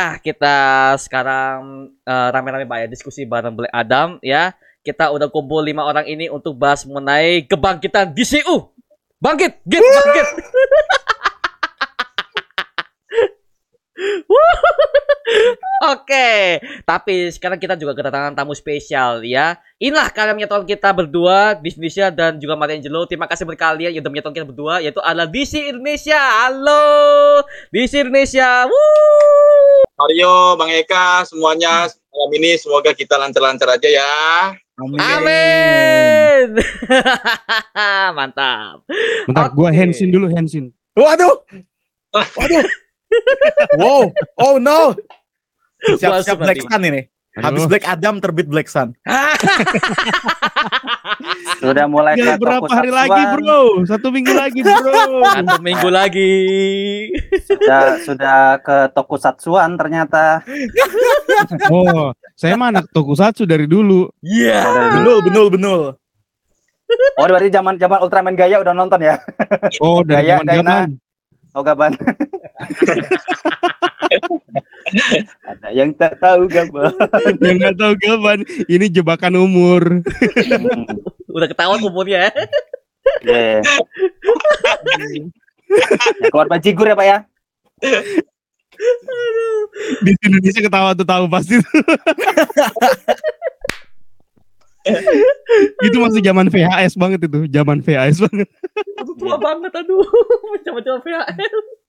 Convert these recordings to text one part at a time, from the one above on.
ya kita sekarang eh, rame-rame Pak ya diskusi bareng Black Adam ya. Kita udah kumpul lima orang ini untuk bahas mengenai kebangkitan DCU. Bangkit, git, bangkit. Oke, tapi sekarang kita juga kedatangan tamu spesial ya. Inilah kalian menyatukan kita berdua, di Indonesia dan juga Maria Angelo. Terima kasih buat kalian yang udah menyatukan kita berdua, yaitu adalah DC Indonesia. Halo, DC Indonesia. Woo! Mario, Bang Eka, semuanya malam ini semoga kita lancar-lancar aja ya. Amin. Mantap. Bentar, Oke. gua Hensin dulu Hensin. Waduh. Waduh. wow. Oh no. Siap-siap Black. Sun ini. Habis Black Adam terbit Black Sun. Sudah mulai Ya, berapa toko hari lagi, satsuan, bro? Satu minggu lagi, bro. Satu minggu lagi. Sudah sudah ke toko satsuan ternyata. Oh, saya mah anak tokusatsu dari dulu. Iya. Benul, benul, benul. Oh, berarti zaman zaman Ultraman Gaya udah nonton ya? Oh, dari Gaya, zaman-zaman. Oh, Gaban. Ada yang tak tahu Gaban. Yang nggak tahu kapan. Ini jebakan umur. Hmm, Udah ketahuan umurnya ya. yeah. Ya, keluar bajigur ya Pak ya. Di Indonesia ketawa tuh tahu pasti. itu masih zaman VHS banget itu, zaman VHS banget. Tua banget aduh. Coba-coba VHS.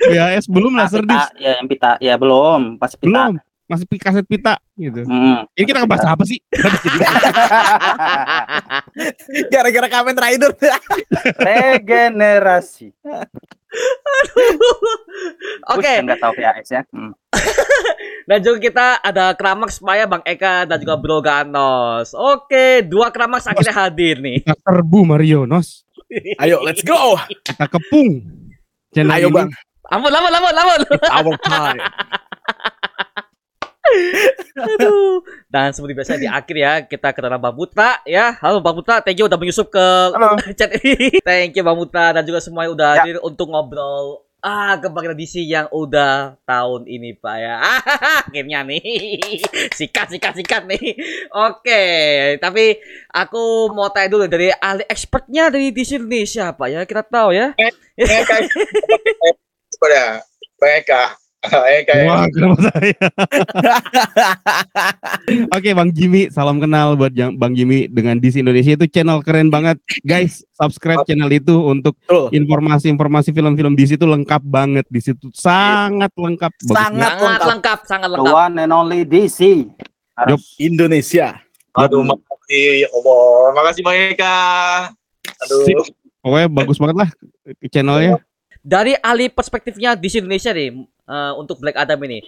VHS belum Ah, laser pita, disc, ya yang pita, ya belum, pas pita. belum. Masih kaset pita gitu. Hmm. Ini kita ngebahas apa sih? Gara-gara Kamen Rider. Regenerasi. Oke, Nggak tahu VHS ya. Hmm. dan juga kita ada Kramax Maya, Bang Eka dan juga Bro Ganos. Oke, dua Kramax akhirnya hadir nih. Kita serbu Mario Nos. Ayo, let's go. Kita kepung. Channel Ayo bang. Ampun, ampun, ampun, ampun. Our time. Aduh. Dan seperti biasa di akhir ya, kita kedatangan Bang Putra ya. Halo Bang Putra, thank you udah menyusup ke Halo. chat ini. thank you Bang Putra dan juga semuanya udah Ya. hadir untuk ngobrol ah kebangkitan DC yang udah tahun ini Pak ya. Akhirnya nih. sikat sikat sikat nih. Oke, tapi aku mau tanya dulu dari ahli expertnya dari DC Indonesia Pak ya. Kita tahu ya. Bang Eka, pada Bang Ya. Wah, kenapa saya? Oke, Bang Jimmy, salam kenal buat Bang Jimmy dengan DC Indonesia itu channel keren banget. Guys, subscribe channel itu untuk informasi-informasi film-film DC itu lengkap banget di situ. Sangat lengkap. Bagus Sangat banget. Sangat lengkap. lengkap, sangat The lengkap. one and only DC. Harus Indonesia. Aduh, makasih. Allah. Makasih Bang Eka. Aduh. Pokoknya bagus banget lah channelnya. dari ahli perspektifnya di Indonesia nih eh, untuk Black Adam ini.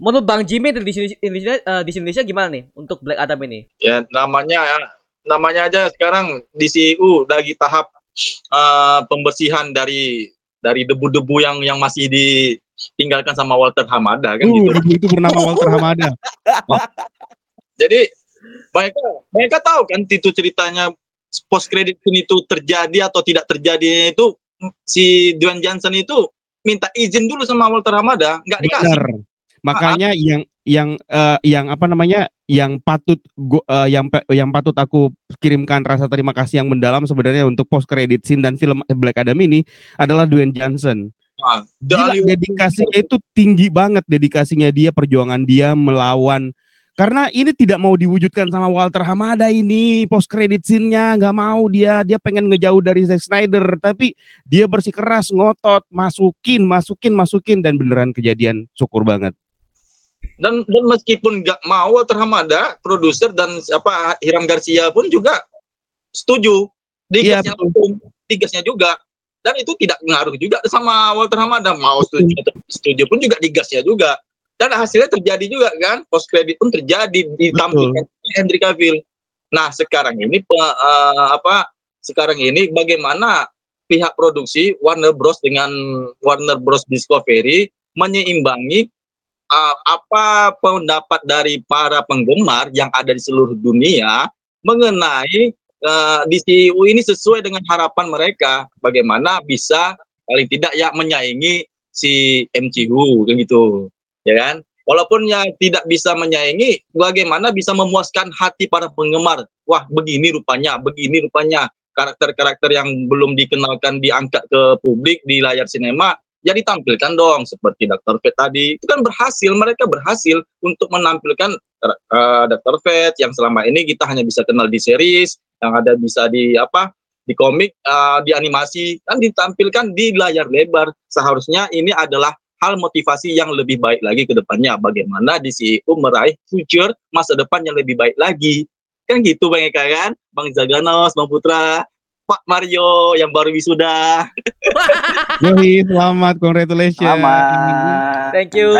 Menurut Bang Jimmy dari di Indonesia, eh, di Indonesia gimana nih untuk Black Adam ini? Ya, namanya namanya aja sekarang DCU lagi tahap eh, pembersihan dari dari debu-debu yang yang masih ditinggalkan sama Walter Hamada kan Uh, gitu. debu itu bernama Walter Hamada. Jadi mereka mereka tahu kan itu ceritanya post credit scene itu terjadi atau tidak terjadi itu si Dwayne Johnson itu minta izin dulu sama Walter Hamada, nggak dikasih. Benar. Makanya yang yang eh, yang apa namanya yang patut gua, eh, yang yang patut aku kirimkan rasa terima kasih yang mendalam sebenarnya untuk post credit scene dan film Black Adam ini adalah Dwayne Johnson. Nah, Gila, dedikasinya itu tinggi banget dedikasinya dia perjuangan dia melawan karena ini tidak mau diwujudkan sama Walter Hamada ini. Post credit scene-nya nggak mau dia. Dia pengen ngejauh dari Zack Snyder. Tapi dia bersikeras ngotot masukin masukin masukin dan beneran kejadian syukur banget. Dan dan meskipun nggak mau Walter Hamada, produser dan apa Hiram Garcia pun juga setuju. Iya, digasnya langsung, digasnya juga. Dan itu tidak ngaruh juga sama Walter Hamada. Mau setuju setuju pun juga digasnya juga dan hasilnya terjadi juga kan? Post credit pun terjadi ditampilkan Henry Cavill. Nah sekarang ini eh, apa sekarang ini bagaimana pihak produksi Warner Bros. dengan Warner Bros. Discovery menyeimbangi uh, apa pendapat dari para penggemar yang ada di seluruh dunia mengenai uh, DCU ini sesuai dengan harapan mereka? Bagaimana bisa paling tidak ya menyaingi si MCU kan gitu. Ya kan? Walaupun ya tidak bisa menyaingi, bagaimana bisa memuaskan hati para penggemar? Wah, begini rupanya, begini rupanya karakter-karakter yang belum dikenalkan diangkat ke publik di layar sinema ya ditampilkan dong seperti Dr. Fate tadi itu kan berhasil mereka berhasil untuk menampilkan uh, Dr. Fate yang selama ini kita hanya bisa kenal di series yang ada bisa di apa di komik uh, di animasi kan ditampilkan di layar lebar seharusnya ini adalah hal motivasi yang lebih baik lagi ke depannya bagaimana di CEO meraih future masa depan yang lebih baik lagi kan gitu Bang Eka kan Bang Zaganos Bang Putra Pak Mario yang baru wisuda Yoi, selamat, congratulations. Selamat. Thank you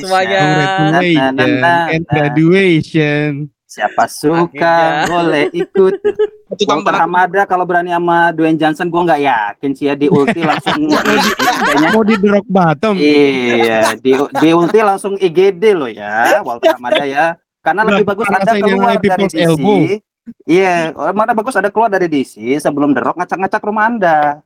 semuanya. Congratulations and graduation. Siapa suka Akhirnya. boleh ikut. Walter tambahan Hamada kalau berani sama Dwayne Johnson gue nggak yakin sih ya di ulti langsung kayaknya. Mau di rock bottom. iya di, di ulti langsung IGD loh ya Walter Hamada ya. Karena lebih bagus ada keluar dari DC elbow. iya oh, mana bagus ada keluar dari DC sebelum The Rock ngacak-ngacak rumah anda.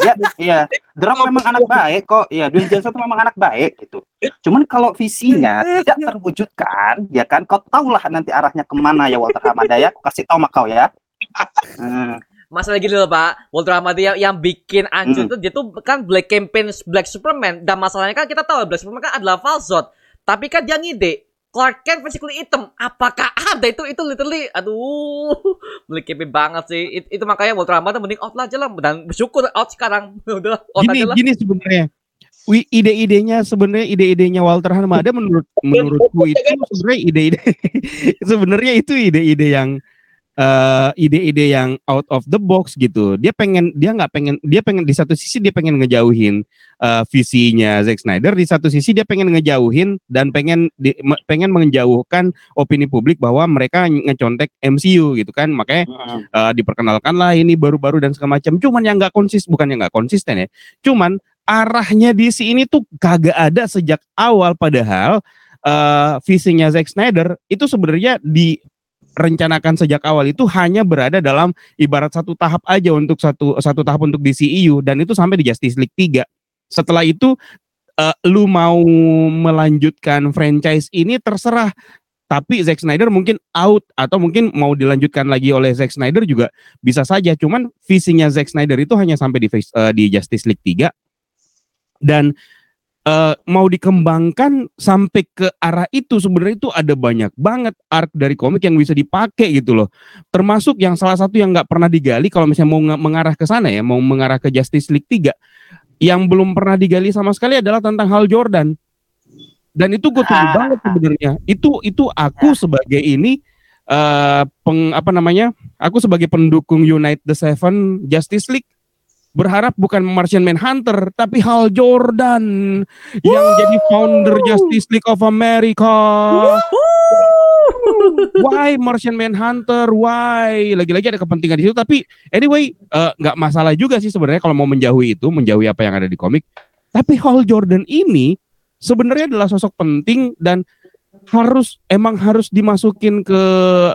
Ya iya. The Rock memang anak baik kok. Iya Dwayne Johnson itu memang anak baik gitu. Cuman kalau visinya tidak terwujudkan ya kan? Kau tahulah nanti arahnya ke mana ya Walter Hamada ya? Aku kasih tahu sama kau ya. Masalah gini loh Pak, Walter Hamada yang, yang bikin anjir itu dia tuh kan Black Campaign Black Superman dan masalahnya kan kita tahu Black Superman kan adalah falsot. Tapi kan dia ngide Clark Kent versi kulit hitam. Apakah ada itu itu literally aduh Black Campaign banget sih. It- itu makanya Walter Hamada mending out lah aja lah dan bersyukur out sekarang. Udah out Gini, aja lah. gini sebenarnya. Ide-idenya sebenarnya ide-idenya Walter Hamada menurut menurutku itu sebenarnya ide-ide sebenarnya itu ide-ide yang eh, ide-ide yang out of the box gitu. Dia pengen dia nggak pengen dia pengen di satu sisi dia pengen ngejauhin eh, visinya Zack Snyder, di satu sisi dia pengen ngejauhin dan pengen di- me- pengen menjauhkan opini publik bahwa mereka ngecontek MCU gitu kan. Makanya eh, diperkenalkan lah ini baru-baru dan segala macam. Cuman yang nggak konsis bukan yang nggak konsisten ya. Cuman arahnya DC ini tuh kagak ada sejak awal padahal eh, visinya Zack Snyder itu sebenarnya direncanakan sejak awal itu hanya berada dalam ibarat satu tahap aja untuk satu satu tahap untuk DCEU dan itu sampai di Justice League 3. Setelah itu eh, lu mau melanjutkan franchise ini terserah tapi Zack Snyder mungkin out atau mungkin mau dilanjutkan lagi oleh Zack Snyder juga bisa saja. Cuman visinya Zack Snyder itu hanya sampai di eh, di Justice League 3 dan eh, mau dikembangkan sampai ke arah itu sebenarnya itu ada banyak banget arc dari komik yang bisa dipakai gitu loh. Termasuk yang salah satu yang nggak pernah digali kalau misalnya mau mengarah ke sana ya, mau mengarah ke Justice League 3 yang belum pernah digali sama sekali adalah tentang Hal Jordan. Dan itu gue tunggu Ah. banget sebenarnya. Itu itu aku sebagai ini eh peng apa namanya? Aku sebagai pendukung Unite the Seven Justice League berharap bukan Martian Manhunter tapi Hal Jordan yang jadi founder Justice League of America. Why Martian Manhunter? Why? Lagi-lagi ada kepentingan di situ. Tapi anyway, eh, nggak masalah juga sih sebenarnya kalau mau menjauhi itu, menjauhi apa yang ada di komik. Tapi Hal Jordan ini sebenarnya adalah sosok penting dan harus emang harus dimasukin ke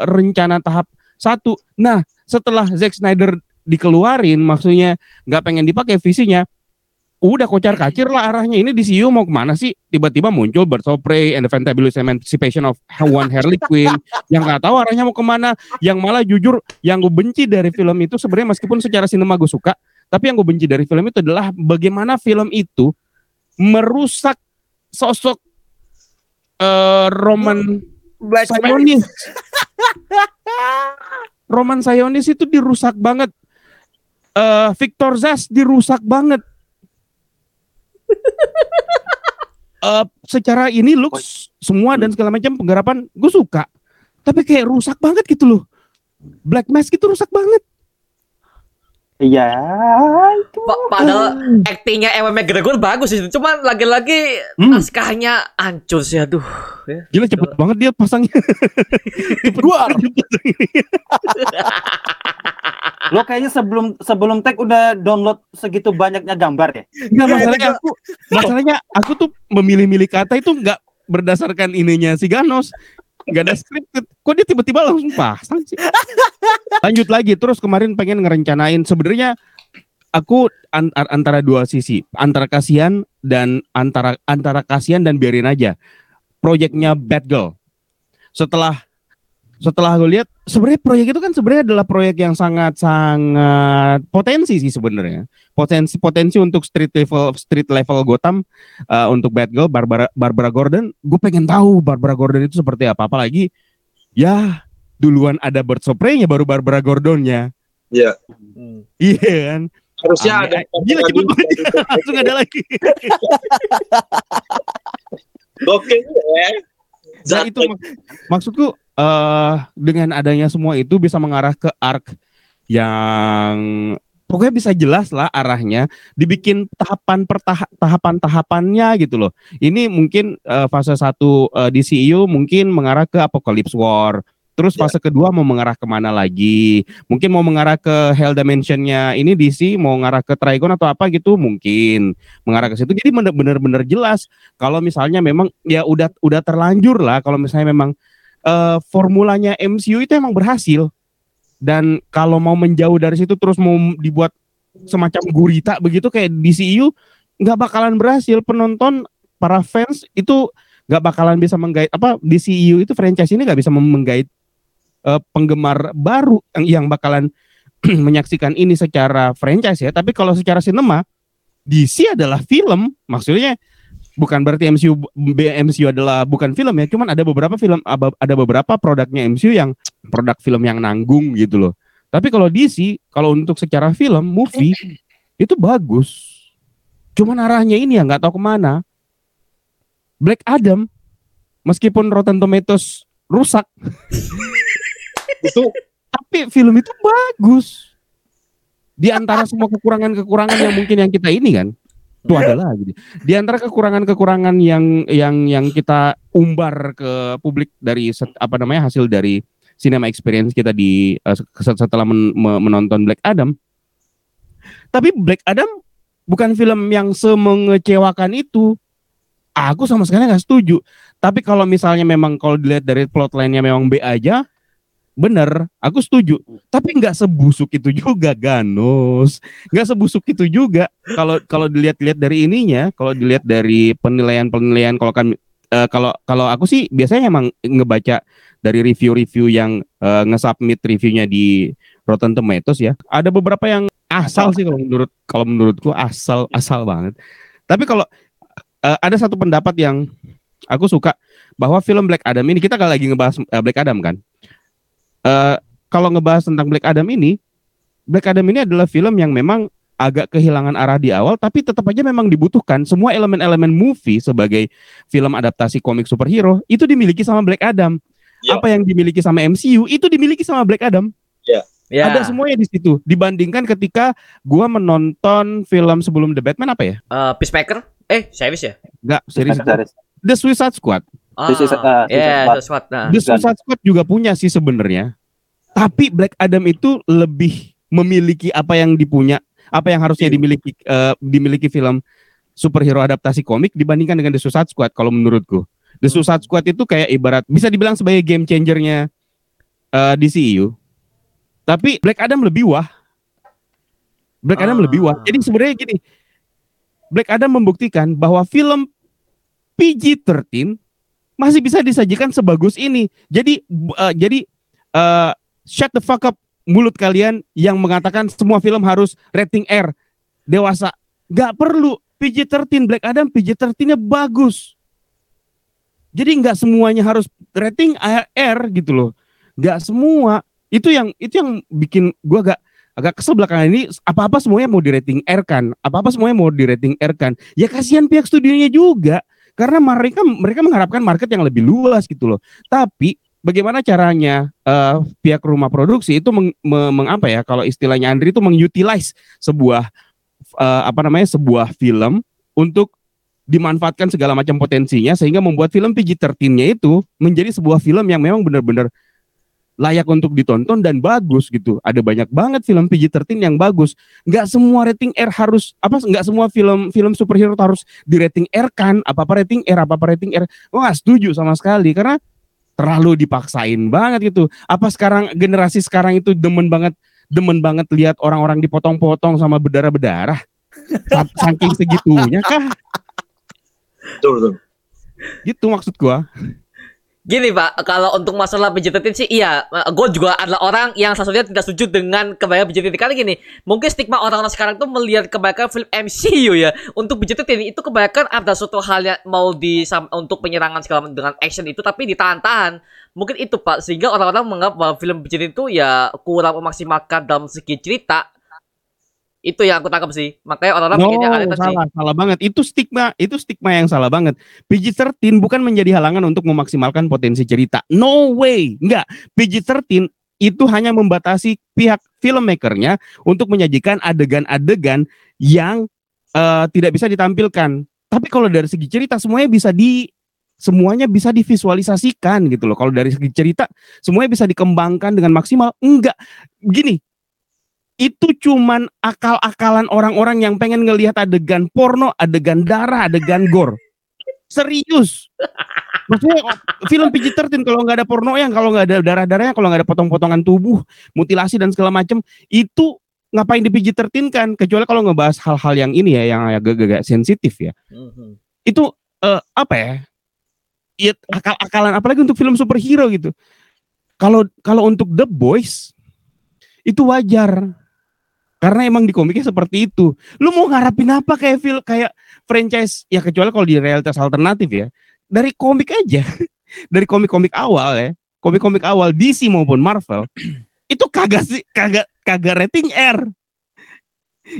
rencana tahap satu. Nah, setelah Zack Snyder dikeluarin, maksudnya nggak pengen dipakai visinya, udah kocar kacir lah arahnya. Ini di CU mau ke mana sih? Tiba-tiba muncul Birds of Prey and the Fantabulous Emancipation of One Harley Quinn yang nggak tahu arahnya mau ke mana. Yang malah jujur, yang gue benci dari film itu sebenarnya meskipun secara sinema gue suka, tapi yang gue benci dari film itu adalah bagaimana film itu merusak sosok eh Roman Sionis. Roman Sionis itu dirusak banget. Eh Victor Zas dirusak banget. Eh secara ini looks semua dan segala macam penggarapan gue suka. Tapi kayak rusak banget gitu loh. Black Mask itu rusak banget. Iya, itu. Pa- padahal aktingnya Ewan McGregor bagus sih, cuman lagi-lagi Hmm. naskahnya hancur sih aduh. Ya. Gila cepet banget dia pasangnya. cepet Keluar. Lo kayaknya sebelum sebelum tag udah download segitu banyaknya gambar ya? Enggak masalahnya aku masalahnya aku tuh memilih-milih kata itu enggak berdasarkan ininya si Ganos. Enggak ada scripted. Kok dia tiba-tiba langsung pasang sih? Lanjut lagi terus kemarin pengen ngerencanain sebenarnya aku an- antara dua sisi, antara kasihan dan antara antara kasihan dan biarin aja. Proyeknya Bad Girl. Setelah setelah gue lihat sebenarnya proyek itu kan sebenarnya adalah proyek yang sangat sangat potensi sih sebenarnya. Potensi potensi untuk street level street level Gotham eh, untuk Bad Girl Barbara Barbara Gordon, gue pengen tahu Barbara Gordon itu seperti apa apalagi ya duluan ada Prey-nya baru Barbara Gordonnya. Iya. Hmm. Iya kan? Harusnya ada Gila cepet banget langsung ada lagi. Gokil ya. Nah itu mak- maksudku eh dengan adanya semua itu bisa mengarah ke arc yang pokoknya bisa jelas lah arahnya dibikin tahapan per tahapan tahapannya gitu loh. Ini mungkin eh, fase satu eh, di CEU mungkin mengarah ke Apocalypse War. Terus Ya. fase kedua mau mengarah ke mana lagi? Mungkin mau mengarah ke Hell Dimensionnya ini DC mau mengarah ke Trigon atau apa gitu mungkin mengarah ke situ. Jadi bener- bener-bener jelas kalau misalnya memang ya udah udah terlanjur lah kalau misalnya memang eh, formulanya MCU itu emang berhasil. Dan kalau mau menjauh dari situ terus mau dibuat semacam gurita begitu kayak di CU nggak bakalan berhasil. Penonton para fans itu nggak bakalan bisa menggait apa di CU itu franchise ini nggak bisa menggait eh, penggemar baru yang, yang bakalan menyaksikan ini secara franchise ya. Tapi kalau secara sinema DC adalah film. Maksudnya bukan berarti MCU MCU adalah bukan film ya cuman ada beberapa film ada beberapa produknya MCU yang produk film yang nanggung gitu loh. Tapi kalau DC kalau untuk secara film movie itu bagus. Cuman arahnya ini ya nggak tahu ke mana. Black Adam meskipun Rotten Tomatoes rusak itu tapi film itu bagus. Di antara semua kekurangan-kekurangan yang mungkin yang kita ini kan itu adalah gitu. Di antara kekurangan-kekurangan yang yang yang kita umbar ke publik dari set- apa namanya hasil dari cinema experience kita di set- setelah men- me- menonton Black Adam. Tapi Black Adam bukan film yang semengecewakan itu. Aku sama sekali nggak setuju. Tapi kalau misalnya memang kalau dilihat dari plotline-nya memang B aja, bener, aku setuju. Tapi nggak sebusuk itu juga, Ganos nggak sebusuk itu juga. Kalau kalau dilihat-lihat dari ininya kalau dilihat dari penilaian-penilaian kalau kan eh, kalau kalau aku sih biasanya emang ngebaca dari review-review yang eh, nge-submit reviewnya di Rotten Tomatoes ya. Ada beberapa yang asal sih kalau menurut kalau menurutku asal asal banget. Tapi kalau eh, ada satu pendapat yang aku suka bahwa film Black Adam ini kita kalau lagi ngebahas eh, Black Adam kan Eh, kalau ngebahas tentang Black Adam ini Black Adam ini adalah film yang memang agak kehilangan arah di awal tapi tetap aja memang dibutuhkan semua elemen-elemen movie sebagai film adaptasi komik superhero itu dimiliki sama Black Adam. Ya. Apa yang dimiliki sama MCU itu dimiliki sama Black Adam. Ya. Ada semuanya di situ. Dibandingkan ketika gua menonton film sebelum The Batman apa ya? Eh, Peacemaker? Eh, series ya? Enggak, series Series. The Suicide Squad. Ah, uh, ya, what- sesuatu. Nah. The Suicide Squad juga punya sih sebenarnya. Tapi Black Adam itu lebih memiliki apa yang dipunya, apa yang harusnya Iya. dimiliki eh, dimiliki film superhero adaptasi komik dibandingkan dengan The Suicide Squad kalau menurutku. The Suicide Squad itu kayak ibarat bisa dibilang sebagai game changernya eh, DCU. Tapi Black Adam lebih wah. Black Adam Ah. lebih wah. Jadi sebenarnya gini, Black Adam membuktikan bahwa film PG-13 masih bisa disajikan sebagus ini. Jadi eh, jadi eh, shut the fuck up mulut kalian yang mengatakan semua film harus rating R dewasa. Gak perlu PG-13 Black Adam PG-13-nya bagus. Jadi nggak semuanya harus rating R gitu loh. Nggak semua. Itu yang itu yang bikin gua agak agak kesel belakangan ini apa-apa semuanya mau di rating R kan. Apa-apa semuanya mau di rating R kan. Ya kasihan pihak studionya juga karena mereka mereka mengharapkan market yang lebih luas gitu loh. Tapi bagaimana caranya eh, pihak rumah produksi itu meng, me- meng- apa ya kalau istilahnya Andri itu mengutilize sebuah eh, apa namanya sebuah film untuk dimanfaatkan segala macam potensinya sehingga membuat film PG-13-nya itu menjadi sebuah film yang memang benar-benar layak untuk ditonton dan bagus gitu. Ada banyak banget film PG-13 yang bagus. Nggak semua rating R harus apa nggak semua film film superhero harus di rating R kan? Apa apa rating R, apa apa rating R. Gue nggak setuju sama sekali karena terlalu dipaksain banget gitu. Apa sekarang generasi sekarang itu demen banget demen banget lihat orang-orang dipotong-potong sama berdarah-berdarah. Sa- Saking segitunya kah? Betul, betul. Gitu maksud gua. Gini Pak, kalau untuk masalah PG-13 sih iya, gue juga adalah orang yang satunya tidak setuju dengan kebanyakan PG-13 karena gini, mungkin stigma orang-orang sekarang tuh melihat kebanyakan film MCU ya untuk PG-13 itu kebanyakan ada suatu hal yang mau di untuk penyerangan segala macam dengan action itu tapi ditahan-tahan. Mungkin itu Pak, sehingga orang-orang menganggap bahwa film PG-13 itu ya kurang memaksimalkan dalam segi cerita. Itu yang aku tangkap sih. Makanya orang-orang No, pengennya ada tadi. salah, salah banget. Itu stigma, itu stigma yang salah banget. PG-13 bukan menjadi halangan untuk memaksimalkan potensi cerita. No way, enggak. PG-13 itu hanya membatasi pihak filmmakernya untuk menyajikan adegan-adegan yang eh, tidak bisa ditampilkan. Tapi kalau dari segi cerita semuanya bisa di semuanya bisa divisualisasikan gitu loh. Kalau dari segi cerita semuanya bisa dikembangkan dengan maksimal. Enggak. Gini, itu cuman akal-akalan orang-orang yang pengen ngelihat adegan porno, adegan darah, adegan gore. Serius. Maksudnya film PG-13 kalau nggak ada porno yang kalau nggak ada darah-darahnya, kalau nggak ada potong-potongan tubuh, mutilasi dan segala macam, itu ngapain di PG-13 kan? Kecuali kalau ngebahas hal-hal yang ini ya, yang agak-agak sensitif ya. Mhm. Itu eh, apa ya? Ya, akal-akalan apalagi untuk film superhero gitu. Kalau kalau untuk The Boys itu wajar karena emang di komiknya seperti itu. Lu mau ngarapin apa kayak film kayak franchise ya kecuali kalau di realitas alternatif ya. Dari komik aja. Dari komik-komik awal ya. Komik-komik awal DC maupun Marvel itu kagak sih kagak kagak rating R.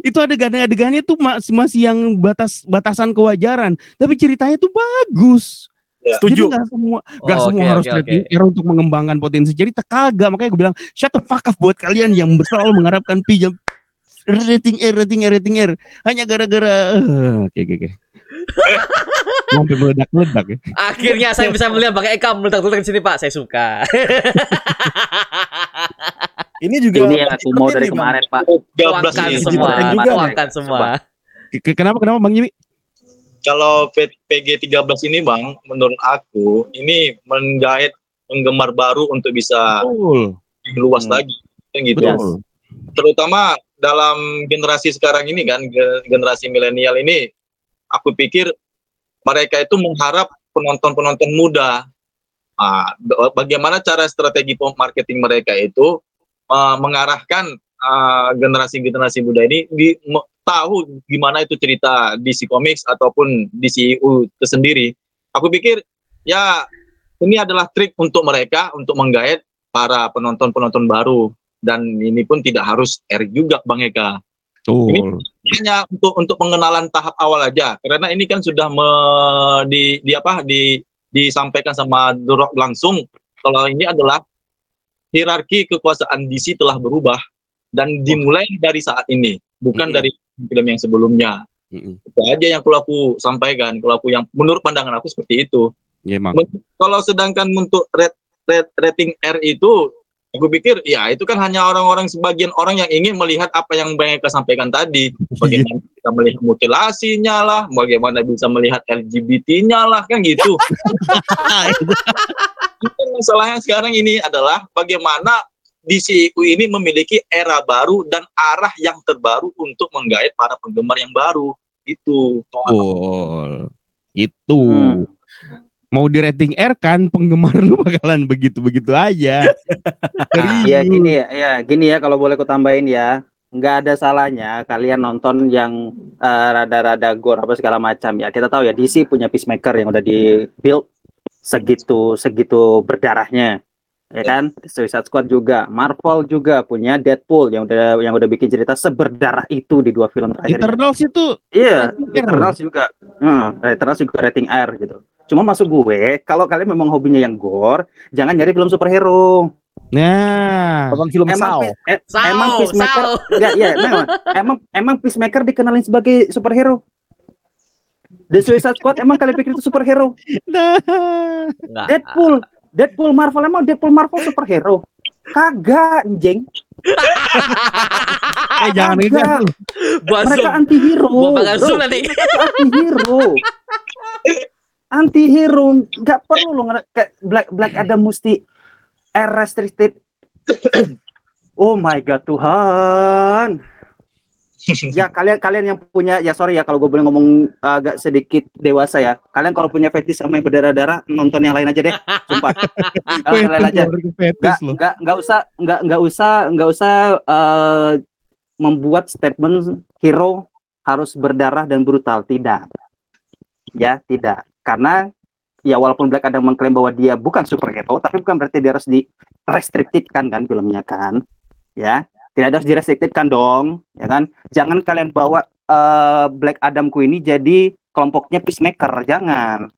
Itu adegan-adegannya tuh masih masih yang batas batasan kewajaran, tapi ceritanya tuh bagus. Setuju. Jadi nggak semua nggak Oh, semua oke, harus oke, rating oke. R untuk mengembangkan potensi cerita kagak. Makanya gue bilang shut the fuck up buat kalian yang selalu mengharapkan pinjam rating R, rating R, rating R hanya gara-gara eh, oke oke oke. Sampai meledak-meledak ya. Akhirnya saya bisa melihat pakai Eka meledak-ledak di sini Pak. Saya suka. Ini juga Ini yang aku mau dari Bang. kemarin, Pak. 13 Tuangkan ini. semua, tuangkan semua. Ke- Kenapa kenapa Bang Jimmy? Kalau P- PG 13 ini Bang, menurut aku ini menggait penggemar baru untuk bisa Betul. luas Hmm. lagi. Kan gitu. Betul. Terutama dalam generasi sekarang ini kan, ge- generasi milenial ini, aku pikir mereka itu mengharap penonton-penonton muda. Ah, ba- bagaimana cara strategi marketing mereka itu ah, mengarahkan ah, generasi-generasi muda ini di tahu gimana itu cerita DC Comics ataupun DCU itu sendiri. Aku pikir ya ini adalah trik untuk mereka untuk menggait para penonton-penonton baru dan ini pun tidak harus R juga Bang Eka Betul. hanya untuk untuk pengenalan tahap awal aja karena ini kan sudah me, di, di apa di disampaikan sama Rock langsung kalau ini adalah hierarki kekuasaan DC telah berubah dan dimulai dari saat ini bukan Mm-mm. dari film yang sebelumnya Mm-mm. itu aja yang kalau aku sampaikan kalau aku yang menurut pandangan aku seperti itu emang. kalau sedangkan untuk red, red- rating R itu aku pikir ya itu kan hanya orang-orang sebagian orang yang ingin melihat apa yang Bang Eka sampaikan tadi bagaimana bisa melihat mutilasinya lah bagaimana bisa melihat LGBT-nya lah kan gitu itu masalahnya sekarang ini adalah bagaimana DCU ini memiliki era baru dan arah yang terbaru untuk menggait para penggemar yang baru itu Betul. Itu. Hmm. Mau di rating R kan penggemar lu bakalan begitu-begitu aja. Iya gini ya, ya gini ya kalau boleh aku tambahin ya, nggak ada salahnya kalian nonton yang eh, rada-rada gore apa segala macam ya. Kita tahu ya DC punya peacemaker yang udah di build segitu segitu berdarahnya, ya kan? Suicide Squad juga, Marvel juga punya Deadpool yang udah yang udah bikin cerita seberdarah itu di dua film terakhir. Eternals itu Iya. Eternals juga. Hmm, Eternals juga rating R gitu. Cuma masuk gue, kalau kalian memang hobinya yang gore, jangan nyari film superhero. Nah, Nonton film Emang, Saw. pe- eh, Sao, emang Peacemaker Sao. Enggak, ya, memang. Emang emang Peacemaker dikenalin sebagai superhero. The Suicide Squad emang kalian pikir itu superhero? nah. Deadpool, Deadpool Marvel emang Deadpool Marvel superhero? Kagak, anjing. Eh jangan itu. Kagak. Buat Mereka anti hero. Gua bakal zoom nanti. Anti hero. Anti hero, nggak perlu lo kayak Black Black Adam mesti R restricted. Oh my god Tuhan. ya kalian kalian yang punya ya sorry ya kalau gue boleh ngomong agak sedikit dewasa ya. Kalian kalau punya fetish sama yang berdarah-darah nonton yang lain aja deh. Sumpah. Yang lain aja. Nggak nggak nggak usah nggak nggak usah nggak usah eh, membuat statement hero harus berdarah dan brutal. Tidak. Ya tidak. Karena ya walaupun Black Adam mengklaim bahwa dia bukan superhero, tapi bukan berarti dia harus direstrictedkan kan filmnya kan. Ya, tidak harus direstrictedkan dong, ya kan? Jangan kalian bawa eh, Black Adamku ini jadi kelompoknya peacemaker, jangan.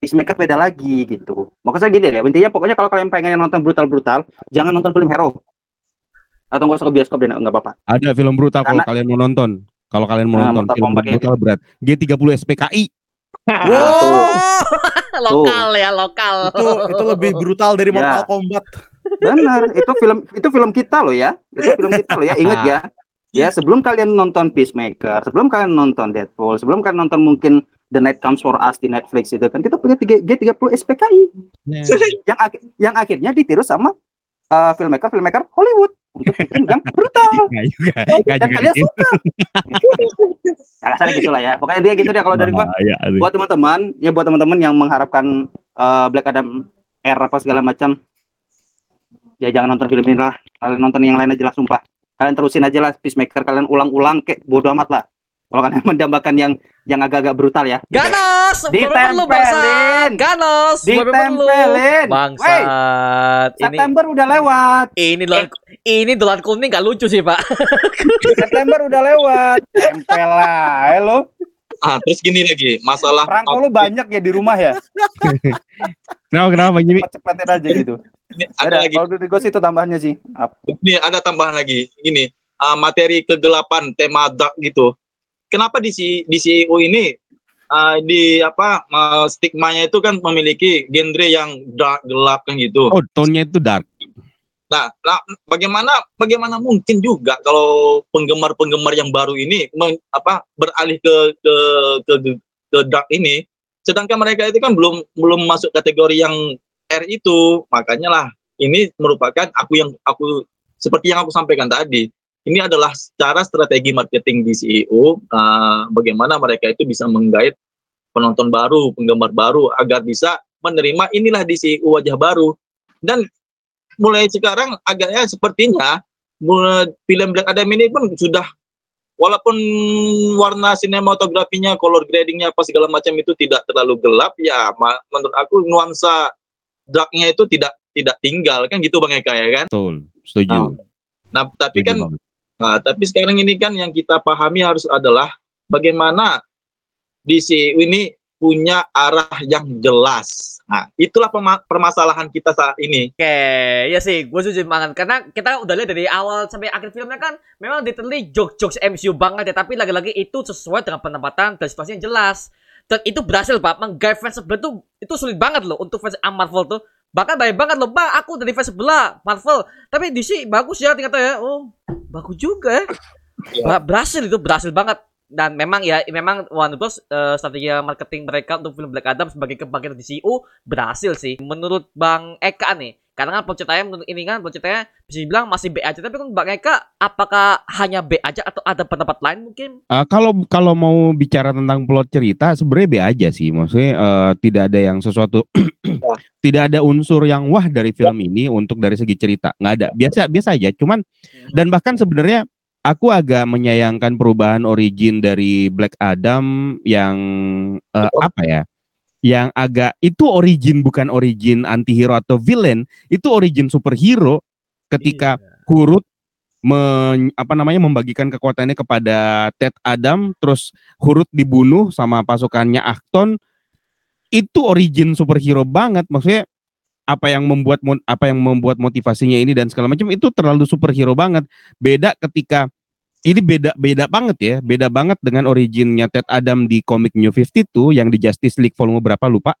Peacemaker beda lagi gitu. Maksudnya gini deh, intinya pokoknya kalau kalian pengen nonton brutal-brutal, jangan nonton film hero. Atau nggak usah ke bioskop deh, nggak apa-apa. Ada film brutal kalau kalian mau nonton. Kalau kalian mau Nah, nonton film brutal berat, G30 SPKI. Wow. lokal ya, lokal. itu itu lebih brutal dari Ya. Mortal Kombat. Benar, itu film itu film kita loh ya. Itu film kita loh ya. Ingat ya. Ya, sebelum kalian nonton Peacemaker, sebelum kalian nonton Deadpool, sebelum kalian nonton mungkin The Night Comes for Us di Netflix itu kan kita punya tiga- G30 SPKI yang ak- yang akhirnya ditiru sama uh, filmmaker filmmaker Hollywood untuk bikin yang brutal. Nggak juga. Dan juga kalian gitu. suka. ya kasarnya gitu lah ya. Pokoknya dia gitu deh kalau dari gua. Sih. Buat teman-teman, ya buat teman-teman yang mengharapkan uh, Black Adam era apa segala macam ya jangan nonton film ini lah kalian nonton yang lain aja lah sumpah kalian terusin aja lah Peacemaker kalian ulang-ulang kayak bodo amat lah kalau kalian mendambakan yang yang agak-agak brutal ya. Ganos, Ditempelin. bangsat. Ganos, ditempelin. Wey, Bangsat. Ini September udah lewat. Ini dolar ini dolar kuning gak lucu sih, Pak. September udah lewat. Tempel lah. Lo Ah, terus gini lagi, masalah perangko lu banyak ya di rumah ya? Kenapa kenapa gini? cepet-cepetin aja gitu. Ini ada ada lagi, kalau dari gue sih itu tambahannya sih ini ada tambahan lagi. Ini ah, materi kegelapan tema dark gitu. Kenapa di di CEO ini ah, di apa ah, stigmanya itu kan memiliki genre yang dark gelap kan gitu. Oh, tone-nya itu dark. Nah, nah, bagaimana bagaimana mungkin juga kalau penggemar-penggemar yang baru ini men- apa beralih ke ke ke ke dark ini, sedangkan mereka itu kan belum belum masuk kategori yang R itu, makanya lah ini merupakan aku yang aku seperti yang aku sampaikan tadi. Ini adalah cara strategi marketing di CEO uh, bagaimana mereka itu bisa menggait penonton baru, penggemar baru agar bisa menerima inilah di CEO wajah baru. Dan mulai sekarang agaknya sepertinya film Black Adam ini pun sudah walaupun warna sinematografinya, color gradingnya apa segala macam itu tidak terlalu gelap ya menurut aku nuansa darknya itu tidak tidak tinggal kan gitu Bang Eka ya kan. Betul. Setuju. Nah tapi Setuju kan banget. Nah, tapi sekarang ini kan yang kita pahami harus adalah bagaimana DCU ini punya arah yang jelas. Nah, itulah permasalahan kita saat ini. Oke, ya sih, gue setuju banget karena kita udah lihat dari awal sampai akhir filmnya kan memang literally jokes-jokes MCU banget ya, tapi lagi-lagi itu sesuai dengan penempatan dan situasi yang jelas. Dan itu berhasil, Pak. Menggait fans sebelah tuh itu sulit banget loh untuk fans Marvel tuh. Bahkan banyak banget loh, Bang, aku dari fans sebelah Marvel. Tapi DC bagus ya ternyata ya. Oh, bagus juga ya. Ba- Berhasil itu, berhasil banget. Dan memang ya, memang Warner Bros. eh, strategi marketing mereka untuk film Black Adam sebagai kebangkitan DCU berhasil sih. Menurut Bang Eka nih, karena kan plot ceritanya menurut ini kan plot ceritanya bisa dibilang masih B aja. Tapi kan Bang Eka, apakah hanya B aja atau ada pendapat lain mungkin? Ah, kalau kalau mau bicara tentang plot cerita sebenarnya be aja sih. Maksudnya eh, tidak ada yang sesuatu tidak ada unsur yang wah dari film ini untuk dari segi cerita. Nggak ada. Biasa biasa aja. Cuman dan bahkan sebenarnya aku agak menyayangkan perubahan origin dari Black Adam yang eh, apa ya yang agak itu origin bukan origin antihero atau villain itu origin superhero ketika Kurut men, apa namanya membagikan kekuatannya kepada Ted Adam terus Hurut dibunuh sama pasukannya Acton itu origin superhero banget maksudnya apa yang membuat apa yang membuat motivasinya ini dan segala macam itu terlalu superhero banget. Beda ketika ini beda beda banget ya. Beda banget dengan originnya Ted Adam di komik New 52 yang di Justice League volume berapa lupa.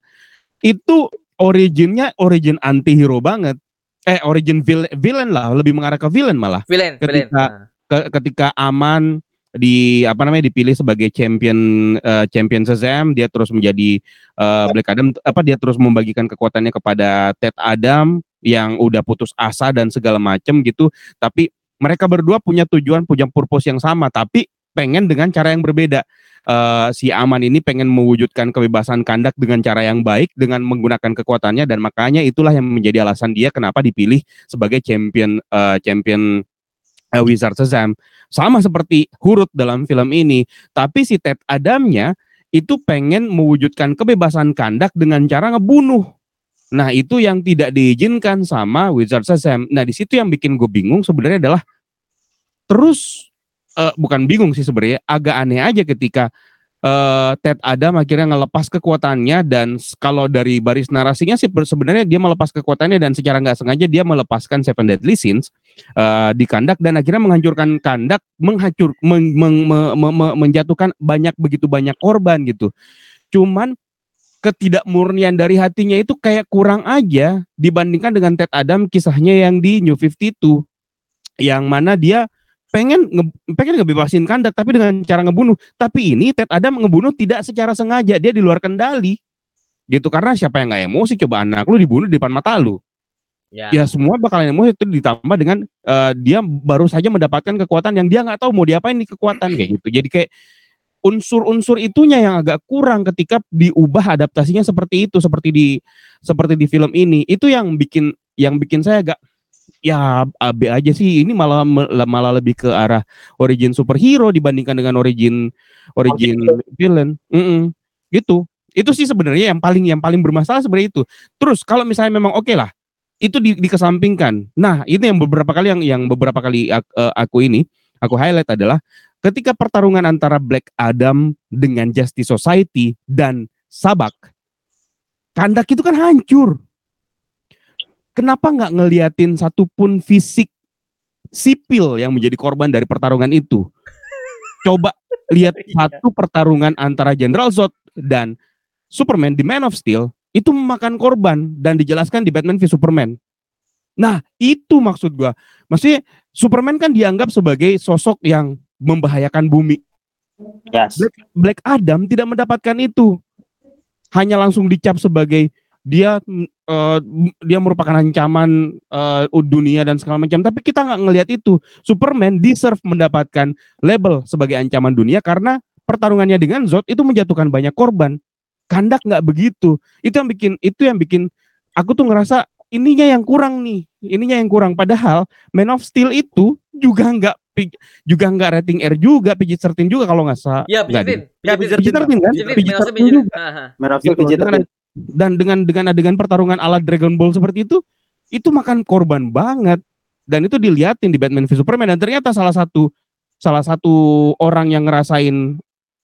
Itu originnya origin antihero banget. Eh origin villain, villain lah. Lebih mengarah ke villain malah. Villain, villain. Ketika- Nah. ke- ketika aman di apa namanya dipilih sebagai champion eh, champion Shazam dia terus menjadi eh, Black Adam apa dia terus membagikan kekuatannya kepada Ted Adam yang udah putus asa dan segala macem gitu. Tapi mereka berdua punya tujuan punya purpose yang sama tapi pengen dengan cara yang berbeda. Eh, si Aman ini pengen mewujudkan kebebasan kandak dengan cara yang baik dengan menggunakan kekuatannya dan makanya itulah yang menjadi alasan dia kenapa dipilih sebagai champion eh, champion eh, Wizard Shazam. Sama seperti Hurut dalam film ini tapi si Ted Adamnya itu pengen mewujudkan kebebasan kandak dengan cara ngebunuh nah itu yang tidak diizinkan sama Wizard Shazam nah di situ yang bikin gue bingung sebenarnya adalah terus eh, bukan bingung sih sebenarnya agak aneh aja ketika eh, Ted Adam akhirnya ngelepas kekuatannya dan kalau dari baris narasinya sih sebenarnya dia melepas kekuatannya dan secara nggak sengaja dia melepaskan Seven Deadly Sins eh, di kandak dan akhirnya menghancurkan kandak menghancur meng- meng- me- me- me- menjatuhkan banyak begitu banyak korban gitu. Cuman ketidakmurnian dari hatinya itu kayak kurang aja dibandingkan dengan Ted Adam kisahnya yang di New 52 yang mana dia pengen nge, pengen ngebebasin kandak tapi dengan cara ngebunuh. Tapi ini Ted Adam ngebunuh tidak secara sengaja dia di luar kendali. Gitu karena siapa yang nggak emosi? Coba anak lu dibunuh di depan mata lu. Ya. ya semua bakalan emosi itu ditambah dengan eh, dia baru saja mendapatkan kekuatan yang dia nggak tahu mau diapain nih kekuatan kayak gitu. Jadi kayak unsur-unsur itunya yang agak kurang ketika diubah adaptasinya seperti itu seperti di seperti di film ini. Itu yang bikin yang bikin saya agak ya AB aja sih. Ini malah malah lebih ke arah origin superhero dibandingkan dengan origin origin villain. Mm-mm. gitu. Itu sih sebenarnya yang paling yang paling bermasalah sebenarnya itu. Terus kalau misalnya memang oke lah itu di, dikesampingkan. Nah itu yang beberapa kali yang yang beberapa kali eh, aku ini aku highlight adalah ketika pertarungan antara Black Adam dengan Justice Society dan Sabak kandak itu kan hancur kenapa nggak ngeliatin satupun fisik sipil yang menjadi korban dari pertarungan itu coba lihat satu pertarungan antara General Zod dan Superman di Man of Steel itu memakan korban dan dijelaskan di Batman v Superman. Nah, itu maksud gua. Maksudnya Superman kan dianggap sebagai sosok yang membahayakan bumi. Yes. Black Adam tidak mendapatkan itu. Hanya langsung dicap sebagai dia eh, dia merupakan ancaman eh, dunia dan segala macam. Tapi kita nggak ngelihat itu. Superman deserve mendapatkan label sebagai ancaman dunia karena pertarungannya dengan Zod itu menjatuhkan banyak korban. Kandak nggak begitu. Itu yang bikin itu yang bikin aku tuh ngerasa ininya yang kurang nih. Ininya yang kurang. Padahal Man of Steel itu juga nggak juga nggak rating R juga, PG-13 juga kalau nggak salah. Ya, Nggak pijitin. Ya, Pijitin. pijitin, PG-13 kan? Pijitin, PG-13 maksudnya pijitin. juga. Of Gitu PG-13. dan dengan dengan adegan pertarungan ala Dragon Ball seperti itu itu makan korban banget dan itu diliatin di Batman v Superman dan ternyata salah satu salah satu orang yang ngerasain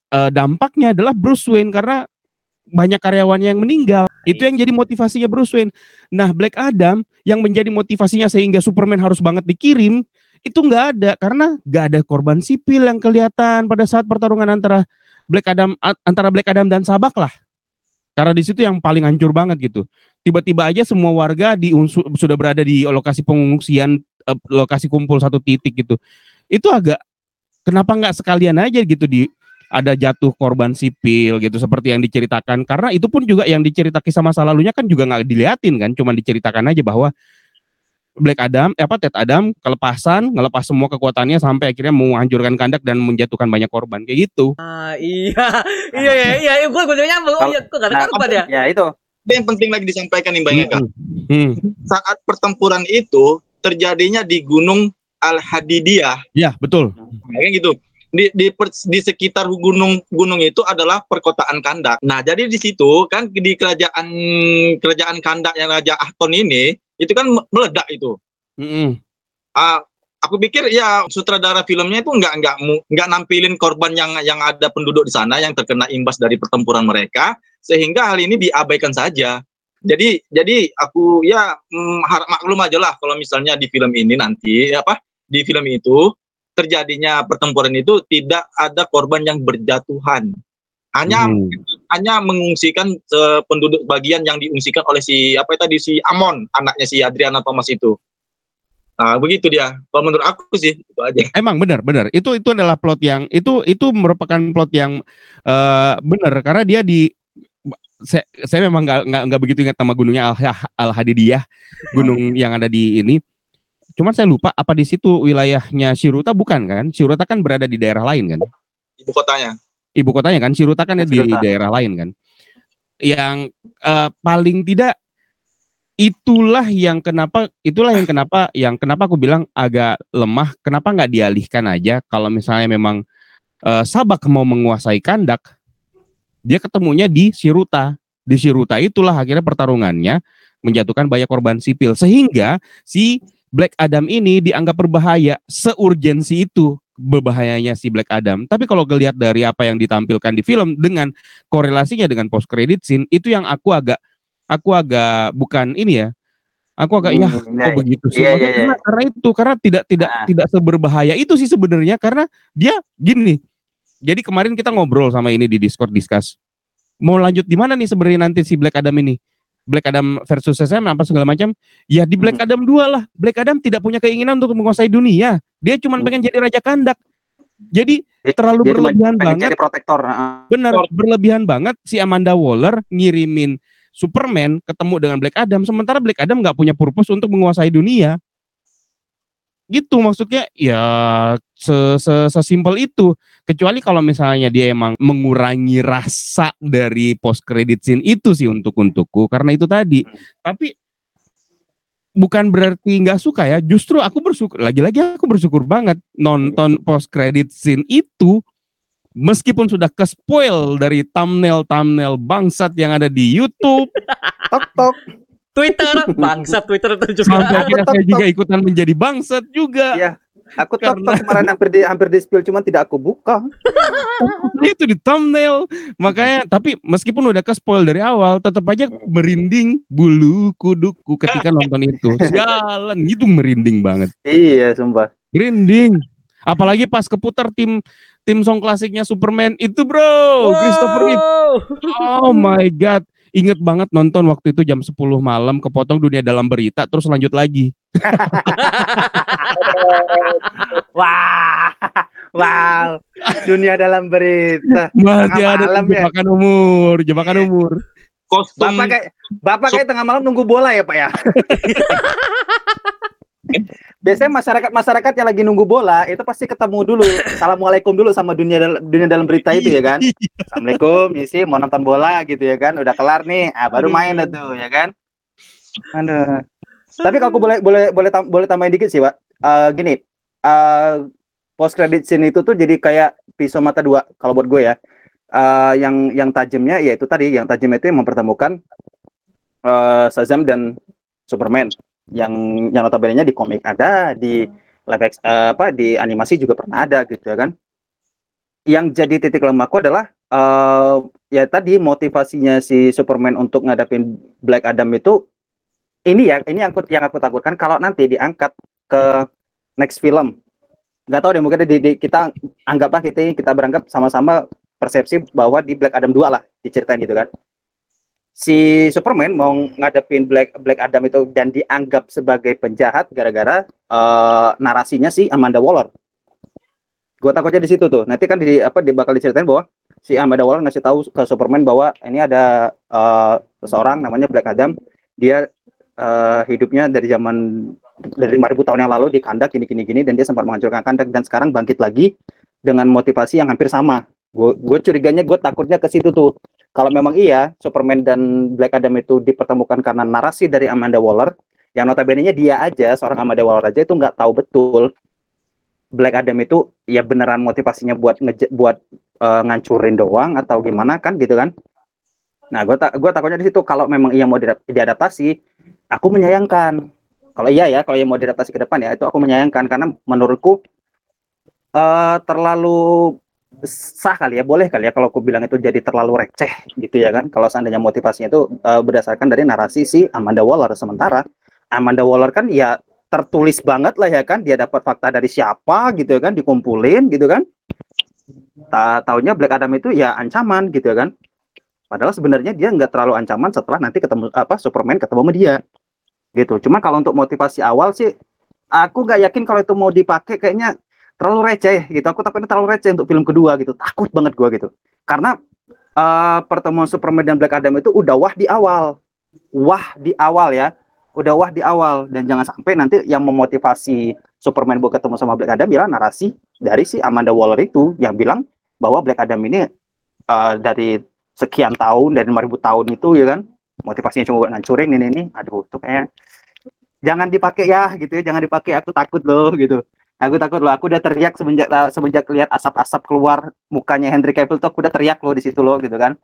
eh, dampaknya adalah Bruce Wayne karena banyak karyawannya yang meninggal itu yang jadi motivasinya Bruce Wayne nah Black Adam yang menjadi motivasinya sehingga Superman harus banget dikirim itu nggak ada karena nggak ada korban sipil yang kelihatan pada saat pertarungan antara Black Adam antara Black Adam dan Sabak lah karena di situ yang paling hancur banget gitu. Tiba-tiba aja semua warga di unsu- sudah berada di lokasi pengungsian, eh, lokasi kumpul satu titik gitu. Itu agak kenapa nggak sekalian aja gitu di ada jatuh korban sipil gitu seperti yang diceritakan karena itu pun juga yang dicerita kisah masa lalunya kan juga nggak diliatin kan cuma diceritakan aja bahwa Black Adam eh, apa Ted Adam kelepasan ngelepas semua kekuatannya sampai akhirnya menghancurkan kandak dan menjatuhkan banyak korban kayak gitu Ah, iya. Iya, iya, iya. iya. Gue gue nyambung. Oh, iya, gue gak ada Nah, korban ya. Ya itu. Ada yang penting lagi disampaikan nih Bang Eka. Hmm. Saat pertempuran itu terjadinya di Gunung Al Hadidiyah, ya betul kayak gitu. Di, di, per- di sekitar gunung gunung itu adalah perkotaan Kandak. Nah, jadi di situ kan di kerajaan kerajaan Kandak yang Raja Ahton ini itu kan me- meledak itu. Mm-mm. Ah, aku pikir ya sutradara filmnya itu nggak nggak nggak nampilin korban yang yang ada penduduk di sana yang terkena imbas dari pertempuran mereka sehingga hal ini diabaikan saja. Jadi jadi aku ya mm, harap maklum aja lah kalau misalnya di film ini nanti apa di film itu terjadinya pertempuran itu tidak ada korban yang berjatuhan. Hanya Hmm. hanya mengungsikan eh, penduduk bagian yang diungsikan oleh si apa tadi si Amon anaknya si Adriana Thomas itu Nah, begitu dia. Kalau menurut aku sih itu aja. Emang benar, benar. Itu itu adalah plot yang itu itu merupakan plot yang eh benar karena dia di saya, saya memang nggak nggak nggak begitu ingat nama gunungnya Al, Al Hadidiyah, gunung yang ada di ini. Cuman saya lupa apa di situ wilayahnya Shiruta bukan kan? Shiruta kan berada di daerah lain kan? Ibu kotanya. Ibu kotanya kan Shiruta kan di Shiruta. daerah lain kan? Yang eh, paling tidak itulah yang kenapa itulah yang kenapa yang kenapa aku bilang agak lemah kenapa nggak dialihkan aja kalau misalnya memang eh, Sabak mau menguasai Kandak dia ketemunya di Shiruta di Shiruta itulah akhirnya pertarungannya menjatuhkan banyak korban sipil sehingga si Black Adam ini dianggap berbahaya seurgensi itu berbahayanya si Black Adam. Tapi kalau ngelihat dari apa yang ditampilkan di film dengan korelasinya dengan post credit scene itu yang aku agak aku agak bukan ini ya aku agak ya Hmm, kok iya, begitu sih? iya, iya, karena, karena itu karena tidak tidak Ah. tidak seberbahaya itu sih sebenarnya karena dia gini jadi kemarin kita ngobrol sama ini di Discord discuss. Mau lanjut di mana nih sebenarnya nanti si Black Adam ini Black Adam versus SM apa segala macam ya di Black Hmm. Adam 2 lah Black Adam tidak punya keinginan untuk menguasai dunia dia cuma Hmm. pengen jadi raja kandak jadi terlalu Dia berlebihan banget jadi protektor. heeh. Benar, berlebihan banget si Amanda Waller ngirimin Superman ketemu dengan Black Adam sementara Black Adam nggak punya purpose untuk menguasai dunia. Gitu maksudnya ya se se sesimpel itu. Kecuali kalau misalnya dia emang mengurangi rasa dari post credit scene itu sih untuk untukku karena itu tadi. Tapi bukan berarti nggak suka ya. Justru aku bersyukur lagi-lagi aku bersyukur banget nonton post credit scene itu meskipun sudah ke spoil dari thumbnail-thumbnail bangsat yang ada di YouTube, Tok tok. Twitter, bangsa Twitter itu juga. sampai akhirnya saya juga ikutan menjadi bangsat juga. Iya. Aku tok Karena- kemarin hampir di hampir di spill cuman tidak aku buka. itu di thumbnail. Makanya tapi meskipun udah ke spoil dari awal, tetap aja merinding bulu kuduku ketika nonton itu. Jalan itu merinding banget. Iya, sumpah. Merinding. Apalagi pas keputar tim tim song klasiknya Superman itu, Bro. Christopher Reeve. Wow. Oh my god. Ingat banget nonton waktu itu jam 10 malam kepotong dunia dalam berita terus lanjut lagi. Wah. Wow. Dunia dalam berita. Masih ada malam ya? jebakan umur, jebakan umur. Kostum Bapak kayak Bapak kayak tengah malam nunggu bola ya, Pak ya? Biasanya masyarakat-masyarakat yang lagi nunggu bola itu pasti ketemu dulu, assalamualaikum dulu sama dunia dal- dunia dalam berita itu ya kan. Assalamualaikum, isi mau nonton bola gitu ya kan, udah kelar nih, ah, baru main tuh ya kan. Aduh. Tapi kalau aku boleh boleh boleh tam- boleh tambahin dikit sih, Pak. Eh, gini, eh post credit scene itu tuh jadi kayak pisau mata dua kalau buat gue ya. Eh, yang yang tajamnya ya itu tadi, yang tajam itu yang mempertemukan eh Shazam dan Superman yang yang notabene di komik ada di live act- eh, apa di animasi juga pernah ada gitu ya kan. Yang jadi titik lemahku adalah eh ya tadi motivasinya si Superman untuk ngadapin Black Adam itu ini ya ini yang aku yang aku takutkan kalau nanti diangkat ke next film. Nggak tahu deh mungkin di, di- kita anggaplah kita kita beranggap sama-sama persepsi bahwa di Black Adam 2 lah diceritain gitu kan si Superman mau ngadepin Black Black Adam itu dan dianggap sebagai penjahat gara-gara eh, narasinya si Amanda Waller. Gue takutnya di situ tuh. Nanti kan di apa dia bakal diceritain bahwa si Amanda Waller ngasih tahu ke Superman bahwa ini ada eh, seseorang namanya Black Adam. Dia eh, hidupnya dari zaman dari 5000 tahun yang lalu di kandak gini gini gini dan dia sempat menghancurkan kandak dan sekarang bangkit lagi dengan motivasi yang hampir sama. Gue curiganya gue takutnya ke situ tuh kalau memang iya Superman dan Black Adam itu dipertemukan karena narasi dari Amanda Waller yang notabene-nya dia aja seorang Amanda Waller aja itu nggak tahu betul Black Adam itu ya beneran motivasinya buat ngeje, buat eh, ngancurin doang atau gimana kan gitu kan? Nah gue tak gue takutnya di situ kalau memang iya mau diadap- diadaptasi aku menyayangkan. Kalau iya ya kalau iya mau diadaptasi ke depan ya itu aku menyayangkan. Karena menurutku eh terlalu sah kali ya boleh kali ya kalau aku bilang itu jadi terlalu receh gitu ya kan. Kalau seandainya motivasinya itu eh, berdasarkan dari narasi si Amanda Waller. Sementara Amanda Waller kan ya tertulis banget lah ya kan. Dia dapat fakta dari siapa gitu ya kan dikumpulin gitu kan. Tak taunya Black Adam itu ya ancaman gitu ya kan. Padahal sebenarnya dia nggak terlalu ancaman setelah nanti ketemu apa Superman ketemu sama dia gitu. Cuma kalau untuk motivasi awal sih aku nggak yakin kalau itu mau dipakai. Kayaknya terlalu receh gitu. Aku takutnya terlalu receh untuk film kedua gitu. Takut banget gua gitu. Karena eh, pertemuan Superman dan Black Adam itu udah wah di awal. Wah di awal ya. Udah wah di awal dan jangan sampai nanti yang memotivasi Superman buat ketemu sama Black Adam bilang narasi dari si Amanda Waller itu yang bilang bahwa Black Adam ini eh, dari sekian tahun dari 5000 tahun itu ya kan motivasinya cuma buat ngancurin ini ini aduh tuh kayak jangan dipakai ya gitu ya jangan dipakai aku takut loh gitu aku takut loh aku udah teriak semenjak semenjak lihat asap-asap keluar mukanya Henry Cavill tuh aku udah teriak loh di situ loh gitu kan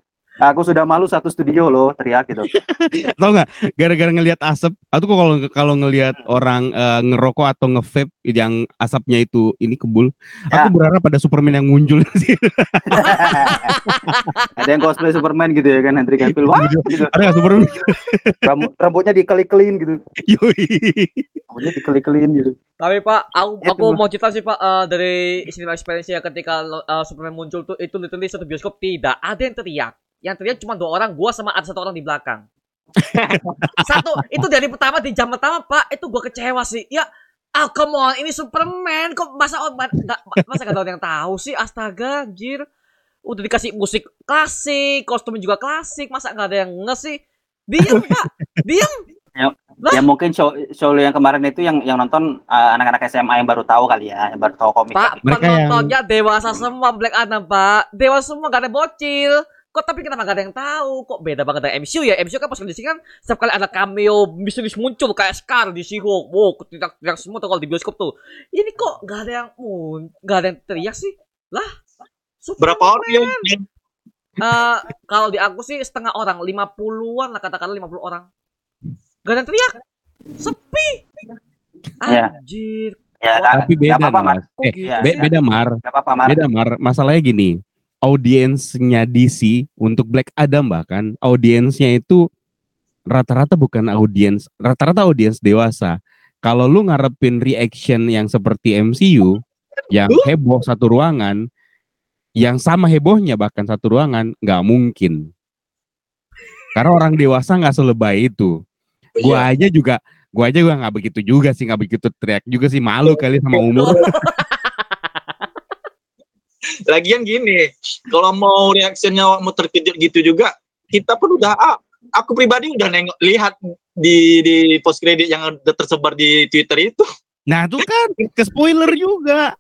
aku sudah malu satu studio loh teriak gitu Tau nggak? Gara-gara ngelihat asap, aku kok kalau kalau ngelihat orang eh, ngerokok atau nge-vape yang asapnya itu ini kebul, Ya. aku berharap ada Superman yang muncul sih. ada yang cosplay Superman gitu ya kan Henry Cavill wah gitu ada nggak Superman? Rambut, rambutnya dikeli-kelin gitu Yoi. rambutnya dikeli-kelin gitu Tapi Pak, aku, Itu, aku mau cerita sih Pak eh, dari cinema experience ya ketika eh, Superman muncul tuh itu literally satu bioskop tidak ada yang teriak. Yang teriak cuma dua orang, gua sama ada satu orang di belakang. satu itu dari pertama di jam pertama Pak, itu gua kecewa sih. Ya, ah come on, ini Superman kok masa oh, ma- nggak masa gak ada yang tahu sih? Astaga, anjir. Udah dikasih musik klasik, kostumnya juga klasik, masa nggak ada yang nge sih? Diam Pak, diam. ya mungkin show show yang kemarin itu yang yang nonton uh, anak-anak SMA yang baru tahu kali ya yang baru tahu komik Pak, Mereka yang- penontonnya dewasa semua Black Adam, Pak. Dewasa semua gak ada bocil. Kok tapi kenapa gak ada yang tahu? Kok beda banget dari MCU ya? MCU kan pas di sini kan setiap kali ada cameo misterius muncul kayak Scar di She-Hulk. Wow, teriak-teriak semua tuh kalau di bioskop tuh. Ini kok gak ada yang mun, gak ada yang teriak sih? Lah, Superman. Berapa orang yang, Eh, kalau di aku sih setengah orang, 50-an lah katakanlah 50 orang. Gak ada yang teriak. Sepi. Ya. Anjir. ya Tapi beda apa-apa Mar mas. Eh, ya, be- beda Mar. nggak apa-apa Mar Beda Mar. Masalahnya gini, audiensnya DC untuk Black Adam bahkan audiensnya itu rata-rata bukan audiens, rata-rata audiens dewasa. Kalau lu ngarepin reaction yang seperti MCU, yang heboh satu ruangan, yang sama hebohnya bahkan satu ruangan, nggak mungkin. Karena orang dewasa nggak selebay itu. Gua aja juga, gua aja gua nggak begitu juga sih, nggak begitu teriak juga sih, malu kali sama umur. Lagian gini, kalau mau reaksinya mau terkejut gitu juga, kita pun udah ah, aku pribadi udah nengok lihat di di post kredit yang udah tersebar di Twitter itu Nah, itu kan ke spoiler juga.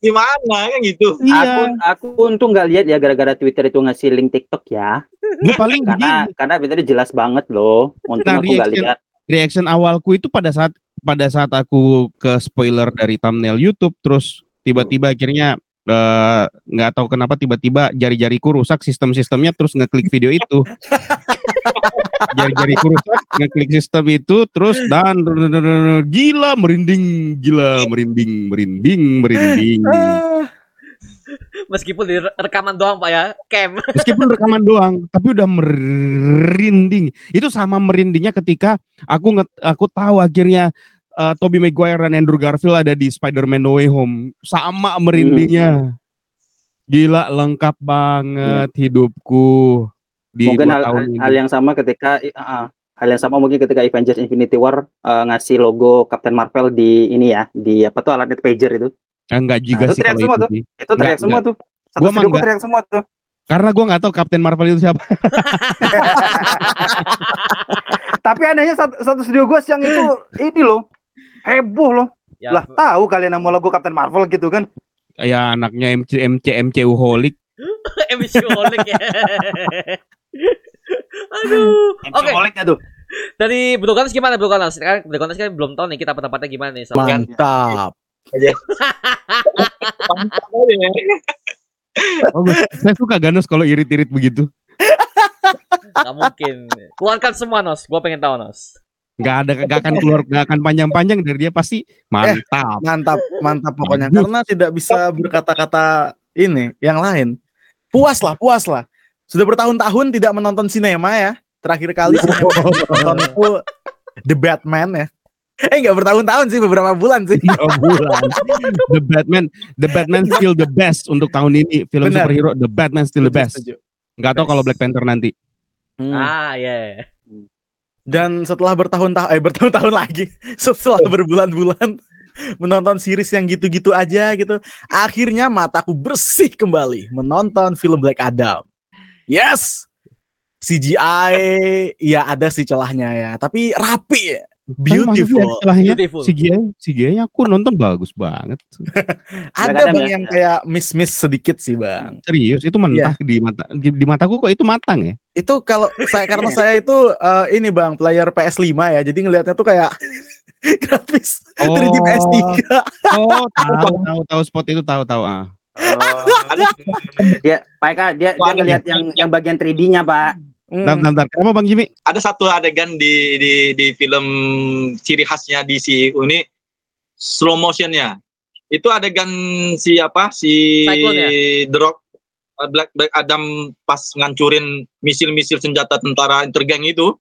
gimana kan gitu. aku Iya. aku untung nggak lihat ya gara-gara Twitter itu ngasih link TikTok ya Gue paling karena begini, karena Twitter jelas banget loh untung Nah, aku nggak reaction- lihat reaction awalku itu pada saat pada saat aku ke spoiler dari thumbnail YouTube terus tiba-tiba akhirnya eh, nggak tahu kenapa tiba-tiba jari-jariku rusak sistem-sistemnya terus ngeklik video itu. jari-jariku rusak ngeklik sistem itu terus dan gila merinding gila merinding merinding merinding Meskipun di re- rekaman doang Pak ya, cam. meskipun rekaman doang tapi udah merinding itu sama merindingnya ketika aku nget, aku tahu akhirnya uh, Tobey Maguire dan Andrew Garfield ada di Spider-Man No Way Home. Sama merindingnya. Gila lengkap banget hidupku di mungkin hal, tahun hal, ini. hal yang sama ketika ah, hal yang sama mungkin ketika Avengers Infinity War eh, ngasih logo Captain Marvel di ini ya di apa tuh alat pager itu. Eh, enggak juga Nah, itu sih teriak kalau semua itu tuh. itu teriak semua tuh. Satu Gua studio teriak semua tuh. Karena gua nggak tahu Captain Marvel itu siapa. Tapi anehnya satu, satu studio gua yang itu ini loh heboh loh Ya, lah tahu kalian nama logo Captain Marvel gitu kan ya anaknya MC MC MCU holik MCU Holic ya. Aduh. Oke, Holiknya tuh dari Bro Ganas gimana Bro Ganas? Kan Bro Ganas kan belum tahu nih kita pendapatnya gimana nih sama Mantap. oh, gua- saya suka Ganos kalau irit-irit begitu Gak mungkin. Keluarkan semua Nos, gua pengen tahu Nos. Nggak ada nggak akan keluar nggak akan panjang-panjang dari dia pasti mantap Mantap, mantap pokoknya. Karena tidak bisa berkata-kata ini yang lain. Puas lah, puas lah. Sudah bertahun-tahun tidak menonton sinema ya. Terakhir kali sinema nonton itu The Batman ya. Eh nggak bertahun-tahun sih, beberapa bulan sih. Dua bulan. The Batman, The Batman still the best untuk tahun ini film Benar. superhero. The Batman still the best. Nggak tahu kalau Black Panther nanti. Hmm. Ah, ya. Dan setelah bertahun-tahun eh bertahun-tahun lagi, setelah berbulan-bulan menonton series yang gitu-gitu aja gitu, akhirnya mataku bersih kembali menonton film Black Adam. Yes. CGI ya ada sih celahnya ya, tapi rapi ya. Beautiful. Setelahnya Beautiful. CGI, CGI aku nonton bagus banget. Ada bang ya. yang kayak miss-miss sedikit sih bang. Serius, itu mentah di mata di, di mataku kok itu matang ya. Itu kalau saya karena saya itu eh, ini bang player PS5 ya, jadi ngelihatnya tuh kayak grafis 3D PS3. Oh, tahu tahu tahu spot itu tahu tahu ah. dia Pak Eka dia dia ngelihat yang yang bagian 3D-nya, Pak. Hmm. Bentar, bentar. Kenapa Bang Jimmy? ada satu adegan di di di film ciri khasnya DC ini slow motionnya itu adegan si apa si Cyclone ya? The Rock uh, Black Black Adam pas ngancurin misil-misil senjata tentara intergang itu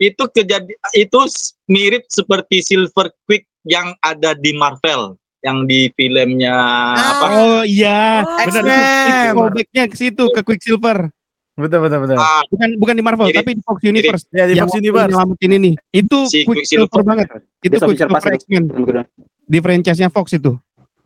itu kejadi itu mirip seperti Silver Quick yang ada di Marvel yang di filmnya apa Oh iya, Oh, benar. Itu callback-nya ke situ ke Quicksilver. Betul betul betul. ah, Bukan bukan di Marvel, Mirip. tapi di Fox Universe. Ya di yang Fox Universe. nyelamatin ini. Itu Si Quicksilver banget. Itu Quicksilver itu. X-Men di franchise-nya Fox itu.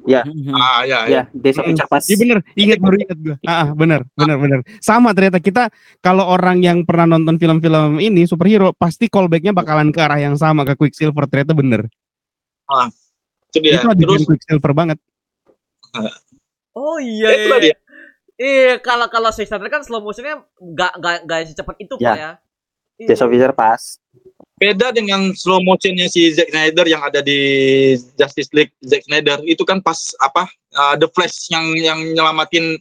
Mhm. ah ya, ya. Ya, Days of Future Past. Iya bener, ingat baru ingat gue. Ah, ah, bener, bener, bener. Sama ternyata kita kalau orang yang pernah nonton film-film ini superhero pasti callbacknya bakalan ke arah yang sama ke Quicksilver ternyata bener. itu dia itu terus Quicksilver banget. Oh iya. itu iya. dia Iya, kalau kalau Six Thunder kan slow motionnya nggak nggak nggak secepat itu Ya. pak ya. Iya. Days of Future Past. beda dengan slow motionnya si Zack Snyder yang ada di Justice League Zack Snyder itu kan pas apa uh, The Flash yang yang nyelamatin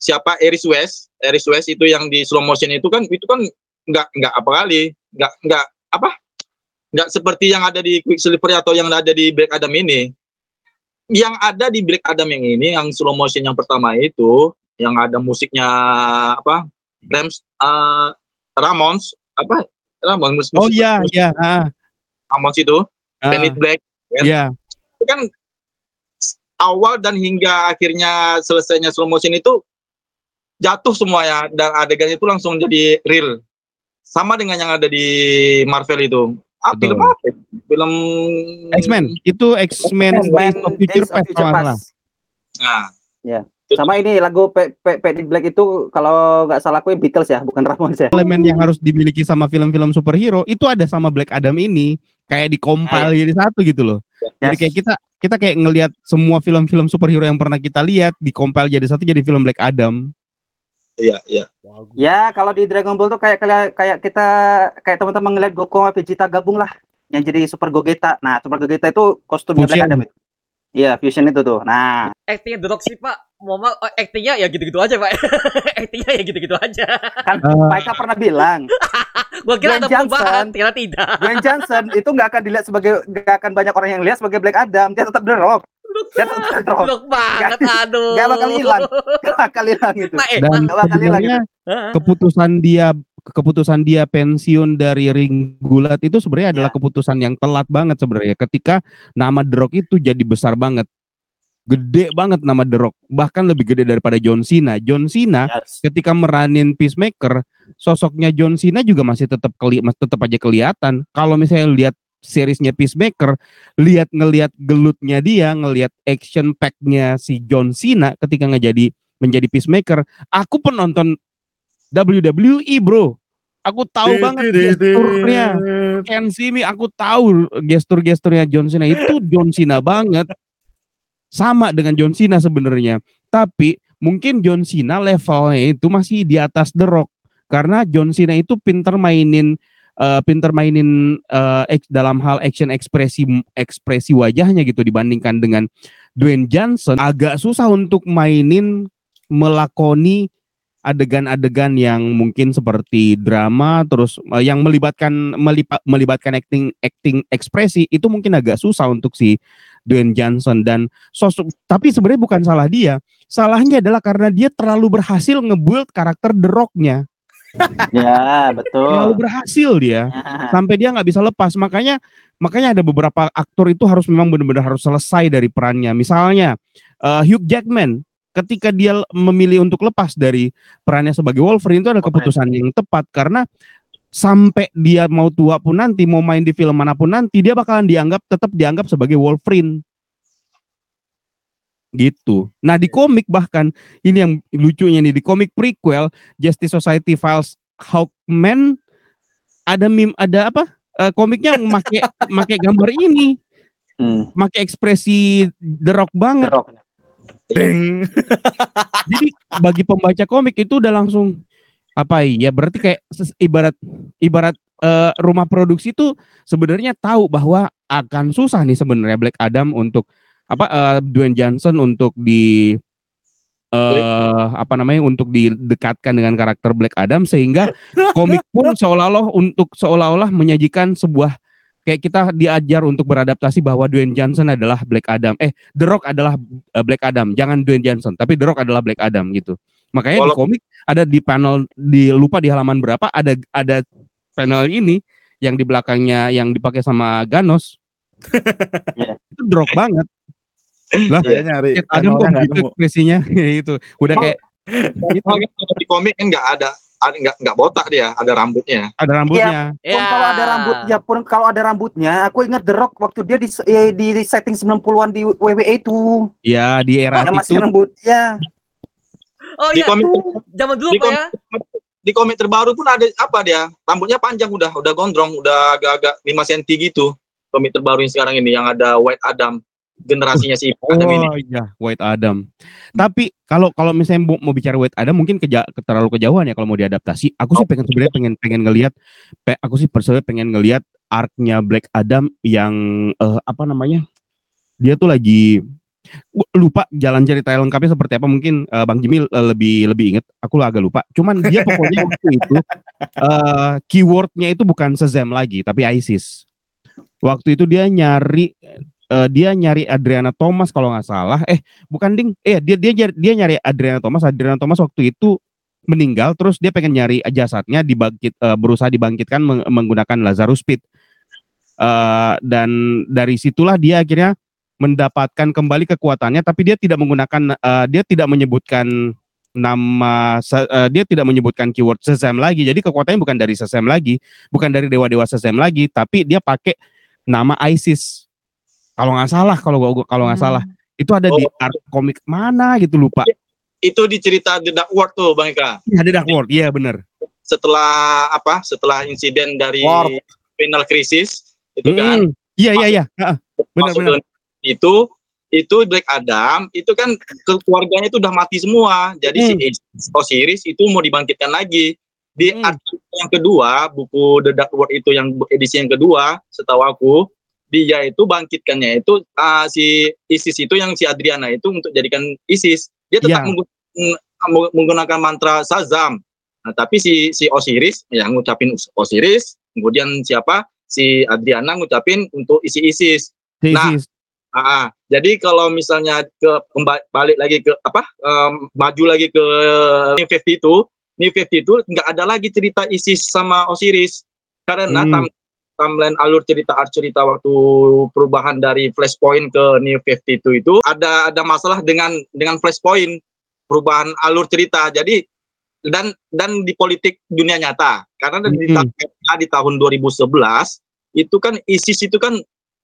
siapa Eris West Eris West itu yang di slow motion itu kan itu kan nggak nggak apa kali nggak nggak apa nggak seperti yang ada di Quicksilver atau yang ada di Black Adam ini yang ada di Black Adam yang ini yang slow motion yang pertama itu yang ada musiknya apa Rams uh, Ramones apa Ramones Oh musik- iya, iya, ah, Amos itu, ah, Planet Black, iya. itu kan awal dan hingga akhirnya selesainya slow motion itu jatuh semuanya dan adegan itu langsung jadi real. Sama dengan yang ada di Marvel itu. Ah, Betul. film apa? ya? Film X-Men, itu X-Men Days of Future Past Future kalau nggak salah. Past. Nah, Sama ini lagu Pe Pe Pe- Black itu kalau nggak salah aku Beatles ya, bukan Ramones ya. Elemen yang harus dimiliki sama film-film superhero itu ada sama Black Adam ini kayak dikompil jadi satu gitu loh. Jadi Yes. kayak kita kita kayak ngelihat semua film-film superhero yang pernah kita lihat dikompil jadi satu jadi film Black Adam. iya, iya. Ya, kalau di Dragon Ball tuh kayak kayak, kayak kita kayak teman-teman ngeliat Goku sama Vegeta gabung lah yang jadi Super Gogeta. Nah, Super Gogeta itu kostumnya Black Fusion. Adam itu. Iya, fusion itu tuh. Nah, Actingnya The Rock sih pak. Mau oh, actingnya ya gitu-gitu aja pak. actingnya ya gitu-gitu aja. kan Eh. mereka pernah bilang Gua kira ada Dwayne Johnson. perubahan, ternyata tidak. Dwayne Johnson itu nggak akan dilihat sebagai nggak akan banyak orang yang lihat sebagai Black Adam. Dia tetap The Rock. Dia tetap The Rock. Blok banget, aduh. Nggak bakal hilang. Nggak bakal hilang itu. Pak, eh, Dan Nggak bakal hilang keputusan dia keputusan dia pensiun dari ring gulat itu sebenarnya adalah Ya. keputusan yang telat banget sebenarnya ketika nama The Rock itu jadi besar banget. Gede banget nama The Rock, bahkan lebih gede daripada John Cena. John Cena Yes. ketika meranin Peacemaker, sosoknya John Cena juga masih tetap keli masih tetap aja kelihatan. Kalau misalnya lihat seriesnya Peacemaker, lihat ngelihat gelutnya dia, ngelihat action pack-nya si John Cena ketika ngejadi menjadi Peacemaker, aku penonton WWE, Bro. Aku tahu banget gesturnya. See me, aku tahu gestur-gesturnya John Cena itu John Cena banget. Sama dengan John Cena sebenarnya. Tapi mungkin John Cena levelnya itu masih di atas The Rock karena John Cena itu pinter mainin eh, pinter mainin eks- dalam hal action ekspresi ekspresi wajahnya gitu dibandingkan dengan Dwayne Johnson agak susah untuk mainin melakoni adegan-adegan yang mungkin seperti drama terus eh, yang melibatkan melipa- melibatkan acting acting ekspresi itu mungkin agak susah untuk si Dwayne Johnson dan sosok tapi sebenarnya bukan salah dia. Salahnya adalah karena dia terlalu berhasil nge-build karakter The Rock-nya. Ya, terlalu betul. berhasil dia. Ya. sampai dia nggak bisa lepas. Makanya makanya ada beberapa aktor itu harus memang benar-benar harus selesai dari perannya. Misalnya eh, Hugh Jackman ketika dia memilih untuk lepas dari perannya sebagai Wolverine itu ada keputusan yang tepat. Karena sampai dia mau tua pun nanti mau main di film mana pun nanti dia bakalan dianggap tetap dianggap sebagai Wolverine gitu. Nah di komik bahkan ini yang lucunya nih di komik prequel Justice Society Files Hawkman ada meme ada apa Eh, komiknya make make gambar ini Hmm. make ekspresi The Rock banget. The Rock. Deng. Jadi bagi pembaca komik itu udah langsung apa ya berarti kayak ibarat ibarat eh, rumah produksi itu sebenarnya tahu bahwa akan susah nih sebenarnya Black Adam untuk apa eh, Dwayne Johnson untuk di eh apa namanya untuk didekatkan dengan karakter Black Adam sehingga komik pun seolah-olah untuk seolah-olah menyajikan sebuah kayak kita diajar untuk beradaptasi bahwa Dwayne Johnson adalah Black Adam. Eh, The Rock adalah eh, Black Adam, jangan Dwayne Johnson, tapi The Rock adalah Black Adam gitu. Makanya di Walau- komik ada di panel di lupa di halaman berapa ada ada panel ini yang di belakangnya yang dipakai sama Ganos. Iya. Itu The Rock banget. Lah, Saya nyari Adam kok nemu. ekspresinya itu. Udah kayak gitu, Kalau di komik kan nggak ada, ada nggak nggak botak dia, ada rambutnya. ada rambutnya. Pun kalau ada rambutnya, pun kalau ada rambutnya, aku ingat The Rock waktu dia di eh, di setting 90-an di WWE itu. Ya, di era Ada itu masih rambut. Ya. Oh Di iya, komik zaman dulu di Pak ya. di komik terbaru pun ada apa dia? Rambutnya panjang udah, udah gondrong, udah agak-agak 5 cm gitu. Komik terbaru yang sekarang ini yang ada White Adam generasinya si Adam ini. Oh iya, White Adam. Tapi kalau kalau misalnya mau, mau bicara White Adam mungkin keja, ke- terlalu kejauhan ya kalau mau diadaptasi. Aku sih pengen sebenarnya pengen pengen ngelihat pe- aku sih personally pengen ngelihat arc-nya Black Adam yang eh, apa namanya? Dia tuh lagi lupa jalan cerita lengkapnya seperti apa mungkin eh, Bang Jimil eh, lebih lebih inget. Aku agak lupa. Cuman dia pokoknya waktu itu eh, keywordnya itu bukan Shazam lagi tapi ISIS. Waktu itu dia nyari eh, dia nyari Adriana Thomas kalau nggak salah. Eh bukan ding. Eh dia dia nyari- dia nyari Adriana Thomas. Adriana Thomas waktu itu meninggal terus dia pengen nyari jasadnya dibangkit eh, berusaha dibangkitkan meng- menggunakan Lazarus Pit. Eh, dan dari situlah dia akhirnya mendapatkan kembali kekuatannya tapi dia tidak menggunakan eh, dia tidak menyebutkan nama sa- eh, dia tidak menyebutkan keyword Shazam lagi. Jadi kekuatannya bukan dari Shazam lagi bukan dari dewa-dewa Shazam lagi tapi dia pakai nama ISIS. Kalau nggak salah kalau gua kalau nggak salah. Itu ada di Oh. art komik mana gitu lupa. Itu di cerita The Dark World tuh Bang Eka. Iya, ada Dark World. Iya bener. Setelah apa? Setelah insiden dari World. Final Crisis itu kan? Hmm, iya iya. Iya Heeh, benar benar itu itu Black Adam itu kan ke- keluarganya itu udah mati semua. Jadi si Osiris itu mau dibangkitkan lagi. Di Hmm. artikel yang kedua buku The Dark World itu yang edisi yang kedua setahu aku dia itu bangkitkannya itu ah, si Isis itu yang si Adriana itu untuk jadikan Isis. Dia tetap Ya. menggu- meng- menggunakan mantra Shazam nah tapi si si Osiris yang ngucapin Osiris kemudian siapa? Si Adriana ngucapin untuk isi Isis. Si Nah, ISIS. Ah, ah. jadi kalau misalnya ke balik lagi ke apa em, maju lagi ke New 50 itu New 50 itu nggak ada lagi cerita Isis sama Osiris karena Hmm. tam- timeline alur cerita art cerita waktu perubahan dari Flashpoint ke New 52 itu ada ada masalah dengan dengan Flashpoint perubahan alur cerita jadi dan dan di politik dunia nyata karena di, Hmm. ta- di tahun 2011 itu kan ISIS itu kan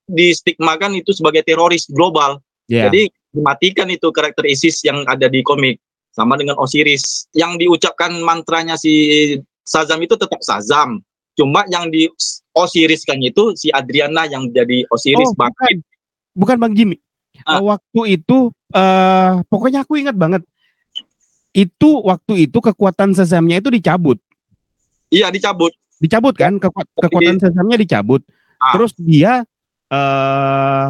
distigmakan itu sebagai teroris global. Iya. Jadi dimatikan itu karakter ISIS yang ada di komik sama dengan Osiris. Yang diucapkan mantranya si Shazam itu tetap Shazam. Cuma yang di Osiriskan itu si Adriana yang jadi Osiris Oh, Bang. bukan. Bukan Bang Jimmy. Ah. Waktu itu eh pokoknya aku ingat banget. Itu waktu itu kekuatan Shazamnya itu dicabut. Iya dicabut. Dicabut kan? Keku- kekuatan Shazamnya dicabut. Ah. Terus dia eh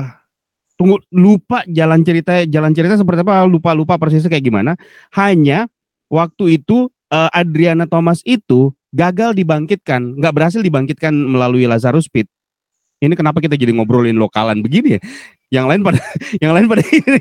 tunggu lupa jalan cerita jalan cerita seperti apa lupa lupa persisnya kayak gimana. Hanya waktu itu eh, Adriana Thomas itu gagal dibangkitkan, nggak berhasil dibangkitkan melalui Lazarus Pit. Ini kenapa kita jadi ngobrolin lokalan begini ya? Yang lain pada yang lain pada ini.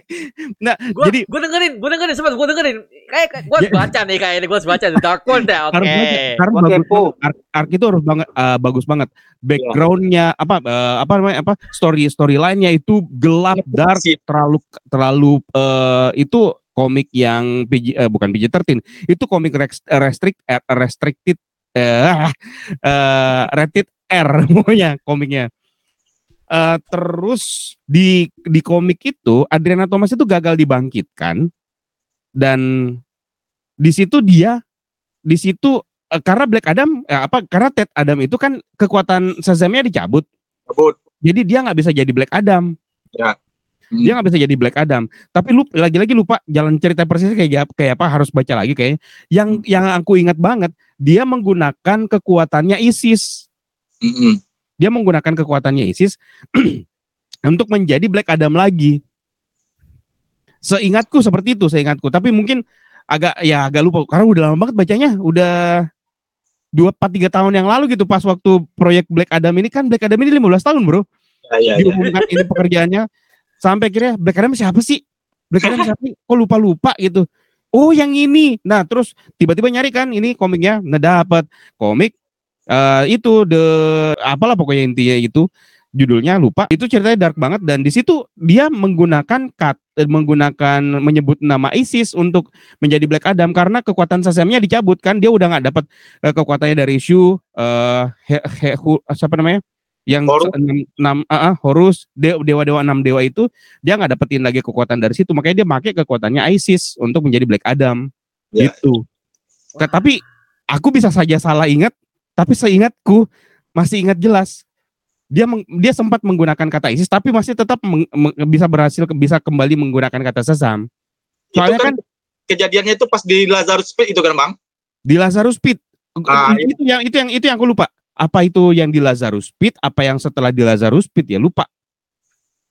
Nah, Gua, jadi gua dengerin, gua dengerin, sempat gua dengerin. Kayak kayak- gua harus Ya. baca nih kayaknya, gua harus baca Dark World ya. Oke. banget, harus Gua bagus. Arc, arc itu harus banget eh, bagus banget. Backgroundnya apa eh, apa namanya apa story storyline-nya itu gelap, dark, Si- terlalu terlalu eh, itu komik yang PG, eh, bukan PG-13 itu komik restrict restricted eh eh, rated R pokoknya komiknya. Eh, terus di di komik itu Adriana Thomas itu gagal dibangkitkan dan di situ dia di situ eh, karena Black Adam eh, apa karena Ted Adam itu kan kekuatan Shazamnya dicabut Cabut. jadi dia nggak bisa jadi Black Adam Ya. dia nggak bisa jadi Black Adam tapi lu lagi-lagi lupa jalan cerita persisnya kayak kayak apa harus baca lagi kayak yang yang aku ingat banget dia menggunakan kekuatannya ISIS Mm-mm. Dia menggunakan kekuatannya ISIS untuk menjadi Black Adam lagi. Seingatku seperti itu, seingatku. Tapi mungkin agak ya agak lupa. Karena udah lama banget bacanya, udah dua empat tiga tahun yang lalu gitu pas waktu proyek Black Adam ini. Kan Black Adam ini 15 tahun bro. Ya, ya, ya. diumumkan ini pekerjaannya. Sampai akhirnya Black Adam siapa sih? Black Adam siapa sih? kok lupa lupa gitu. Oh yang ini. Nah terus tiba-tiba nyari kan ini komiknya. Nah dapat komik eh, itu the apalah pokoknya intinya itu. Judulnya lupa. Itu ceritanya dark banget dan di situ dia menggunakan kat, eh, menggunakan menyebut nama ISIS untuk menjadi Black Adam karena kekuatan Shazamnya dicabut kan. Dia udah nggak dapat eh, kekuatannya dari Shu eh he- he- hu- siapa namanya? Yang Horus. enam, enam ah, ah, Horus. De- dewa-dewa enam dewa itu dia nggak dapetin lagi kekuatan dari situ. Makanya dia pakai kekuatannya ISIS untuk menjadi Black Adam. Ya. gitu. Ke- tapi aku bisa saja salah ingat tapi seingatku masih ingat jelas dia meng- dia sempat menggunakan kata ISIS tapi masih tetap meng- meng- bisa berhasil bisa kembali menggunakan kata sesam. Soalnya itu kan kan, kejadiannya itu pas di Lazarus Pit itu kan bang? Di Lazarus Pit. Ah, itu yang itu yang itu yang aku lupa. Apa itu yang di Lazarus Pit apa yang setelah di Lazarus Pit ya lupa.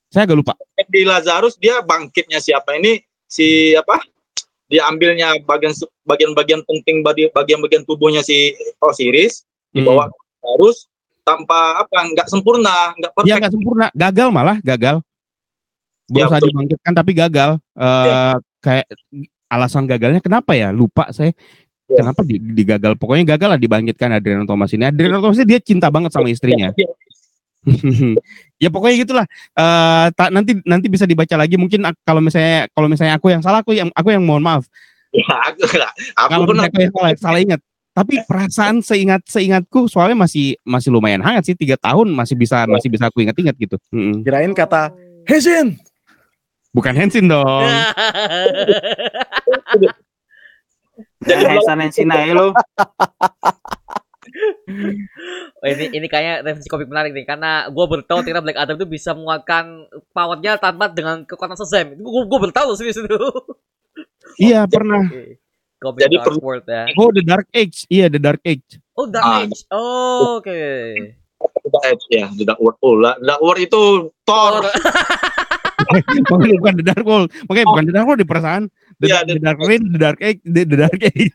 Saya agak lupa. Di Lazarus dia bangkitnya siapa? Ini si apa? Dia ambilnya bagian bagian-bagian penting bagi- bagian-bagian tubuhnya si Osiris dibawa ke Lazarus tanpa apa nggak sempurna nggak ya perfect nggak sempurna. Gagal malah gagal. Ya, berusaha betul. dibangkitkan tapi gagal. Eh kayak alasan gagalnya kenapa ya? Lupa saya. Ya. kenapa di, digagal pokoknya gagal lah dibangkitkan Adriano Thomas ini. Adriano Thomas ini dia cinta banget sama istrinya. Ya, ya. Pokoknya gitulah. Eh tak nanti nanti bisa dibaca lagi. Mungkin kalau misalnya kalau misalnya aku yang salah aku yang aku yang mohon maaf. Ya, aku aku kalau pun misalnya aku yang salah, salah ingat tapi perasaan seingat seingatku soalnya masih masih lumayan hangat sih tiga tahun masih bisa masih bisa aku ingat-ingat gitu. Kirain kata Hezin. bukan Hensin dong jadi sana sini aja lo. Oh, ini ini kayaknya referensi komik menarik nih karena gue baru tahu ternyata Black Adam itu bisa menguatkan powernya tanpa dengan kekuatan Shazam. Itu gue gue baru tahu serius itu. iya pernah Komik Jadi Dark perlu- World ya. oh The Dark Age iya The Dark Age Oh Dark Ah. Age. Oh, Oke. Dark Edge ya The Dark World oh lah Dark World itu Thor makanya bukan The Dark World makanya bukan The Dark World di perasaan The, Iya, the The- Dark Reign The Dark Age The, the Dark Age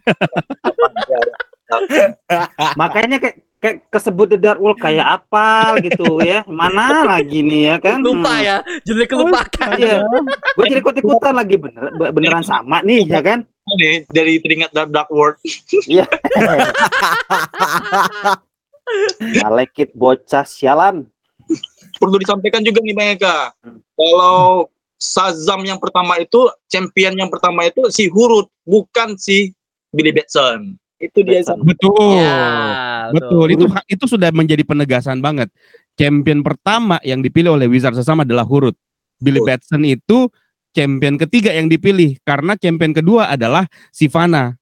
Makanya kayak kayak kesebut The Dark World kayak apa gitu ya. Mana lagi nih ya kan? Lupa ya, jadi kelupakan. Iya. Gue jadi ikut ikutan lagi bener beneran sama nih ya kan? Nih dari teringat Dark, Dark World Iya. Malekit bocah sialan. perlu disampaikan juga nih Bang Eka. Kalau Shazam yang pertama itu champion yang pertama itu si Hurut bukan si Billy Batson. Itu dia Batson. betul. Ya, betul. itu itu sudah menjadi penegasan banget. Champion pertama yang dipilih oleh Wizard sesama adalah Hurut Billy Betul. Batson itu champion ketiga yang dipilih karena champion kedua adalah Sivana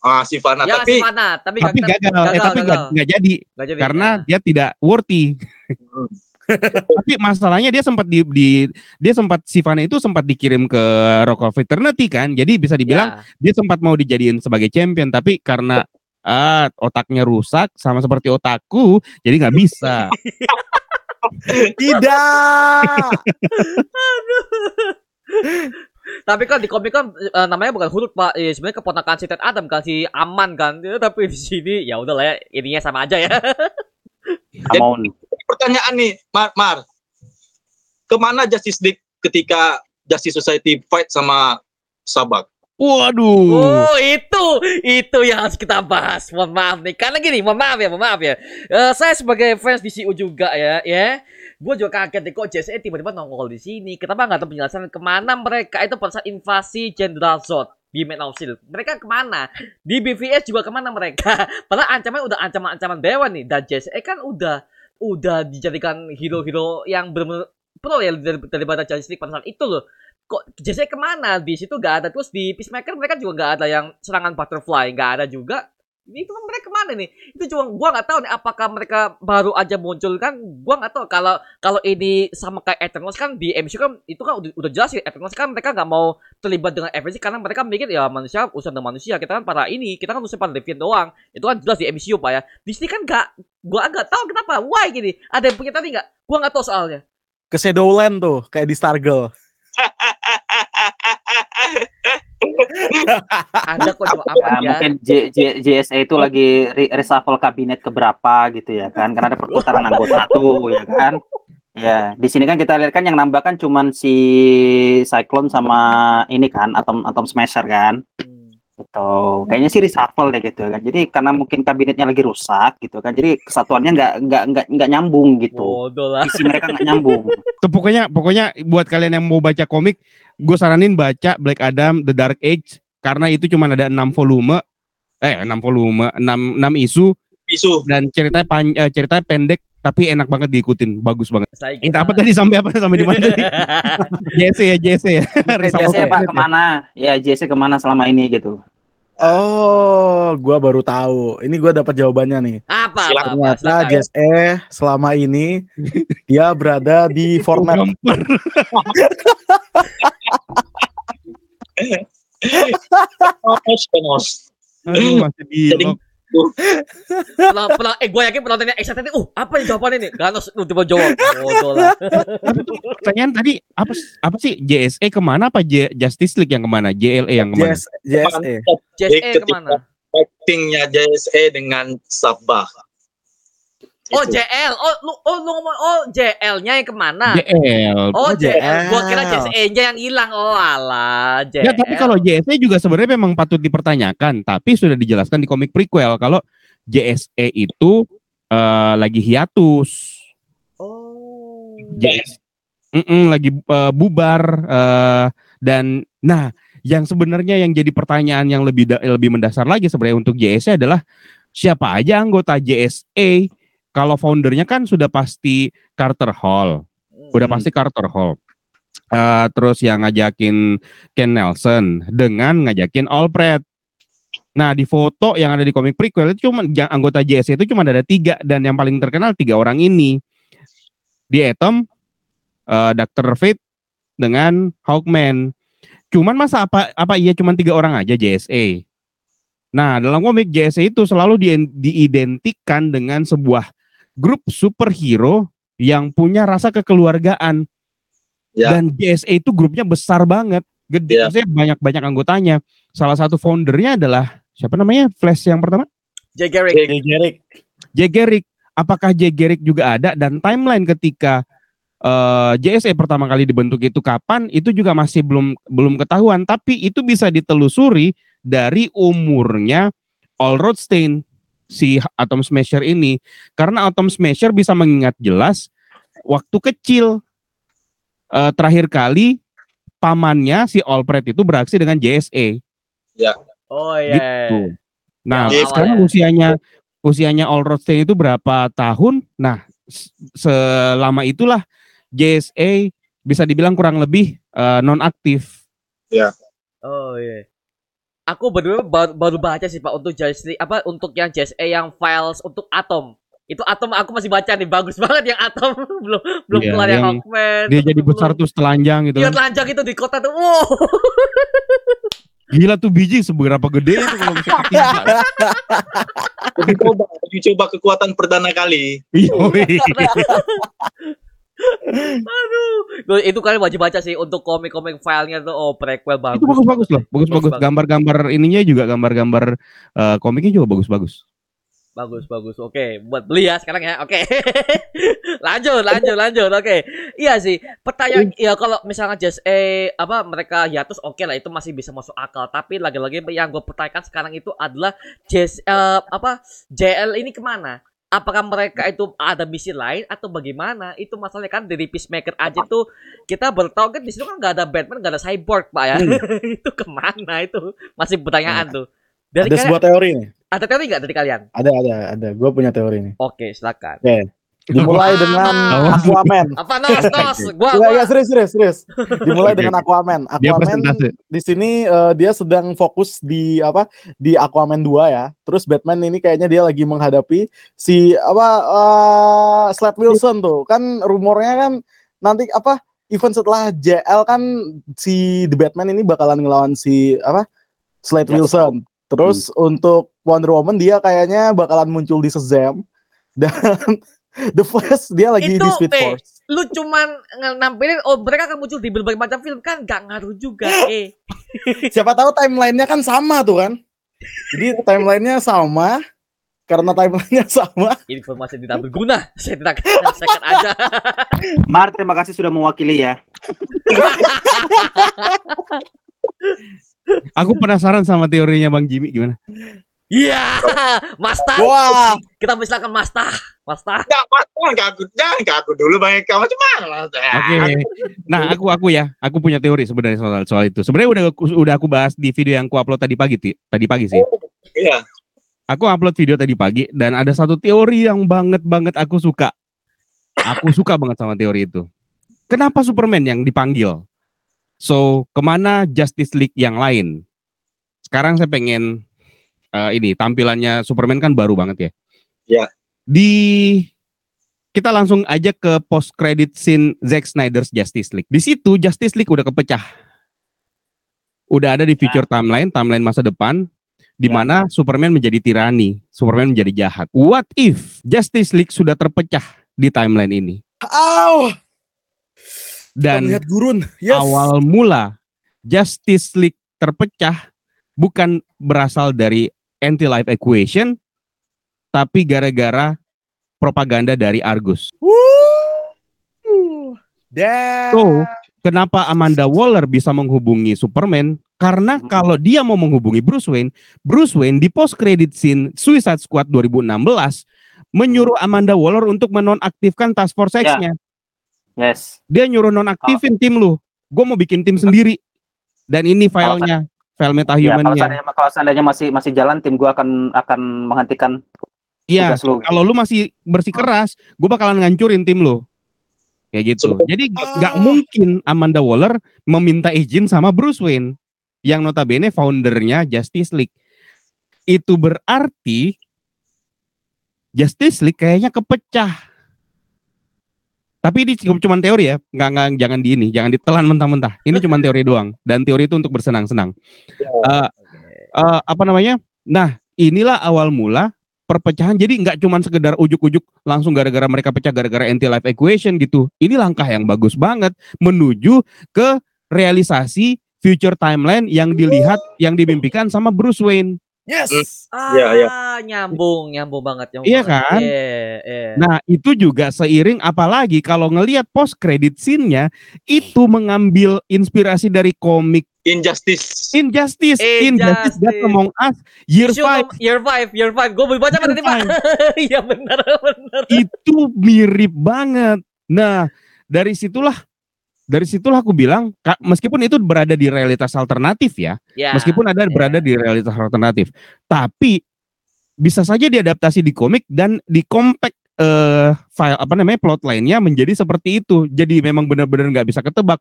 ah si Fana Ya, tapi si mana? Tapi, tapi nggak- gagal, eh tapi nggak nggak jadi nggak jadi. karena Ya. dia tidak worthy Hmm. tapi masalahnya dia sempat di, di dia sempat Sivana itu sempat dikirim ke Rock of Eternity kan jadi bisa dibilang Ya. dia sempat mau dijadiin sebagai champion tapi karena ah, otaknya rusak sama seperti otakku jadi nggak bisa Tidak. Tapi kan di komik kan eh, namanya bukan Hurut Pak. Eh, sebenarnya keponakan si Ted Adam kan si Aman kan. Ya, tapi di sini ya udah lah ya ininya sama aja ya. Amon. pertanyaan nih Mar, Mar ke mana Justice League ketika Justice Society fight sama Sabak waduh Oh itu itu yang harus kita bahas. Mohon maaf nih. Karena gini, mohon maaf ya, mohon maaf ya. Eh, saya sebagai fans DCU juga ya, ya. Gue juga kaget nih kok JSA tiba-tiba nongol di sini. Kenapa nggak tahu penjelasan ke mana mereka itu pada saat invasi Jenderal Zod? di Man of Steel. Mereka ke mana? Di BVS juga ke mana mereka? Padahal ancaman udah ancaman-ancaman dewa nih. Dan JSE kan udah udah dijadikan hero-hero yang benar-benar pro ya dari, daripada Justice League pada saat itu loh. Kok JSE ke mana? Di situ gak ada. Terus di Peacemaker mereka juga gak ada yang serangan butterfly. Gak ada juga. Ini itu mereka ke mana nih? Itu cuma gua nggak tahu nih apakah mereka baru aja muncul kan? Gua nggak tahu. Kalau kalau ini sama kayak Eternals kan di MCU kan itu kan udah, udah jelas ya Eternals kan mereka nggak mau terlibat dengan Avengers karena mereka mikir ya manusia urusan dengan manusia. Kita kan para ini kita kan urusan para Deviant doang. Itu kan jelas di MCU pak ya. Di sini kan nggak gua nggak tahu kenapa. Why gini? Ada yang punya tadi nggak? Gua nggak tahu soalnya. Ke Shadowland tuh, kayak di Stargirl. ada kok Ya, apa ya mungkin J, J, JSA itu lagi re- reshuffle kabinet keberapa gitu ya kan. Karena ada perputaran anggota tuh ya kan. Ya di sini kan kita lihat kan yang nambah kan cuman si Cyclone sama ini kan Atom Atom Smasher kan Gitu. Kayaknya sih reshuffle deh gitu kan. Jadi karena mungkin kabinetnya lagi rusak gitu kan jadi kesatuannya nggak nggak nggak nggak nyambung gitu. Lah. Isi mereka nggak nyambung. Tuh, pokoknya pokoknya buat kalian yang mau baca komik, gue saranin baca Black Adam The Dark Age karena itu cuma ada 6 volume eh 6 volume, 6 6 isu. Isu. dan ceritanya pan, eh, ceritanya pendek tapi enak banget diikutin, bagus banget. saya Ini apa tadi sampai apa sampai di mana tadi? JC ya, JC ya. JSA pak kabinet ya. ke mana ya JSA ke mana selama ini gitu Oh, gua baru tahu. Ini gua dapat jawabannya nih. apa Silakan. Ternyata E selama ini dia berada di format Gambar. Panos, panos. Aduh, masih di Penonton- penonton- eh gue yakin penontonnya excited uh apa yang jawabannya nih Ganos lu tiba jawab bodoh lah Pertanyaan tadi apa apa sih JSE ke mana apa J- Justice League yang ke mana? JLA yang ke mana? JSE. JSE ke mana Fightingnya JSE dengan Sabah. Oh Itu. JL oh lu oh lu ngomong oh JL nya yang ke mana JL. oh Oh, JL gua kira JL. JSE nya yang hilang oh alah JL Ya, tapi kalau JSE juga sebenarnya memang patut dipertanyakan, tapi sudah dijelaskan di komik prequel kalau JSE itu eh, lagi hiatus. oh JS Mm-mm, lagi eh, bubar eh, dan nah yang sebenarnya yang jadi pertanyaan yang lebih lebih mendasar lagi sebenarnya untuk JSE adalah siapa aja anggota JSE kalau foundernya kan sudah pasti Carter Hall udah Hmm. pasti Carter Hall Eh, terus yang ngajakin Ken Nelson dengan ngajakin Alfred Nah di foto yang ada di komik prequel itu cuma yang anggota JSE itu cuma ada tiga dan yang paling terkenal tiga orang ini di Atom, eh, Dr. Fate dengan Hawkman. Cuman masa apa apa iya cuma tiga orang aja JSE? Nah dalam komik JSE itu selalu di- diidentikan dengan sebuah grup superhero yang punya rasa kekeluargaan. Ya. Dan JSE itu grupnya besar banget, gede, Ya. maksudnya banyak-banyak anggotanya. Salah satu foundernya adalah siapa namanya? Flash yang pertama? Jay Garrick Gerik. Jay Garrick. Apakah Jay Garrick juga ada dan timeline ketika eh, JSE pertama kali dibentuk itu kapan itu juga masih belum belum ketahuan tapi itu bisa ditelusuri dari umurnya All Rothstein si Atom Smasher ini karena Atom Smasher bisa mengingat jelas waktu kecil eh, terakhir kali pamannya si Alfred itu beraksi dengan JSE oh iya gitu. Nah, Yang sekarang awalnya. usianya usianya All Rothstein itu berapa tahun? Nah, selama itulah JSA bisa dibilang kurang lebih non aktif. Oh iya. Aku berdua baru, baru baca sih Pak untuk JSE apa untuk yang JSE yang files untuk Atom. Itu Atom aku masih baca nih bagus banget yang Atom belum belum Iya, keluar yang, yang Hawkman. Dia jadi belum- besar terus telanjang gitu Iya kan. telanjang itu di kota tuh. Wow. Gila tuh biji seberapa gede itu kalau bisa. Uji coba, uji coba kekuatan perdana kali. Yoi. Aduh. Itu kalian wajib baca sih untuk komik-komik filenya tuh oh prequel bagus. Itu bagus-bagus loh, bagus-bagus. Bagus. Gambar-gambar ininya juga gambar-gambar eh, komiknya juga bagus-bagus. Bagus, bagus. Oke, buat beli ya sekarang ya. Oke. lanjut, lanjut, lanjut. Oke. Iya sih. Pertanyaan ya kalau misalnya just eh apa mereka hiatus oke lah itu masih bisa masuk akal. Tapi lagi-lagi yang gue pertanyakan sekarang itu adalah Jess eh, apa JL ini ke mana? Apakah mereka itu ada misi lain atau bagaimana? Itu masalahnya kan dari Peacemaker aja tuh kita bertahu kan di situ kan nggak ada Batman, nggak ada Cyborg pak ya. itu ke mana itu masih pertanyaan tuh. Dari ada kalian, sebuah teori nih. ada teori nggak dari kalian? Ada ada ada. Gue punya teori nih. Oke silakan. Dimulai dengan. Aquaman. Apa nos nos? Gua Iya, gua iya, serius, serius, serius. Dimulai dengan Aquaman. Aquaman di sini eh, dia sedang fokus di apa? Di Aquaman 2 ya. Terus Batman ini kayaknya dia lagi menghadapi si apa eh Slade Wilson tuh. Kan rumornya kan nanti apa? Event setelah JL kan si The Batman ini bakalan ngelawan si apa? Slade Yes. Wilson. Terus untuk Wonder Woman dia kayaknya bakalan muncul di Shazam dan The Flash dia lagi Itu, di Speed eh, Force. lu cuman nampilin oh mereka akan muncul di berbagai macam film kan nggak ngaruh juga eh siapa tahu timelinenya kan sama tuh kan jadi timelinenya sama karena timelinenya sama informasi tidak berguna saya tidak selesaikan aja Mar, terima kasih sudah mewakili ya. Aku penasaran sama teorinya Bang Jimmy gimana? Iya Masta wah kita misalkan Masta Masta Jangan, Mas, jangan ke aku, jangan ke aku dulu banyak kamu cuman. Oke. Nah, aku aku ya, aku punya teori sebenarnya soal soal itu. Sebenarnya udah aku- udah aku bahas di video yang aku upload tadi pagi, Ti. tadi pagi sih. Iya. Aku upload video tadi pagi dan ada satu teori yang banget banget aku suka. Aku suka banget sama teori itu. Kenapa Superman yang dipanggil? So, ke mana Justice League yang lain? Sekarang saya pengen eh, ini tampilannya Superman kan baru banget ya. Ya. Di kita langsung aja ke post credit scene Zack Snyder's Justice League. Di situ Justice League udah kepecah. Udah ada di future timeline, timeline masa depan di Ya. mana Superman menjadi tirani, Superman menjadi jahat. What if Justice League sudah terpecah di timeline ini? Aw, Dan lihat gurun. Yes. awal mula Justice League terpecah bukan berasal dari anti-life equation, tapi gara-gara propaganda dari Argus. Woo. So, kenapa Amanda Waller bisa menghubungi Superman? Karena Hmm. kalau dia mau menghubungi Bruce Wayne, Bruce Wayne di post credit scene Suicide Squad 2016 menyuruh Amanda Waller untuk menonaktifkan Task Force Ya. X-nya. Yes. Dia nyuruh nonaktifin tim lu. Gue mau bikin tim sendiri. Dan ini filenya, file Ya, kalau metahumannya. seandainya, kalau seandainya masih masih jalan, tim gua akan akan menghentikan Iya, kalau lu masih bersikeras, gue bakalan ngancurin tim lu. Kayak gitu. Jadi nggak nggak mungkin Amanda Waller meminta izin sama Bruce Wayne yang notabene foundernya Justice League. Itu berarti Justice League kayaknya kepecah. Tapi ini cuma teori ya, nggak nggak jangan di ini, jangan ditelan mentah-mentah. Ini cuma teori doang, dan teori itu untuk bersenang-senang. Eh, eh, apa namanya? Nah, inilah awal mula perpecahan. Jadi nggak cuma sekedar ujuk-ujuk langsung gara-gara mereka pecah gara-gara anti life equation gitu. Ini langkah yang bagus banget menuju ke realisasi future timeline yang dilihat yang dimimpikan sama Bruce Wayne. Yes. ah Iya, iya. nyambung nyambung banget nyambung Iya banget. kan? Iya, iya. Nah, itu juga seiring apalagi kalau ngelihat post credit scene-nya itu mengambil inspirasi dari komik Injustice. Injustice, Injustice. Injustice That Among Us Year Issue 5 nom- year 5, year 5. Gue baca Year tadi, Pak. Iya benar, benar. itu mirip banget. Nah, dari situlah dari situlah aku bilang meskipun itu berada di realitas alternatif ya, Ya. meskipun ada ya. berada di realitas alternatif, tapi bisa saja diadaptasi di komik dan di compact eh file apa namanya plot lainnya menjadi seperti itu. Jadi memang benar-benar nggak bisa ketebak.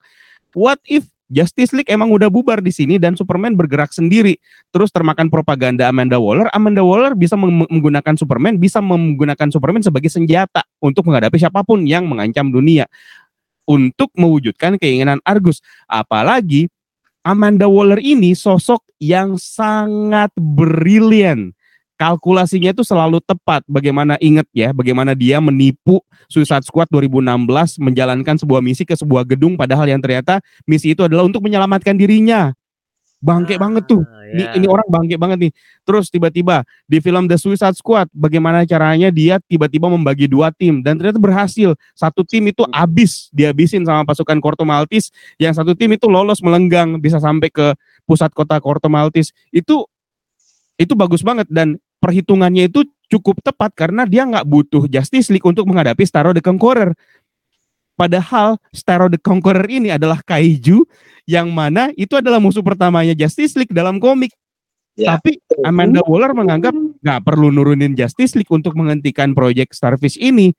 What if Justice League emang udah bubar di sini dan Superman bergerak sendiri, terus termakan propaganda Amanda Waller. Amanda Waller bisa meng- menggunakan Superman, bisa menggunakan Superman sebagai senjata untuk menghadapi siapa pun yang mengancam dunia untuk mewujudkan keinginan Argus. Apalagi Amanda Waller ini sosok yang sangat brilian. Kalkulasinya itu selalu tepat. Bagaimana inget ya, bagaimana dia menipu Suicide Squad 2016 menjalankan sebuah misi ke sebuah gedung padahal yang ternyata misi itu adalah untuk menyelamatkan dirinya. Bangke banget tuh. Ah, Ini, ya. ini orang bangke banget nih. Terus tiba-tiba di film The Suicide Squad, bagaimana caranya dia tiba-tiba membagi dua tim dan ternyata berhasil. Satu tim itu habis dihabisin sama pasukan Corto Maltese, yang satu tim itu lolos melenggang bisa sampai ke pusat kota Corto Maltese. Itu itu bagus banget dan perhitungannya itu cukup tepat karena dia nggak butuh Justice League untuk menghadapi Starro the Conqueror. Padahal Starro the Conqueror ini adalah kaiju yang mana itu adalah musuh pertamanya Justice League dalam komik. Ya. Tapi Amanda Waller menganggap nggak perlu nurunin Justice League untuk menghentikan proyek Starfish ini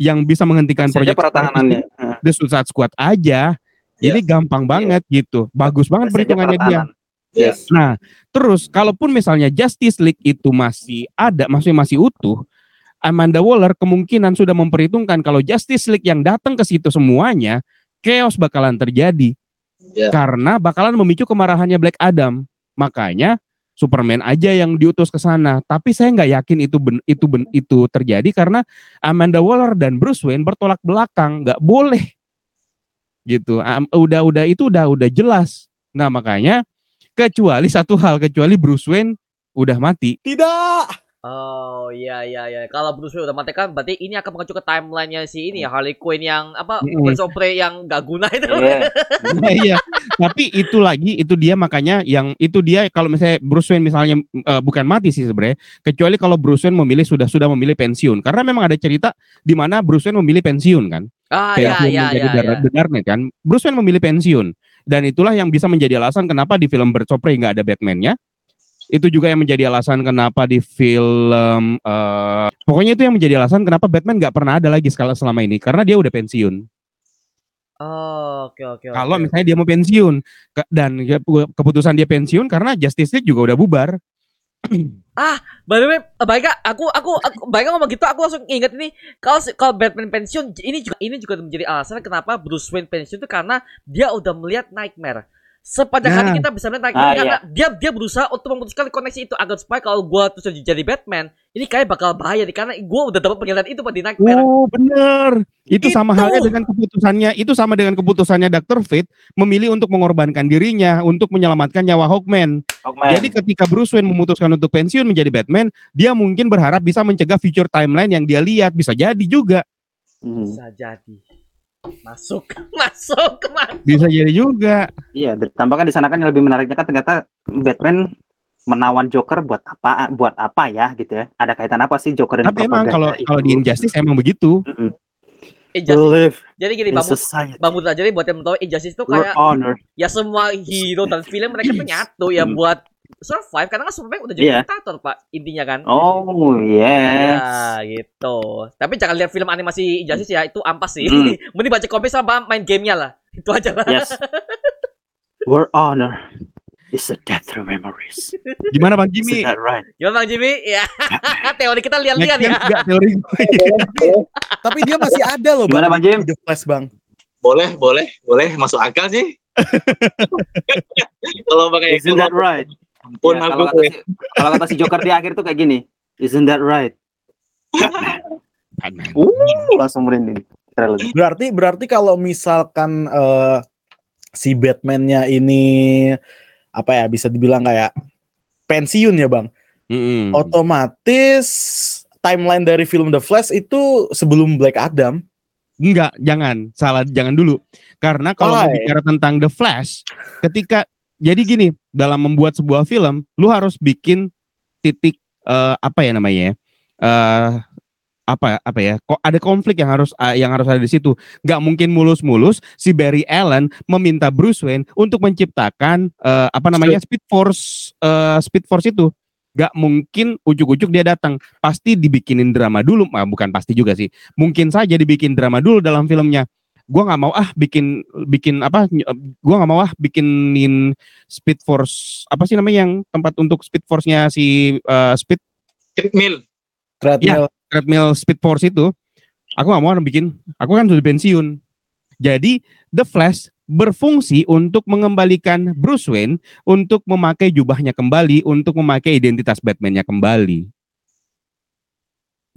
yang bisa menghentikan proyek pertahanannya. The Suicide Squad aja. Jadi gampang banget gitu. Bagus banget perhitungannya dia. pertahanan. Yes. Nah, terus kalaupun misalnya Justice League itu masih ada, maksudnya masih utuh, Amanda Waller kemungkinan sudah memperhitungkan kalau Justice League yang datang ke situ semuanya, chaos bakalan terjadi. Ya. Karena bakalan memicu kemarahannya Black Adam. Makanya Superman aja yang diutus ke sana. Tapi saya nggak yakin itu ben, itu ben, itu terjadi karena Amanda Waller dan Bruce Wayne bertolak belakang, nggak boleh. Gitu. Am- udah udah itu udah udah jelas. Nah, makanya kecuali satu hal kecuali Bruce Wayne udah mati. Tidak. Oh iya iya iya. Kalau Bruce Wayne udah mati kan berarti ini akan mengacu ke timelinenya si ini ya Harley Quinn yang apa. Birds of Prey yang gak guna itu. Iya. Nah, iya. Tapi itu lagi itu dia makanya yang itu dia kalau misalnya Bruce Wayne misalnya eh, bukan mati sih sebenarnya, kecuali kalau Bruce Wayne memilih sudah sudah memilih pensiun. Karena memang ada cerita di mana Bruce Wayne memilih pensiun kan. Ah iya iya iya. The, iya. The Dark kan. Bruce Wayne memilih pensiun dan itulah yang bisa menjadi alasan kenapa di film Birds of Prey nggak ada Batman-nya. Itu juga yang menjadi alasan kenapa di film eh, pokoknya itu yang menjadi alasan kenapa Batman nggak pernah ada lagi sekala selama ini karena dia udah pensiun. Oh oke oke. Kalau misalnya dia mau pensiun ke- dan ke- keputusan dia pensiun karena Justice League juga udah bubar. By the way, eh, baik aku aku aku baik ngomong gitu aku langsung ingat ini kalau kalau Batman pensiun ini juga ini juga menjadi alasan kenapa Bruce Wayne pensiun itu karena dia udah melihat Nightmare. Sepanjang hari Nah. kita bisa melihat Ah, karena dia dia berusaha untuk memutuskan koneksi itu agar supaya kalau gua terus jadi Batman, ini kayak bakal bahaya nih karena gua udah dapat penglihatan itu Pak di Nightmare. Oh bener. Itu sama Itu. halnya dengan keputusannya. Itu sama dengan keputusannya Dr. Fate memilih untuk mengorbankan dirinya untuk menyelamatkan nyawa Hawkman. Hawkman. Jadi ketika Bruce Wayne memutuskan untuk pensiun menjadi Batman, dia mungkin berharap bisa mencegah future timeline yang dia lihat. Bisa jadi juga. Hmm. Bisa jadi. Masuk, masuk, masuk. Bisa jadi juga. Iya, ditambahkan di sana kan yang lebih menariknya kan ternyata Batman menawan Joker buat apa buat apa ya gitu ya. Ada kaitan apa sih Joker dan Tapi emang kalau propaganda kalau itu? di Injustice emang begitu. Mm-mm. Injustice. Believe Jadi gini, in Bang. Bang Mut jadi buat yang tahu Injustice itu kayak honor. ya semua hero dan film mereka tuh nyatu ya Hmm. buat survive karena kan Superman udah jadi Iya. diktator Pak intinya kan. Oh, yes. Ya gitu. Tapi jangan lihat film animasi Injustice ya, itu ampas sih. Hmm. Mending baca komik sama main gamenya lah. Itu aja lah. Yes. Your honor is a death through memories. Gimana Bang Is Jimmy? that right? Gimana Bang Jimmy? Ya. Teori kita lihat-lihat ya. sense nggak teori gue? Tapi dia masih ada loh Gimana, Bang Jim? di The Flash bang. Boleh, boleh, boleh masuk akal sih. kalau pakai Isn't that right? Ampun Ya, aku kalau kata si, kalau kata si Joker di akhir tuh kayak gini. Isn't that right? Uh, langsung merinding. Trailer. Berarti berarti kalau misalkan eh, si Batman-nya ini apa ya bisa dibilang kayak pensiun ya bang. Mm-mm. Otomatis timeline dari film The Flash itu sebelum Black Adam. Enggak, jangan. Salah, jangan dulu. Karena kalau mau bicara tentang The Flash, ketika jadi gini, dalam membuat sebuah film, lu harus bikin titik eh, apa ya namanya ya? Eh apa apa ya? Kok ada konflik yang harus eh, yang harus ada di situ. Nggak mungkin mulus-mulus si Barry Allen meminta Bruce Wayne untuk menciptakan eh, apa namanya Speed Force eh, Speed Force itu. Nggak mungkin ujuk-ujuk dia datang. Pasti dibikinin drama dulu. Ah, bukan pasti juga sih mungkin saja dibikin drama dulu dalam filmnya. Gua nggak mau ah bikin bikin apa? ny- Gua nggak mau ah bikinin Speed Force apa sih namanya yang tempat untuk Speed Force-nya si eh, Speed treadmill. Treadmill. treadmill Speed Force itu. Aku nggak mau bikin. Aku kan sudah pensiun. Jadi The Flash berfungsi untuk mengembalikan Bruce Wayne untuk memakai jubahnya kembali, untuk memakai identitas Batman-nya kembali.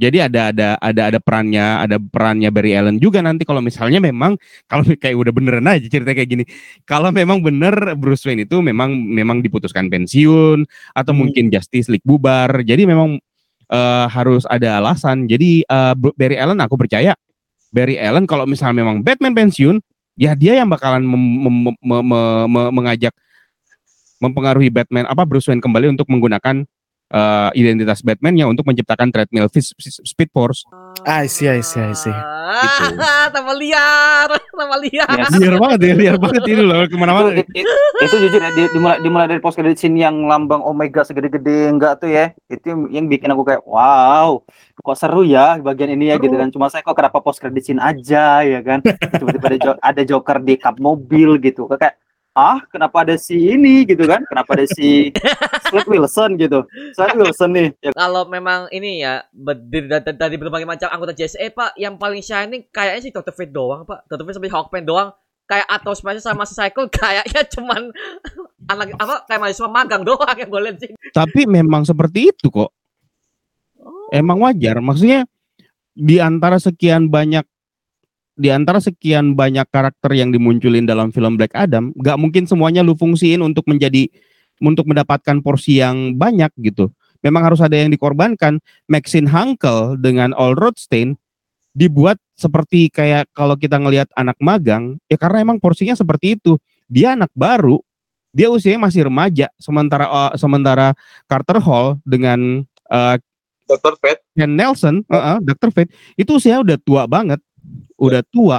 Jadi ada ada ada ada perannya ada perannya Barry Allen juga nanti kalau misalnya memang kalau kayak udah beneran aja cerita kayak gini. Kalau memang bener Bruce Wayne itu memang memang diputuskan pensiun atau Hmm. mungkin Justice League bubar. Jadi memang eh, harus ada alasan. Jadi Bru- Barry Allen aku percaya Barry Allen kalau misalnya memang Batman pensiun, ya dia yang bakalan mem- mem- me- me- me- mengajak mempengaruhi Batman apa Bruce Wayne kembali untuk menggunakan eh, identitas Batman-nya untuk menciptakan treadmill Speed Force. I see, I see, I see. Ah, tambah liar, tambah liar. Yes. Liar banget ya, liar banget ini loh ke mana-mana. itu, itu, itu jujur ya di- dimulai dimulai dari post credit scene yang lambang Omega segede-gede enggak tuh ya itu yang, bikin aku kayak wow kok seru ya bagian ini ya gitu kan cuma saya kok kenapa post credit scene aja ya kan tiba-tiba ada, ada Joker di kap mobil gitu kayak ah kenapa ada si ini gitu kan kenapa ada si Slade Wilson gitu Slade Wilson nih ya, Kalau memang ini ya ber- dari, dari, berbagai macam anggota JSA Pak, yang paling shining kayaknya sih Dr. Fate doang Pak. Dr. Fate sampai Hawkman doang. Kayak Atom Smash sama si Cycle kayaknya cuman anak apa kayak mahasiswa magang doang yang gue lihat sih. Tapi memang seperti itu kok. Emang wajar. Maksudnya di antara sekian banyak di antara sekian banyak karakter yang dimunculin dalam film Black Adam, nggak mungkin semuanya lu fungsiin untuk menjadi untuk mendapatkan porsi yang banyak gitu. Memang harus ada yang dikorbankan. Maxine Hankel dengan All Rothstein dibuat seperti kayak kalau kita ngelihat anak magang, ya karena emang porsinya seperti itu. Dia anak baru, dia usianya masih remaja, sementara eh, sementara Carter Hall dengan eh, Dr. Fate Ken Nelson, uh Dr. Fate, itu usia udah tua banget, udah tua.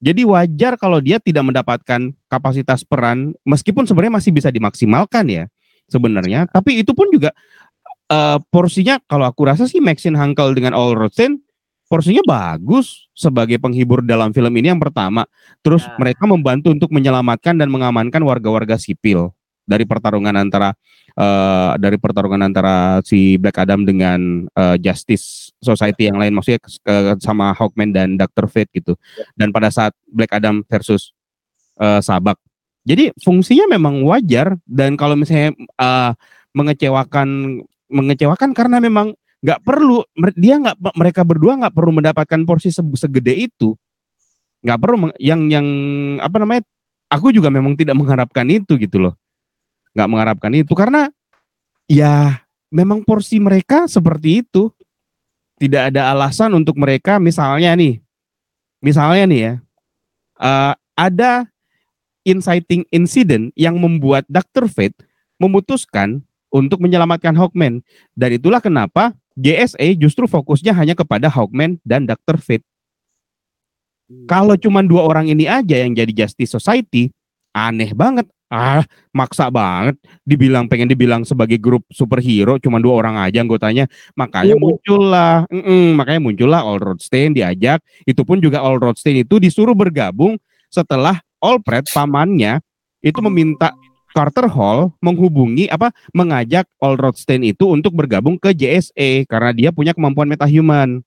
Jadi wajar kalau dia tidak mendapatkan kapasitas peran, meskipun sebenarnya masih bisa dimaksimalkan ya sebenarnya. Tapi itu pun juga eh, porsinya kalau aku rasa sih Maxine Hankel dengan All Rothstein porsinya bagus sebagai penghibur dalam film ini yang pertama. Terus Ya. mereka membantu untuk menyelamatkan dan mengamankan warga-warga sipil dari pertarungan antara eh, dari pertarungan antara si Black Adam dengan eh, Justice Society yang lain maksudnya ke- ke- sama Hawkman dan Dr. Fate gitu. Dan pada saat Black Adam versus eh, Sabak. Jadi fungsinya memang wajar dan kalau misalnya eh, mengecewakan mengecewakan karena memang nggak perlu dia nggak mereka berdua nggak perlu mendapatkan porsi se- segede itu nggak perlu yang yang apa namanya aku juga memang tidak mengharapkan itu gitu loh nggak mengharapkan itu karena ya memang porsi mereka seperti itu tidak ada alasan untuk mereka misalnya nih misalnya nih ya eh, ada inciting incident yang membuat Dr. Fate memutuskan untuk menyelamatkan Hawkman dan itulah kenapa JSA justru fokusnya hanya kepada Hawkman dan Dr. Fate kalau cuma dua orang ini aja yang jadi Justice Society, aneh banget. Ah, maksa banget. Dibilang pengen dibilang sebagai grup superhero, cuma dua orang aja anggotanya. Makanya Oh. muncullah, mm-mm, makanya muncullah All Rothstein diajak. Itu pun juga All Rothstein itu disuruh bergabung setelah Alfred pamannya itu meminta Carter Hall menghubungi apa mengajak All Rothstein itu untuk bergabung ke JSA karena dia punya kemampuan metahuman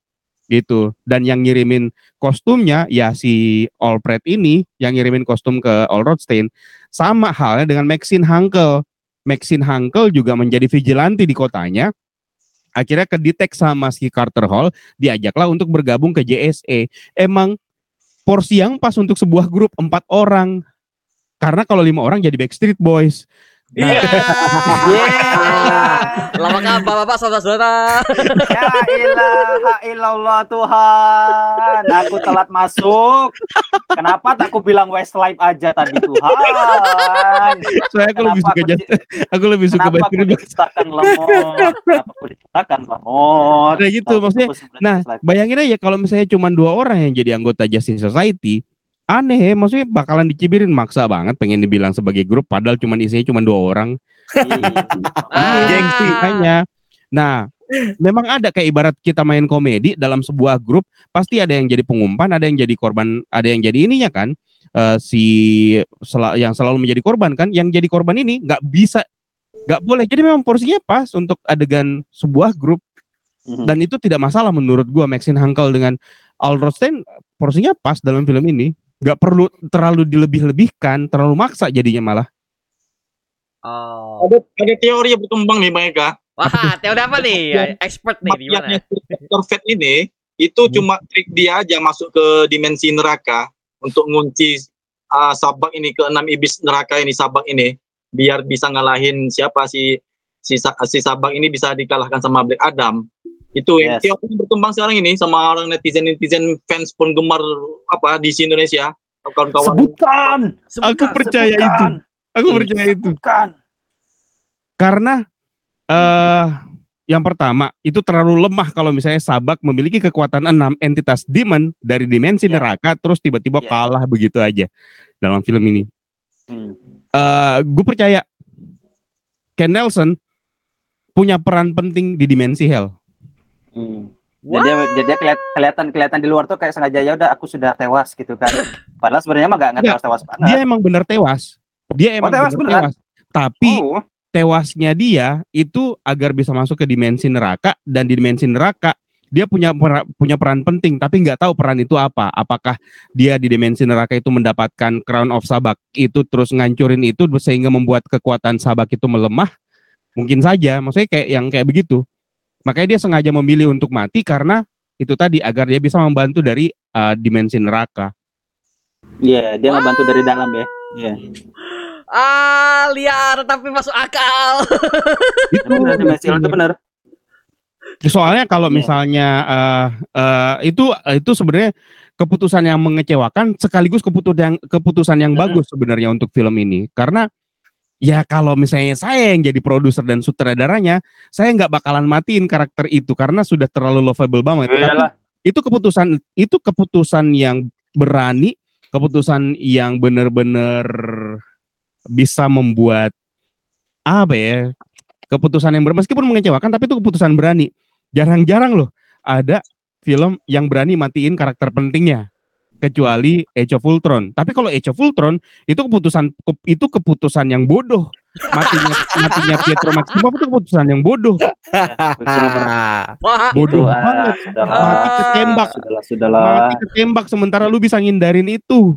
gitu. Dan yang ngirimin kostumnya ya si Alfred ini yang ngirimin kostum ke All Rothstein sama halnya dengan Maxine Hankel. Maxine Hankel juga menjadi vigilante di kotanya. Akhirnya kedetek sama si Carter Hall diajaklah untuk bergabung ke JSA emang porsi yang pas untuk sebuah grup empat orang. Karena kalau lima orang jadi Backstreet Boys Iya. Lama kan bapak-bapak saudara-saudara. Ya ilaha illallah Tuhan. Aku telat masuk. Kenapa tak aku bilang Westlife aja tadi Tuhan? saya aku lebih suka di- aku lebih suka kenapa aku diciptakan lemot? Kenapa aku diciptakan lemot? Nah, gitu, maksudnya, Nah, bayangin aja kalau misalnya cuma dua orang yang jadi anggota Justice Society, aneh ya, maksudnya bakalan dicibirin maksa banget pengen dibilang sebagai grup padahal cuma isinya cuma dua orang. Ah. Gengsi hanya. Nah, memang ada kayak ibarat kita main komedi dalam sebuah grup, pasti ada yang jadi pengumpan, ada yang jadi korban, ada yang jadi ininya kan. eh, si sel- yang selalu menjadi korban kan, yang jadi korban ini nggak bisa nggak boleh. Jadi memang porsinya pas untuk adegan sebuah grup Mhm. dan itu tidak masalah menurut gua Maxine Hankel dengan Al Rothstein porsinya pas dalam film ini nggak perlu terlalu dilebih-lebihkan terlalu maksa jadinya malah Oh. ada ada teori yang berkembang nih mereka Wah, teori apa nih? Ya, Expert nih di mana? Makiannya Dr. Fate ini itu Hmm. cuma trik dia aja masuk ke dimensi neraka untuk ngunci uh, sabak ini ke enam iblis neraka ini sabak ini biar bisa ngalahin siapa si si si sabak ini bisa dikalahkan sama Black Adam itu yang Yes. yang berkembang sekarang ini sama orang netizen netizen fans penggemar apa di Indonesia kawan-kawan Sebutkan. Aku percaya itu. sebutkan, aku percaya itu Sebutkan. karena eh yang pertama itu terlalu lemah kalau misalnya Sabak memiliki kekuatan enam entitas demon dari dimensi Ya. neraka terus tiba-tiba Ya. kalah begitu aja dalam film ini. Hmm. eh gue percaya Ken Nelson punya peran penting di dimensi hell. Hmm. Jadi jadi kelihatan kelihatan di luar tuh kayak sengaja ya udah aku sudah tewas gitu kan. Padahal sebenarnya mah gak nggak tewas tewas banget. Dia emang benar tewas. Dia emang Oh, tewas benar beneran? tewas. Tapi Oh, tewasnya dia itu agar bisa masuk ke dimensi neraka dan di dimensi neraka dia punya punya peran penting tapi nggak tahu peran itu apa apakah dia di dimensi neraka itu mendapatkan crown of sabak itu terus ngancurin itu sehingga membuat kekuatan sabak itu melemah mungkin saja maksudnya kayak yang kayak begitu makanya dia sengaja memilih untuk mati karena itu tadi agar dia bisa membantu dari uh, dimensi neraka Iya, dia ngebantu dari dalam ya. Iya. Ah, liar tapi masuk akal. itu Benar, dimensi itu benar. Soalnya kalau Iya. misalnya eh eh, itu itu sebenarnya keputusan yang mengecewakan sekaligus keputusan yang keputusan yang bagus sebenarnya untuk film ini karena ya kalau misalnya saya yang jadi produser dan sutradaranya saya nggak bakalan matiin karakter itu karena sudah terlalu lovable banget. Tapi Iyalah. itu keputusan itu keputusan yang berani, keputusan yang benar-benar bisa membuat apa ya keputusan yang ber meskipun mengecewakan tapi itu keputusan berani jarang-jarang loh ada film yang berani matiin karakter pentingnya kecuali Age of Ultron tapi kalau Age of Ultron itu keputusan ke- itu keputusan yang bodoh matinya matinya Pietro Maximoff itu keputusan yang bodoh Wah, bodoh banget Sudahlah. mati ketembak Sudahlah, sudahlah. mati ketembak sementara lu bisa ngindarin itu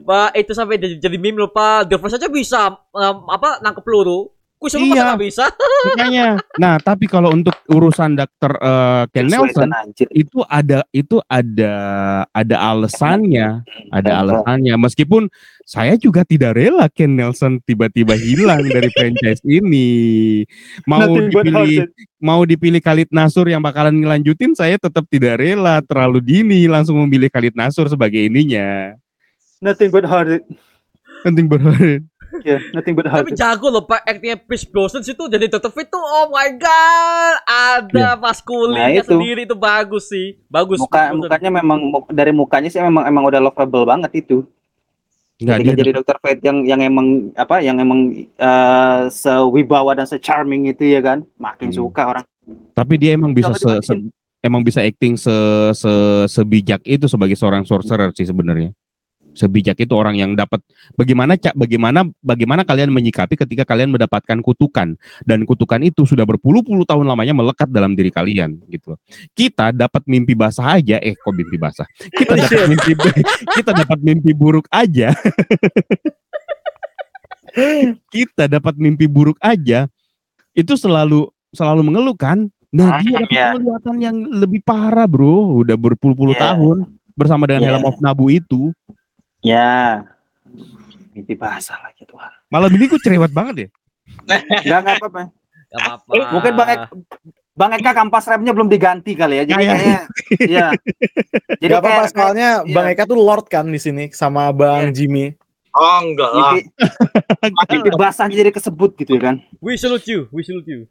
Pak, itu sampai jadi, jadi meme loh, Pak. The Flash aja bisa em, apa nangkep peluru. Kuis Iya. masa nggak bisa? makanya. Nah tapi kalau untuk urusan dokter eh, Ken Nelson itu ada itu ada ada alasannya. Ada Kenapa? alasannya. Meskipun saya juga tidak rela Ken Nelson tiba-tiba hilang dari franchise ini. Mau Nothing but dipilih mau dipilih Khalid Nasur yang bakalan ngelanjutin saya tetap tidak rela. Terlalu dini langsung memilih Khalid Nasur sebagai ininya. Nothing but hearted. penting banget Ya, nothing but Tapi hearted. jago loh, Pak. Actingnya Pierce Brosnan itu jadi Dr. Fate tuh, oh my god. Ada maskulinnya Nah, itu. sendiri itu bagus sih. Bagus. Muka mukanya memang dari mukanya sih memang emang udah lovable banget itu. nggak Ketika dia jadi Dr. Fate yang yang emang apa yang emang eh, sewibawa dan se-charming itu ya kan, makin Hmm. suka orang. tapi dia emang bisa se, se- emang bisa acting se, se sebijak itu sebagai seorang sorcerer sih sebenarnya sebijak itu orang yang dapat. Bagaimana cak bagaimana bagaimana kalian menyikapi ketika kalian mendapatkan kutukan? Dan kutukan itu sudah berpuluh-puluh tahun lamanya melekat dalam diri kalian gitu kita dapat mimpi basah aja eh kok mimpi basah? Kita dapat mimpi kita dapat mimpi buruk aja. Kita dapat mimpi buruk aja itu selalu selalu mengeluh kan? Nah dia dapat Ya. penglihatan yang lebih parah bro. Udah berpuluh-puluh Ya. tahun bersama dengan Ya. Helm of Nabu itu Ya. Mimpi basah lagi Tuhan. malam ini gue cerewet banget ya Enggak enggak apa-apa. Gak apa-apa. Mungkin Bang Ek, Bang Eka kampas remnya belum diganti kali ya. Jadi Kayak- kayaknya iya. Jadi Gak apa-apa kayak- soalnya iya. Bang Eka tuh Lord kan di sini sama Bang Jimmy. Oh enggak lah. mimpi, mimpi basahnya jadi kesebut gitu ya kan. We salute you. We salute you.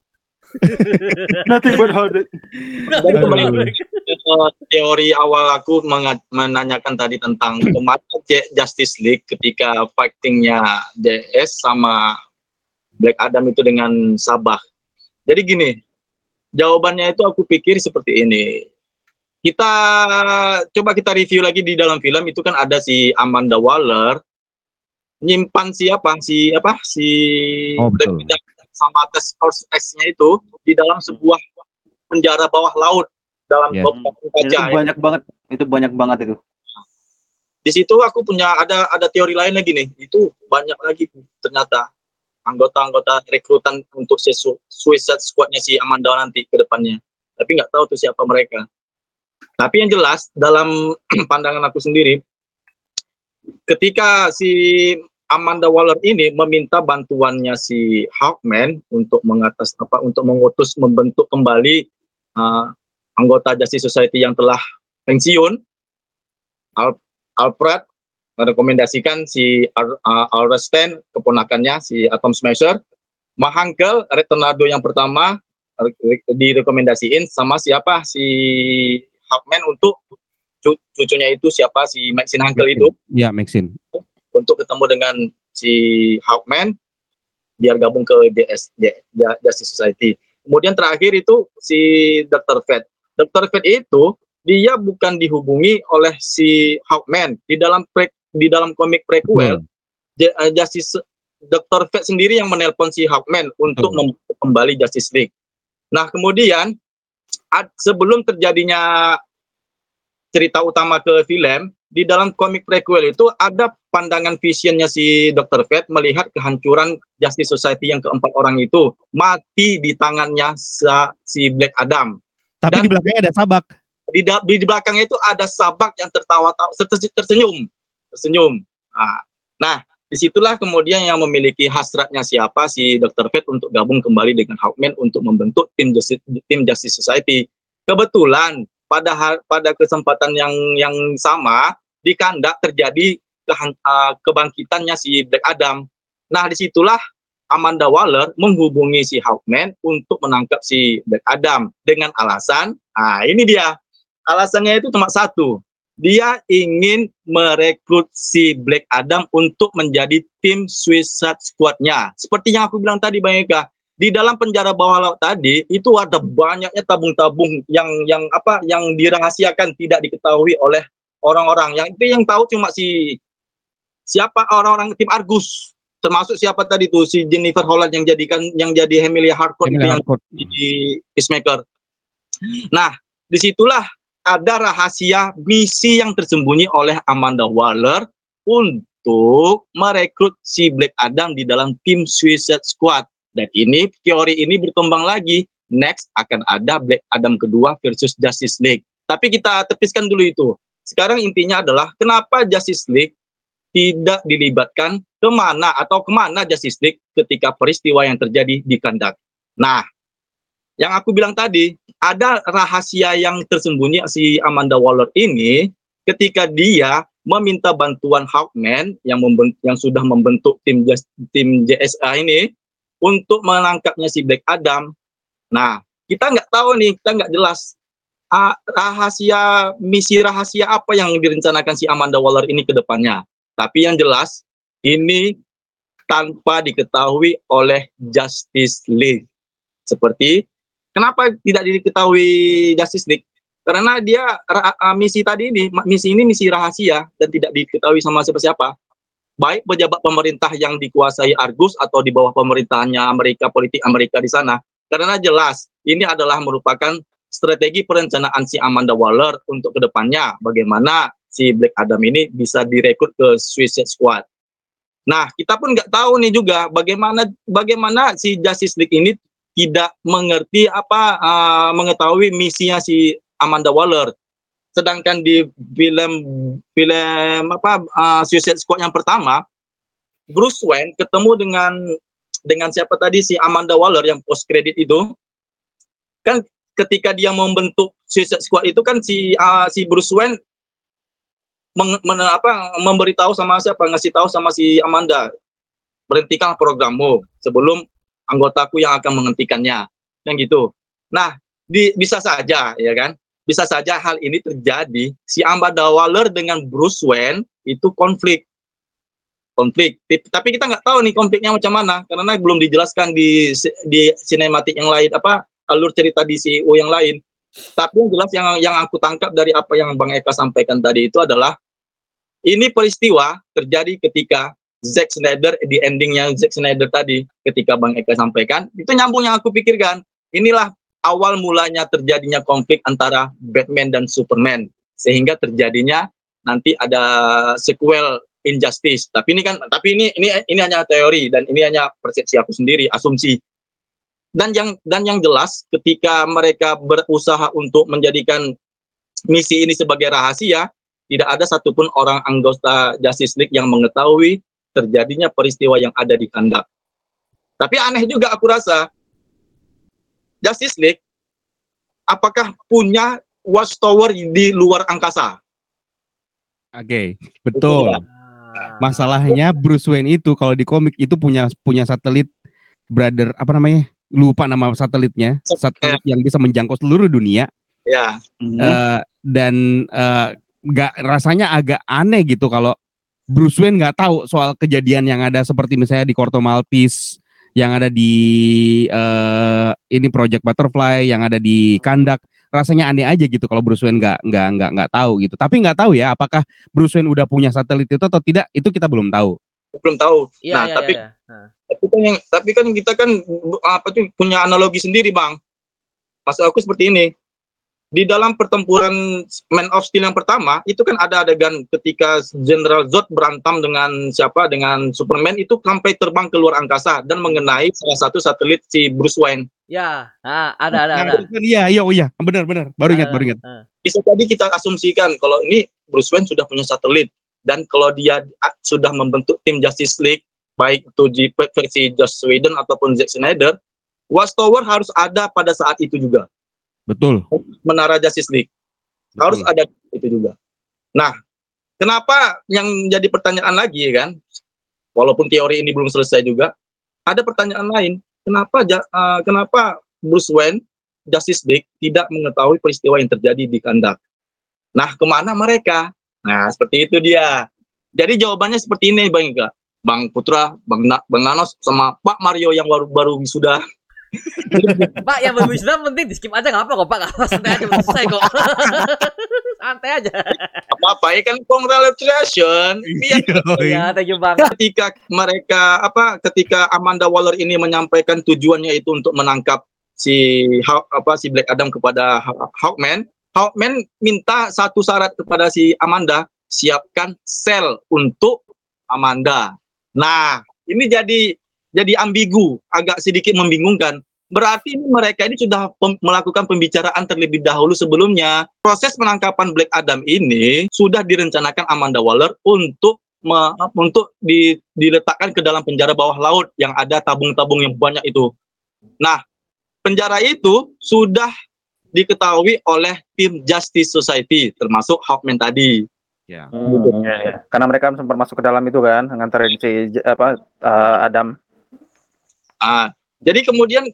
Nothing but hearted. Jadi kembali Aduh. Eh, teori awal aku menanyakan tadi tentang kemarin Justice League ketika fightingnya JS sama Black Adam itu dengan Sabah. Jadi gini, jawabannya itu aku pikir seperti ini. Kita coba kita review lagi di dalam film itu kan ada si Amanda Waller nyimpan siapa si apa si Oh, betul. Sama Task Force X-nya itu di dalam sebuah penjara bawah laut dalam Ya. yeah. Itu kaca. ya. banyak banget. Itu banyak banget itu. Di situ aku punya ada ada teori lain lagi nih. Itu banyak lagi ternyata anggota-anggota rekrutan untuk si Su- Suicide Squad-nya si Amanda nanti ke depannya. Tapi nggak tahu tuh siapa mereka. Tapi yang jelas dalam pandangan aku sendiri, ketika si Amanda Waller ini meminta bantuannya si Hawkman untuk mengatas apa untuk mengutus membentuk kembali uh, anggota Justice Society yang telah pensiun Al- Alfred merekomendasikan si uh, Al Rastan keponakannya si Atom Smasher Mahangkel, Red Tornado yang pertama re- direkomendasiin sama siapa si Hawkman untuk cu- cucunya itu siapa si Maxine Hankel itu Iya, Maxine. untuk ketemu dengan si Hawkman biar gabung ke J- Justice Society. Kemudian terakhir itu si Dr. Fate. Dr. Fate itu dia bukan dihubungi oleh si Hawkman di dalam pre, di dalam komik prequel J- eh, Justice Dr. Fate sendiri yang menelpon si Hawkman untuk membentuk kembali Justice League. Nah, kemudian ad- sebelum terjadinya cerita utama ke film, di dalam komik prequel itu ada pandangan visionnya si Dr. Fate melihat kehancuran Justice Society yang keempat orang itu mati di tangannya si Black Adam. Tapi Dan- di belakangnya ada sabak. Di, di belakangnya itu ada sabak yang tertawa-tawa, terse- tersenyum, tersenyum. Nah, nah, di situlah kemudian yang memiliki hasratnya siapa si Dr. Fate untuk gabung kembali dengan Hawkman untuk membentuk tim Justice, tim Justice Society. Kebetulan pada pada kesempatan yang yang sama di Kandak terjadi kehan- uh, kebangkitannya si Black Adam. Nah, di situlah Amanda Waller menghubungi si Hawkman untuk menangkap si Black Adam dengan alasan, ah ini dia alasannya itu cuma satu. Dia ingin merekrut si Black Adam untuk menjadi tim Suicide Squad-nya. Seperti yang aku bilang tadi, Bang Eka. Di dalam penjara bawah laut tadi itu ada banyaknya tabung-tabung yang yang apa yang dirahasiakan tidak diketahui oleh orang-orang. Yang itu yang tahu cuma si siapa orang-orang tim Argus. Termasuk siapa tadi tuh si Jennifer Holland yang jadikan yang jadi Emilia Harcourt itu yang Harcourt. di Peacemaker. Nah, di situlah ada rahasia misi yang tersembunyi oleh Amanda Waller untuk merekrut si Black Adam di dalam tim Suicide Squad. Dan ini teori ini berkembang lagi. Next akan ada Black Adam kedua versus Justice League. Tapi kita tepiskan dulu itu. Sekarang intinya adalah kenapa Justice League tidak dilibatkan ke mana atau ke mana Justice League ketika peristiwa yang terjadi di Kandak. Nah, yang aku bilang tadi, ada rahasia yang tersembunyi si Amanda Waller ini ketika dia meminta bantuan Hawkman yang memben- yang sudah membentuk tim tim JSA ini untuk menangkapnya si Black Adam. Nah, kita nggak tahu nih, kita nggak jelas ah, rahasia misi rahasia apa yang direncanakan si Amanda Waller ini ke depannya. Tapi yang jelas ini tanpa diketahui oleh Justice League. Seperti kenapa tidak diketahui Justice League? Karena dia misi tadi ini, misi ini misi rahasia dan tidak diketahui sama siapa-siapa. Baik pejabat pemerintah yang dikuasai Argus atau di bawah pemerintahannya Amerika, politik Amerika di sana. Karena jelas ini adalah merupakan strategi perencanaan si Amanda Waller untuk ke depannya. Bagaimana si Black Adam ini bisa direkrut ke Suicide Squad. Nah, kita pun nggak tahu nih juga bagaimana bagaimana si Justice League ini tidak mengerti apa uh, mengetahui misinya si Amanda Waller. Sedangkan di film film apa uh, Suicide Squad yang pertama, Bruce Wayne ketemu dengan dengan siapa tadi si Amanda Waller yang post credit itu kan ketika dia membentuk Suicide Squad itu kan si uh, si Bruce Wayne meng, men- apa, memberitahu sama siapa ngasih tahu sama si Amanda. Berhentikan programmu sebelum anggotaku yang akan menghentikannya. Yang gitu. Nah di, bisa saja ya kan? Bisa saja hal ini terjadi. Si Amanda Waller dengan Bruce Wayne itu konflik. Konflik. Tapi kita nggak tahu nih konfliknya macam mana karena belum dijelaskan di di sinematik yang lain apa alur cerita di CEO yang lain. Tapi yang jelas yang yang aku tangkap dari apa yang Bang Eka sampaikan tadi itu adalah ini peristiwa terjadi ketika Zack Snyder di endingnya Zack Snyder tadi ketika Bang Eka sampaikan itu nyambung yang aku pikirkan. Inilah awal mulanya terjadinya konflik antara Batman dan Superman sehingga terjadinya nanti ada sequel Injustice. Tapi ini kan tapi ini ini ini hanya teori dan ini hanya persepsi aku sendiri asumsi. Dan yang dan yang jelas ketika mereka berusaha untuk menjadikan misi ini sebagai rahasia tidak ada satupun orang anggota Justice League yang mengetahui terjadinya peristiwa yang ada di Kandak. Tapi aneh juga aku rasa Justice League apakah punya watchtower di luar angkasa? Oke, betul. Ah. Masalahnya Bruce Wayne itu kalau di komik itu punya punya satelit brother apa namanya? Lupa nama satelitnya. Satelit yang bisa menjangkau seluruh dunia Ya. Eh, dan eh, nggak rasanya agak aneh gitu kalau Bruce Wayne nggak tahu soal kejadian yang ada seperti misalnya di Corto Maltese yang ada di eh, ini Project Butterfly yang ada di Kandak rasanya aneh aja gitu kalau Bruce Wayne nggak nggak nggak nggak tahu gitu tapi nggak tahu ya apakah Bruce Wayne udah punya satelit itu atau tidak itu kita belum tahu belum tahu. Iya, Nah, iya, tapi- iya, iya. Nah. Tapi kan yang tapi kan kita kan apa tuh punya analogi sendiri, Bang. Maksud aku seperti ini. Di dalam pertempuran Man of Steel yang pertama, itu kan ada adegan ketika General Zod berantem dengan siapa? Dengan Superman itu sampai terbang ke luar angkasa dan mengenai salah satu satelit si Bruce Wayne. Ya, ah, ada ada Nah, ada. Iya iya oh iya benar benar baru ingat Ada, baru ingat ah. Bisa tadi kita asumsikan kalau ini Bruce Wayne sudah punya satelit dan kalau dia ah, sudah membentuk tim Justice League baik itu di versi Joss Whedon ataupun Zack Snyder, Watchtower harus ada pada saat itu juga. Betul menara Justice League. Harus betul. ada itu juga. Nah, kenapa yang jadi pertanyaan lagi kan? Walaupun teori ini belum selesai juga, ada pertanyaan lain. Kenapa eh, kenapa Bruce Wayne Justice League tidak mengetahui peristiwa yang terjadi di Kandak? Nah, ke mana mereka? Nah, seperti itu dia. Jadi jawabannya seperti ini, Bang Ika. Bang Putra, Bang, Na- Bang Nanos, sama Pak Mario yang baru baru sudah Pak yang baru wisuda penting di skip aja nggak apa kok Pak, apa santai aja selesai kok. santai aja. apa-apa ya kan congratulations. Iya, Iya, thank you Bang. ketika mereka apa ketika Amanda Waller ini menyampaikan tujuannya itu untuk menangkap si apa si Black Adam kepada Haw- Hawkman, Hawkman minta satu syarat kepada si Amanda, siapkan sel untuk Amanda. Nah, ini jadi jadi ambigu, agak sedikit membingungkan. Berarti ini mereka ini sudah pem- melakukan pembicaraan terlebih dahulu sebelumnya. Proses penangkapan Black Adam ini sudah direncanakan Amanda Waller untuk me- untuk di- diletakkan ke dalam penjara bawah laut yang ada tabung-tabung yang banyak itu. Nah, penjara itu sudah diketahui oleh tim Justice Society termasuk Hawkman tadi. ya Hmm, iya, iya. Karena mereka sempat masuk ke dalam itu kan, nganterin si apa eh, Adam. Ah, jadi kemudian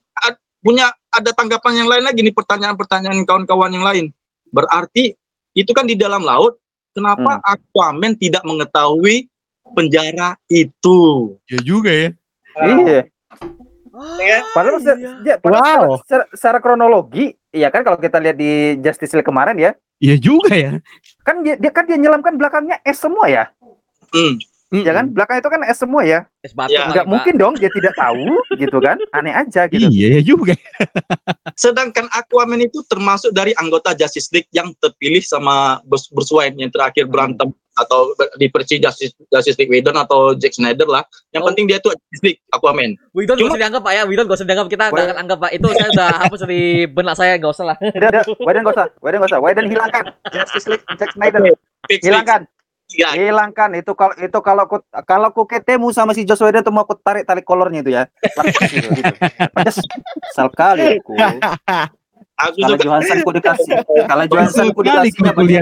punya ada tanggapan yang lain lagi nih pertanyaan-pertanyaan kawan-kawan yang lain. Berarti itu kan di dalam laut, kenapa Aquaman tidak mengetahui penjara itu? ya juga ya Iya. Ya. Padahal, iya. ja- padahal Wow. secara, secara kronologi, iya kan kalau kita lihat di Justice League kemarin ya, ya juga ya kan dia, dia kan dia nyelamkan belakangnya es semua ya, Hmm. Ya kan? Belakang itu kan es semua ya. Es batu Ya. Nggak mungkin dong dia tidak tahu gitu kan? Aneh aja gitu. iya ya juga Sedangkan Aquaman itu termasuk dari anggota Justice League yang terpilih sama Bruce, Bruce Wayne yang terakhir berantem atau di Justice, Justice League Whedon atau Zack Snyder lah. Yang Oh. penting dia tuh Justice League Aquaman. Widon gak Cuma- usah dianggap Pak ya, Widon gak usah dianggap kita nggak akan anggap Pak. Itu saya udah hapus dari benak saya, gak usah lah. Widen nggak usah, Widen nggak usah, Widen hilangkan. Justice League, Zack Snyder, hilangkan, Ya, hilangkan. Itu kalau itu kalau aku kalau aku ketemu sama si Whedon tuh mau aku tarik tali kolornya itu ya. Gitu, gitu. Kesal kali aku. aku Kalau Johansson ku dikasih, kalau Johansson ku baju kuliah.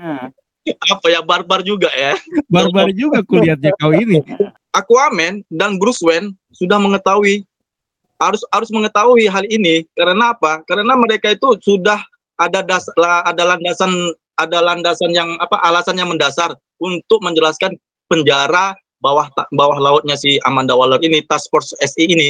Hmm. apa ya barbar juga ya. barbar juga kulihatnya kau ini Aquaman dan Bruce Wayne sudah mengetahui harus harus mengetahui hal ini karena apa? Karena mereka itu sudah ada das, la- ada landasan ada landasan yang apa alasan yang mendasar untuk menjelaskan penjara bawah bawah lautnya si Amanda Waller ini Task Force SI ini.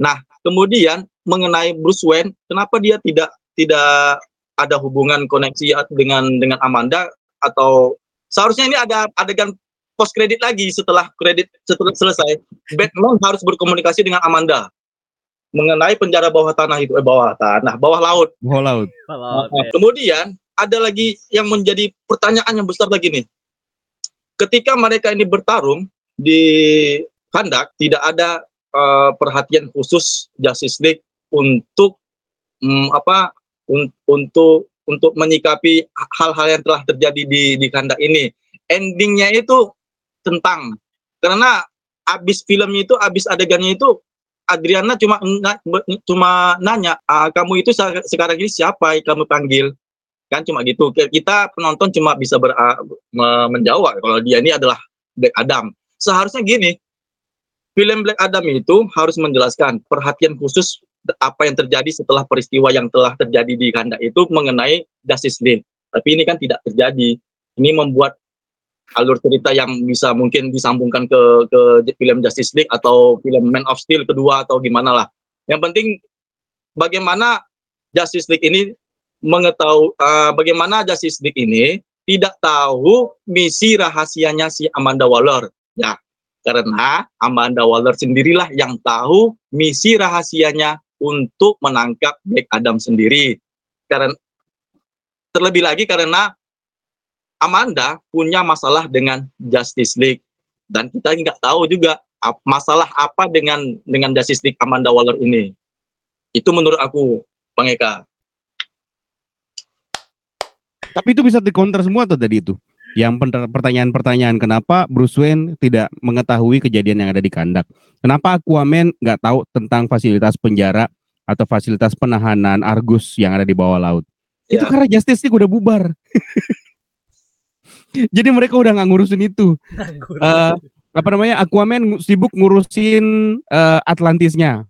Nah, kemudian mengenai Bruce Wayne, kenapa dia tidak tidak ada hubungan koneksi dengan dengan Amanda? Atau seharusnya ini ada adegan post kredit lagi setelah kredit setelah selesai. Batman harus berkomunikasi dengan Amanda mengenai penjara bawah tanah itu eh bawah tanah bawah laut. Bawah laut. Kalau kemudian ada lagi yang menjadi pertanyaan yang besar lagi nih. Ketika mereka ini bertarung di kandak tidak ada eh, perhatian khusus Justice League untuk mm, apa un- untuk untuk menyikapi hal-hal yang telah terjadi di di kandak ini. Endingnya itu tentang karena abis filmnya itu abis adegannya itu Adriana cuma cuma nanya "Ah, kamu itu sekarang ini siapa yang kamu panggil kan cuma gitu kita penonton cuma bisa ber, ah, me- menjawab kalau dia ini adalah Black Adam seharusnya gini film Black Adam itu harus menjelaskan perhatian khusus apa yang terjadi setelah peristiwa yang telah terjadi di Ganda itu mengenai Justice League. Tapi ini kan tidak terjadi. Ini membuat alur cerita yang bisa mungkin disambungkan ke ke film Justice League atau film Man of Steel kedua atau gimana lah. Yang penting bagaimana Justice League ini mengetahui uh, bagaimana Justice League ini tidak tahu misi rahasianya si Amanda Waller. Ya, karena Amanda Waller sendirilah yang tahu misi rahasianya untuk menangkap Black Adam sendiri. Karena terlebih lagi karena Amanda punya masalah dengan Justice League dan kita nggak tahu juga masalah apa dengan dengan Justice League Amanda Waller ini. Itu menurut aku, Bang Eka. Tapi itu bisa di-counter semua tuh tadi itu. Yang pertanyaan-pertanyaan kenapa Bruce Wayne tidak mengetahui kejadian yang ada di kandak. Kenapa Aquaman nggak tahu tentang fasilitas penjara atau fasilitas penahanan Argus yang ada di bawah laut. Itu Ya. karena Justice League udah bubar. Jadi mereka udah nggak ngurusin itu. Eh, apa namanya Aquaman sibuk ngurusin eh, Atlantisnya.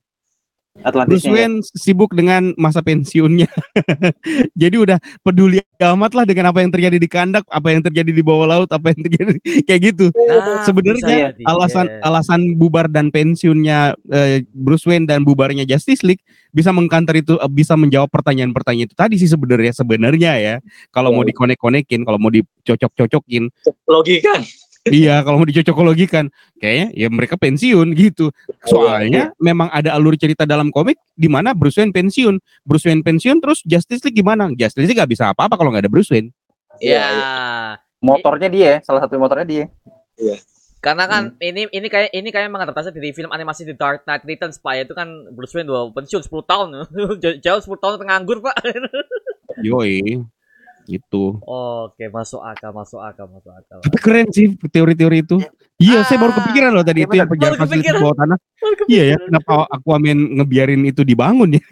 Bruce Atlantisnya. ya. Wayne sibuk dengan masa pensiunnya. Jadi udah peduli amat lah dengan apa yang terjadi di kandak, apa yang terjadi di bawah laut, apa yang terjadi kayak gitu. Nah, Sebenarnya jadi, alasan ya. alasan bubar dan pensiunnya eh, Bruce Wayne dan bubarnya Justice League bisa mengkanter itu eh, bisa menjawab pertanyaan-pertanyaan itu tadi sih sebenarnya sebenarnya ya. Kalau mau Oh. dikonek-konekin, kalau mau dicocok-cocokin, Logika. Iya kalau mau dicocokologikan kayaknya ya mereka pensiun gitu. Soalnya memang ada alur cerita dalam komik di mana Bruce Wayne pensiun. Bruce Wayne pensiun terus Justice League gimana? Justice League gak bisa apa-apa kalau nggak ada Bruce Wayne. Ya, Motornya dia, salah satu motornya dia. karena kan ini ini kayak ini kayak mengadaptasi dari film animasi The Dark Knight Returns Pak itu kan Bruce Wayne udah pensiun 10 tahun. Jauh- Jauh 10 tahun penganggur, Pak. Yoi. Gitu. Oke, masuk akal, masuk akal, masuk akal. Tapi keren sih teori-teori itu. Iya, saya baru kepikiran loh tadi Iya, itu yang Baru fasilitas kepikiran. bawah tanah. Iya ya, kenapa Aquaman ngebiarin itu dibangun ya?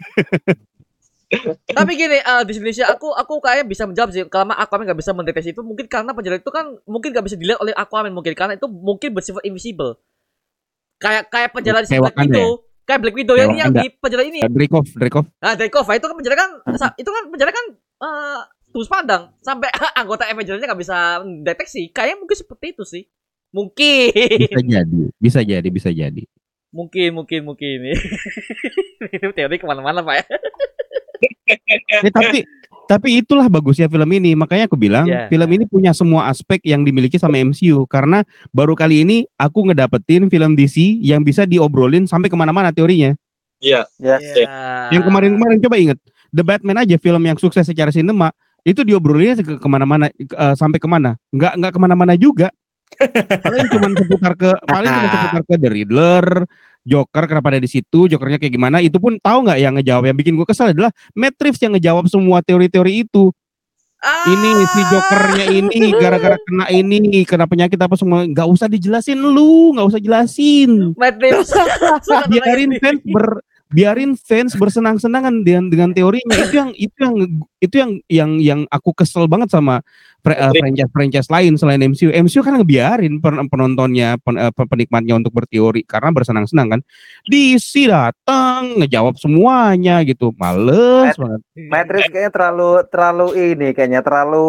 Tapi gini, eh, di Indonesia aku aku kayak bisa menjawab sih kalau Aquaman nggak bisa mendeteksi itu mungkin karena penjara itu kan mungkin nggak bisa dilihat oleh Aquaman mungkin karena itu mungkin bersifat invisible. Kayak kayak penjara di Widow. Kayak Black Widow yang yang di penjara ini. Dreykov, Dreykov. Nah, Dreykov itu kan penjara kan itu kan penjara kan eh tembus pandang sampai anggota Avengers-nya nggak bisa deteksi. Kayaknya mungkin seperti itu sih. Mungkin. Bisa jadi, bisa jadi, bisa jadi. mungkin, mungkin, mungkin. Ini teori ke mana-mana, Pak ya. Eh, tapi tapi itulah bagusnya film ini. Makanya aku bilang Iya. film ini punya semua aspek yang dimiliki sama MCU karena baru kali ini aku ngedapetin film DC yang bisa diobrolin sampai ke mana-mana teorinya. Iya. Ya. Iya. Yang kemarin-kemarin coba inget The Batman aja film yang sukses secara sinema itu diobrolinnya ke ke mana-mana eh, sampai ke mana? Nggak nggak ke mana-mana juga. paling cuma seputar ke paling cuma seputar ke The Riddler, Joker kenapa ada di situ, Jokernya kayak gimana? Itu pun tahu nggak yang ngejawab? Yang bikin gue kesel adalah Matt Reeves yang ngejawab semua teori-teori itu. Ah. Ini si Jokernya ini gara-gara kena ini, kena penyakit apa semua nggak usah dijelasin lu, nggak usah jelasin. Biarin fans ber biarin fans bersenang-senangan dengan dengan teorinya. Itu yang itu yang itu yang yang yang aku kesel banget sama franchise franchise lain selain MCU MCU kan ngebiarin pen- penontonnya pen- eh, penikmatnya untuk berteori karena bersenang-senang kan. DC datang ngejawab semuanya gitu. Males Matt- banget. Matrix kayaknya terlalu terlalu ini kayaknya terlalu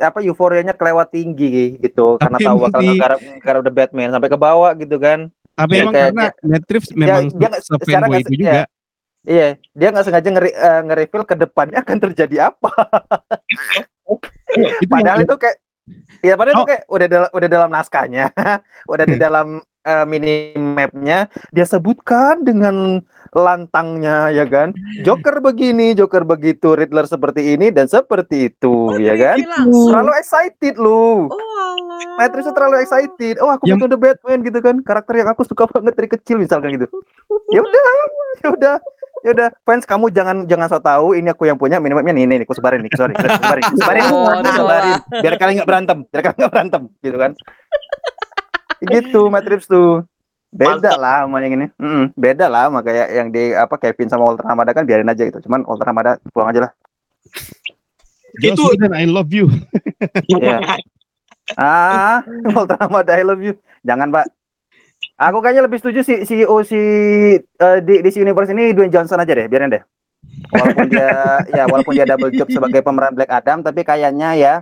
apa euforianya kelewat tinggi gitu. Karena Tapi tahu emang bakal ngegarap ngegarap The Batman sampai ke bawah gitu kan. Tapi Ya, emang kayak karena Matrix memang dia nggak- se secara fanboy nggak itu juga Iya, dia nggak sengaja ngeri, eh, nge-reveal ke depannya akan terjadi apa. itu Padahal yang- itu kayak ya padahal itu Oh. kayak udah dalam udah dalam naskahnya, udah di Hmm. dalam eh, mini mapnya dia sebutkan dengan lantangnya ya kan. Joker begini, Joker begitu, Riddler seperti ini dan seperti itu ya kan. Langsung. Terlalu excited lu. Oh. Matrix terlalu excited. Oh, aku Yang- butuh The Batman gitu kan. Karakter yang aku suka banget dari kecil misalkan gitu. Ya udah, ya udah. Ya udah, fans kamu jangan jangan so tahu ini aku yang punya minimumnya nih nih, nih aku sebarin nih, sorry, sebarin, sebarin, sebarin, Oh, aku sebarin, biar kalian nggak berantem, biar kalian nggak berantem, gitu kan? Gitu, Matrix tuh, beda Mantap. lah sama yang ini, Mm-mm, beda lah sama kayak yang di apa Kevin sama Walter Hamada kan biarin aja gitu, cuman Walter Hamada pulang aja lah. Joss Itu- Whedon, I love you Iya. Ah, Walter Hamada I love you, jangan Pak. Aku kayaknya lebih setuju si CEO si eh, di DC Universe ini Dwayne Johnson aja deh, biarin deh. Walaupun dia ya walaupun dia double job sebagai pemeran Black Adam, tapi kayaknya ya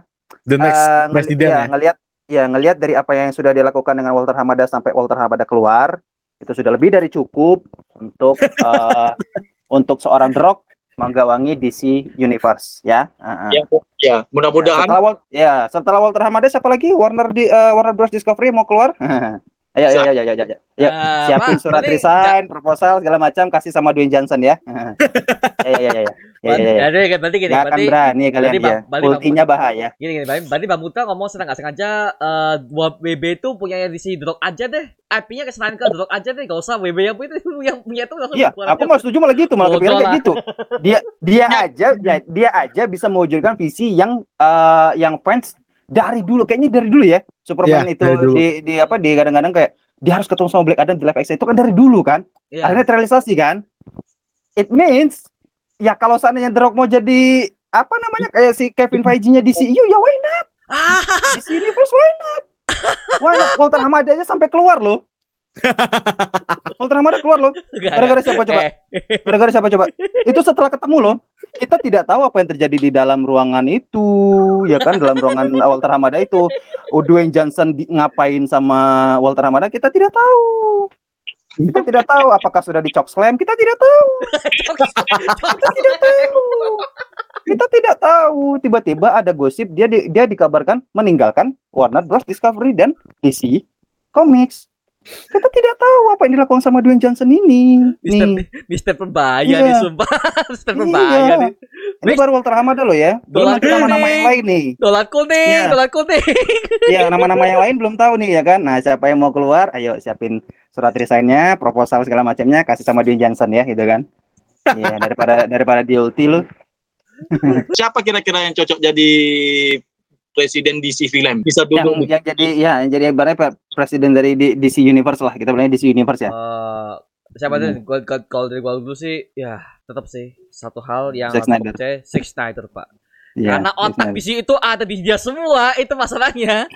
The next ngeli- presiden ya, ya. ngelihat ya ngelihat dari apa yang sudah dilakukan dengan Walter Hamada sampai Walter Hamada keluar, itu sudah lebih dari cukup untuk eh, untuk seorang The Rock menggawangi DC Universe ya. Heeh. Ya, ya mudah-mudahan Setelah Wal- ya, setelah Walter Hamada siapa lagi? Warner di eh, Warner Bros Discovery mau keluar? Ayo, ayo, ayo, ayo, ayo, ayo. Ya, Ah, siapin Pak, surat resign, proposal segala macam kasih sama Dwayne Johnson ya. ya, ya, ya, ya. Ya, ya, ya. Jadi berarti gini, Nggak akan berani kalian berarti ya. Ultinya bahaya. gini gini, berarti, Bang Muta ngomong senang nggak sengaja eh WB itu punya di si Drog aja deh. IP-nya ke Drog aja deh, gak usah WB yang punya itu yang punya itu langsung Iya, aku aja. malah setuju malah gitu, malah Bodoh kepikiran kayak gitu. Dia dia aja ya, dia aja bisa mewujudkan visi yang eh, yang fans dari dulu kayaknya dari dulu ya. Superman Iya, itu di di apa di kadang-kadang kayak dia harus ketemu sama Black Adam di live action itu kan dari dulu kan. Iya. Akhirnya terrealisasi kan. It means ya kalau seandainya The Rock mau jadi apa namanya kayak si Kevin Feige-nya di CEO ya why not? Ah, Di sini Universe why not? Why not? Walter Hamada aja sampai keluar loh. Walter Hamada keluar loh. Gara-gara siapa coba? Eh, Gara-gara siapa coba? Itu setelah ketemu loh. Kita tidak tahu apa yang terjadi di dalam ruangan itu, ya kan dalam ruangan Walter Hamada itu. Dwayne Johnson di- ngapain sama Walter Hamada kita tidak tahu. Kita tidak tahu apakah sudah dicok slam, kita tidak tahu. Kita tidak tahu. Kita tidak tahu. Tiba-tiba ada gosip dia di- dia dikabarkan meninggalkan Warner Bros Discovery dan DC Comics. Kita tidak tahu apa yang dilakukan sama Dwayne Johnson ini. Mister, Nih. Mister Perbaya Iya. nih, sumpah. Mister Iya. Perbaya nih. Ini baru Walter Hamada loh ya. Belum nanti nama-nama yang lain nih. Dolar kuning, dolar kuning. Iya, nama-nama yang lain belum tahu nih ya kan. Nah, siapa yang mau keluar, ayo siapin surat resignnya, proposal segala macamnya, kasih sama Dwayne Johnson ya, gitu kan. Iya, daripada daripada di ulti lu. siapa kira-kira yang cocok jadi presiden DC film? Bisa Yang, duduk di yang jadi ya, yang jadi ibaratnya presiden dari DC Universe lah. Kita bilangnya DC Universe ya. Eh, siapa Hmm. tuh? Gua- kalau dari gua dulu sih, ya tetap sih satu hal yang Zack aku Snyder. percaya, Zack Snyder pak. Iya, Karena otak DC itu ada di dia semua, itu masalahnya.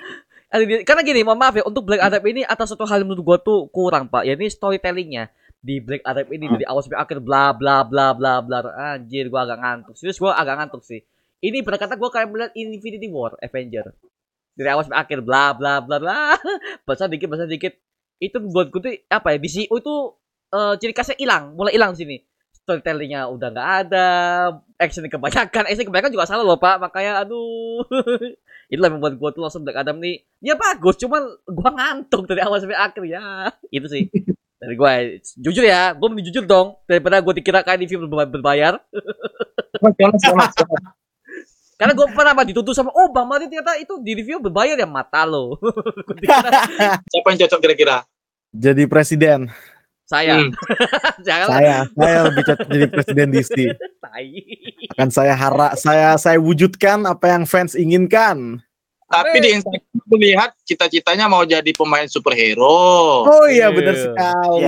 Karena gini, mohon maaf ya, untuk Black Adam ini atas satu hal yang menurut gua tuh kurang pak. Ya ini storytellingnya di Black Adam ini Hmm. dari awal sampai akhir bla bla bla bla bla. Anjir, gua agak ngantuk. Serius gua agak ngantuk sih. Ini benar kata gua kayak melihat Infinity War Avenger. Dari awal sampai akhir bla bla bla bla. Bahasa dikit, bahasa dikit. Itu buat gue tuh apa ya? DCU itu eh, ciri khasnya hilang, mulai hilang di sini. Storytellingnya udah nggak ada, action kebanyakan, action kebanyakan juga salah loh pak, makanya aduh. Itulah yang membuat gue tuh langsung Black Adam nih, ya bagus, cuman gue ngantuk dari awal sampai akhir ya. Itu sih. Dari gue, jujur ya, gue mending jujur dong daripada gue dikira kayak di film berba- berbayar. Karena gue pernah apa dituduh sama, oh Bang Mati ternyata itu di review berbayar ya mata lo. Siapa yang cocok kira-kira? Jadi presiden. saya, Hmm. jangan Saya, saya lebih cocok jadi presiden DC. Akan saya harap saya saya wujudkan apa yang fans inginkan. Tapi di Instagram aku lihat cita-citanya mau jadi pemain superhero. Oh iya Iya. benar sekali.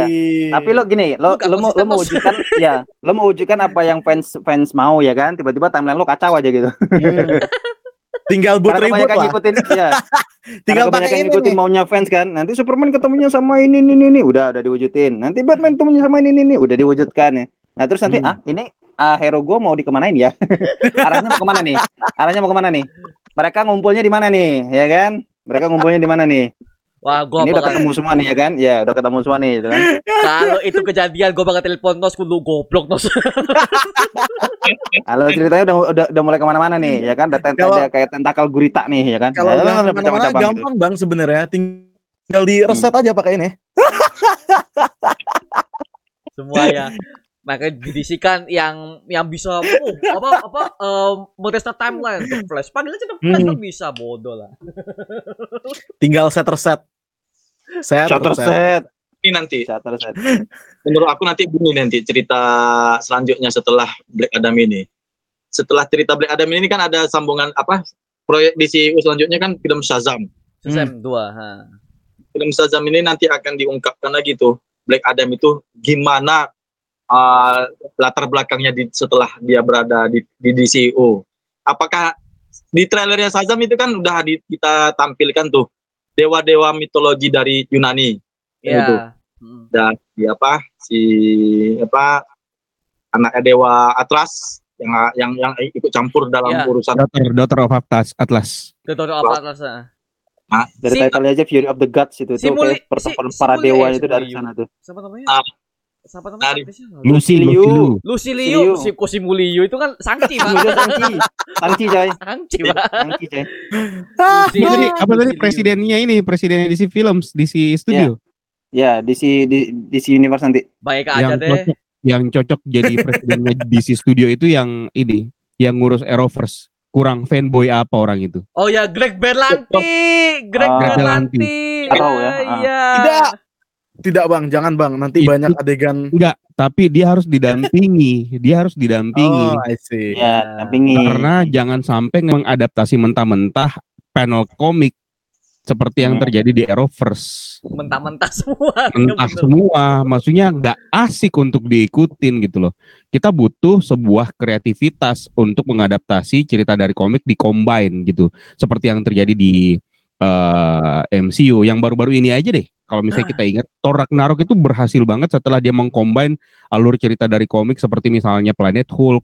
Tapi lo gini, lo Bukan lo mau lo mau wujudkan ya, lo mau wujudkan apa yang fans fans mau ya kan? Tiba-tiba timeline lo kacau aja gitu. Hmm. tinggal buat ribut lah. ngikutin ya. Tinggal pakai ini ngikutin nih. maunya fans kan. Nanti Superman ketemunya sama ini ini ini udah udah diwujudin. Nanti Batman ketemunya sama ini ini ini udah diwujudkan ya. Nah terus nanti Hmm. ah ini ah, hero gue mau dikemanain ya? Arahnya mau ke mana nih? Arahnya mau ke mana nih? Mereka ngumpulnya di mana nih? Ya kan? Mereka ngumpulnya di mana nih? Wah, gue ini udah ketemu semua nih ya kan? Ya udah ketemu semua nih, gitu kan? kalau itu kejadian gue bakal telepon Nos, lu goblok Nos. Halo ceritanya udah udah, udah mulai ke mana-mana nih, ya kan? Ada kayak tentakel gurita nih, ya kan? Kalau Ya, udah ke mana-mana macam-macam gitu. gampang bang sebenarnya. Tinggal di reset aja pakai ini. Semua ya. Makanya didisikan yang yang bisa oh, apa apa um, Modesta timeline The Flash. Panggil aja The Flash Hmm. kan bisa bodoh lah. Tinggal set reset. Set Shutter reset. set, Ini nanti shutter set. menurut aku nanti begini nanti cerita selanjutnya setelah Black Adam ini. Setelah cerita Black Adam ini kan ada sambungan apa? Proyek DC selanjutnya kan film Shazam. Shazam 2, ha. Film Shazam ini nanti akan diungkapkan lagi tuh Black Adam itu gimana uh, latar belakangnya di, setelah dia berada di, di DCU. Apakah di trailernya Shazam itu kan udah di- kita tampilkan tuh dewa-dewa mitologi dari Yunani. Itu. Ya. Mm. dan si apa si apa anak Dewa Atlas yang yang yang ikut campur dalam Ya. urusan Daughter, Daughter of Atlas, Atlas. Tutor apa Atlas? ah. Dari Si- title aja Fury of the Gods itu Si tuh Muli- si- si para Muli- dewa eh, itu si dari sana tuh. Siapa namanya? Ah. Siapa namanya? Lucy, Liu. Lucy Liu. Lucy Liu. Liu, si Kosi Liu itu kan Sangchi, Pak. Iya, Sangchi. Sangchi coy. Sangchi, Pak. Sangchi coy. Apa tadi, Liu. apa tadi presidennya ini, presidennya DC Films, DC Studio. Ya, DC di DC Universe nanti. Baik aja yang deh. cocok, yang cocok jadi presidennya DC Studio itu yang ini, yang ngurus Arrowverse. Kurang fanboy apa orang itu? Oh ya, Greg Berlanti. Greg Ah. Berlanti. Tahu ya, Ah, ah. Iya. Tidak. Tidak bang, jangan bang. Nanti Itu- banyak adegan. Enggak, tapi dia harus didampingi. dia harus didampingi. Oh, I see. Ya, dampingi. Karena jangan sampai mengadaptasi mentah-mentah panel komik seperti yang Hmm. terjadi di Arrowverse. Mentah-mentah semua. Entah Bener. semua, maksudnya nggak asik untuk diikutin gitu loh. Kita butuh sebuah kreativitas untuk mengadaptasi cerita dari komik di combine gitu, seperti yang terjadi di eh, MCU yang baru-baru ini aja deh. Kalau misalnya kita ingat, Thor Ragnarok itu berhasil banget setelah dia mengcombine alur cerita dari komik seperti misalnya Planet Hulk,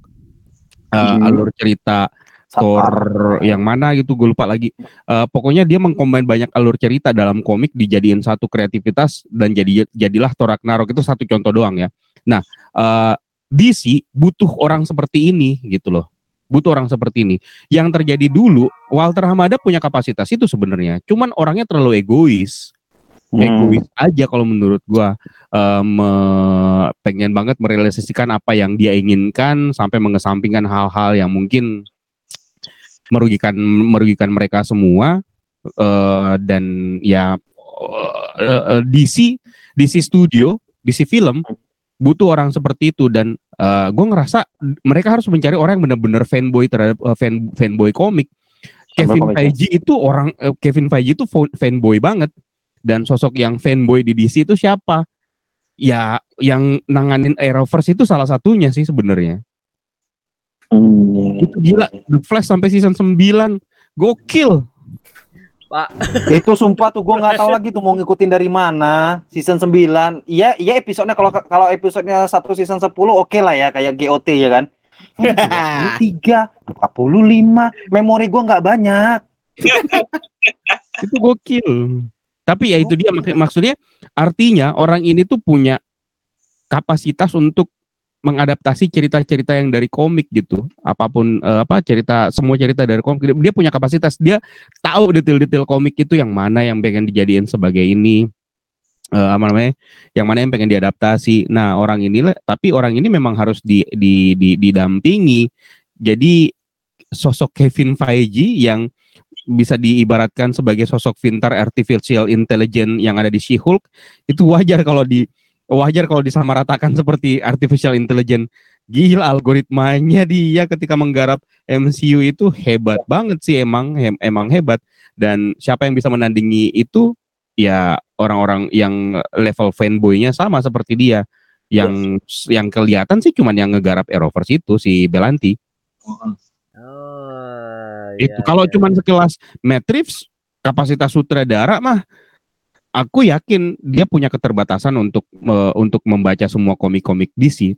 eh, Hmm. alur cerita Thor yang mana gitu gue lupa lagi. Eh, pokoknya dia mengcombine banyak alur cerita dalam komik dijadiin satu kreativitas dan jadi jadilah Thor Ragnarok itu satu contoh doang ya. Nah, eh, DC butuh orang seperti ini gitu loh. Butuh orang seperti ini. Yang terjadi dulu Walter Hamada punya kapasitas itu sebenarnya. Cuman orangnya terlalu egois. Hmm. Egois aja kalau menurut gua. Me- pengen banget merealisasikan apa yang dia inginkan sampai mengesampingkan hal-hal yang mungkin merugikan merugikan mereka semua. Eh, dan ya eh, eh, DC DC Studio DC Film butuh orang seperti itu. Dan gue ngerasa mereka harus mencari orang yang benar-benar fanboy terhadap eh, fan fanboy komik. Kevin. Feige itu orang eh, Kevin Feige itu fanboy banget dan sosok yang fanboy di DC itu siapa ya yang nanganin Arrowverse itu salah satunya sih sebenarnya Hmm. itu gila The Flash sampai season 9 gokil Itu sumpah tuh gue nggak tahu lagi tuh mau ngikutin dari mana. Season 9. Iya, iya episodenya kalau kalau episodenya satu season 10 oke lah ya kayak GOT ya kan. Tiga, 45, memori gue nggak banyak. itu gokil tapi ya itu dia mak- maksudnya artinya orang ini tuh punya kapasitas untuk mengadaptasi cerita-cerita yang dari komik gitu. Apa pun eh, apa cerita semua cerita dari komik dia, punya kapasitas. Dia tahu detail-detail komik itu yang mana yang pengen dijadiin sebagai ini eh, apa namanya yang mana yang pengen diadaptasi. Nah orang ini lah- tapi orang ini memang harus di, di, di didampingi. Jadi sosok Kevin Feige yang bisa diibaratkan sebagai sosok pintar artificial intelligence yang ada di She-Hulk itu wajar kalau di wajar kalau disamaratakan seperti artificial intelligence. Gila algoritmanya dia ketika menggarap MCU itu hebat banget sih emang hem- emang hebat. Dan siapa yang bisa menandingi itu? Ya orang-orang yang level fanboynya sama seperti dia. Yang yang kelihatan sih cuman yang ngegarap Arrowverse itu si Belanti Oh, itu iya, kalau iya. cuman sekelas Matt Reeves kapasitas sutradara mah aku yakin dia punya keterbatasan untuk me- untuk membaca semua komik-komik DC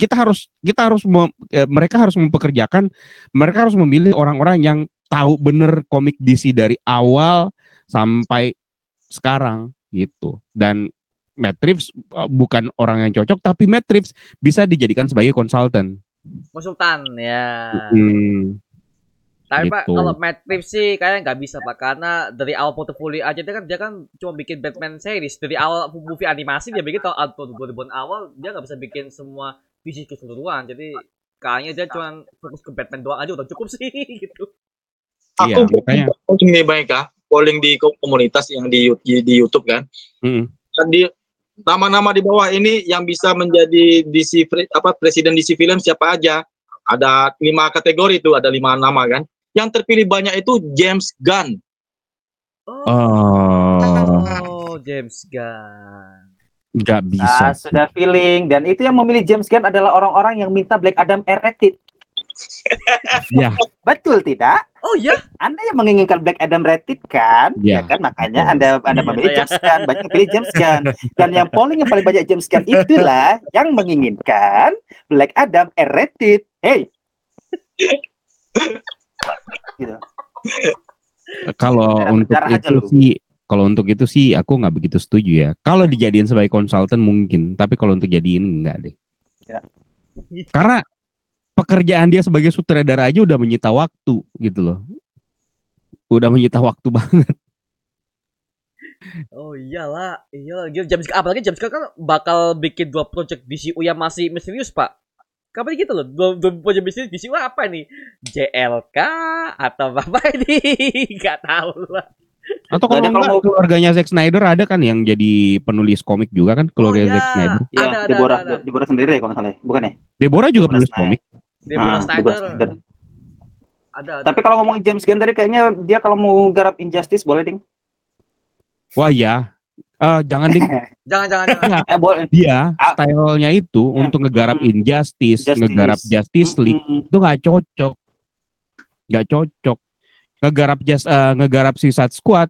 kita harus kita harus mem- eh, mereka harus mempekerjakan mereka harus memilih orang-orang yang tahu bener komik DC dari awal sampai sekarang gitu. Dan Matt Reeves eh, bukan orang yang cocok tapi Matt Reeves bisa dijadikan sebagai konsultan konsultan ya. Hmm, Tapi Pak, gitu. kalau Matt Reeves sih kayaknya nggak bisa Pak karena dari awal portofolio aja dia kan dia kan cuma bikin Batman series dari awal movie animasi dia bikin tahun tahun 2000 awal dia nggak bisa bikin semua visi keseluruhan jadi kayaknya dia cuma fokus ke Batman doang aja udah cukup sih gitu. Iya, Aku makanya. polling nih baik ya, polling di ko- komunitas yang di, di, di YouTube kan. mm, Dan di nama-nama di bawah ini yang bisa menjadi DC apa presiden DC film siapa aja? Ada lima kategori itu, ada lima nama kan. Yang terpilih banyak itu James Gunn. oh Oh, James Gunn. nggak bisa Ah, sudah feeling dan itu yang memilih James Gunn adalah orang-orang yang minta Black Adam R-rated. Ya, Betul tidak? Oh iya, Anda yang menginginkan Black Adam rated kan? Ya. Ya kan makanya Anda Anda memilih Iya, James Gunn, banyak pilih James Gunn. Dan yang polling yang paling banyak James Gunn itulah yang menginginkan Black Adam R rated. Hey. Gitu. kalau untuk itu lu. sih kalau untuk itu sih aku nggak begitu setuju ya. Kalau dijadiin sebagai konsultan mungkin, tapi kalau untuk jadiin enggak deh. Ya. Karena pekerjaan dia sebagai sutradara aja udah menyita waktu gitu loh. Udah menyita waktu banget. oh iyalah, iyalah. James Gunn- apalagi James Gunn kan bakal bikin dua project DCU yang masih misterius pak. Kapan gitu loh, dua, dua project misterius DCU apa nih? JLK atau apa ini? Gak tahu lah. Atau kalau kalau enggak, mau- keluarganya Zack Snyder ada kan yang jadi penulis komik juga kan keluarga iya. Zack Snyder. Ya, Ada, ada, Deborah, ada, ada. Deborah sendiri ya kalau nggak salah, ya? bukan ya? Deborah juga Deborah penulis Snyder. komik. Ah, Snyder. Deborah Snyder. Ada, ada. Tapi kalau ngomongin James Gunn tadi kayaknya dia kalau mau garap Injustice boleh ding. Wah ya. Eh, jangan ding Jangan, jangan, jangan. eh boleh. dia Ah. stylenya itu Ya. untuk ngegarap Mm. Injustice, Justice. ngegarap Justice League Mm-mm. itu nggak cocok nggak cocok ngegarap just eh, ngegarap Suicide Squad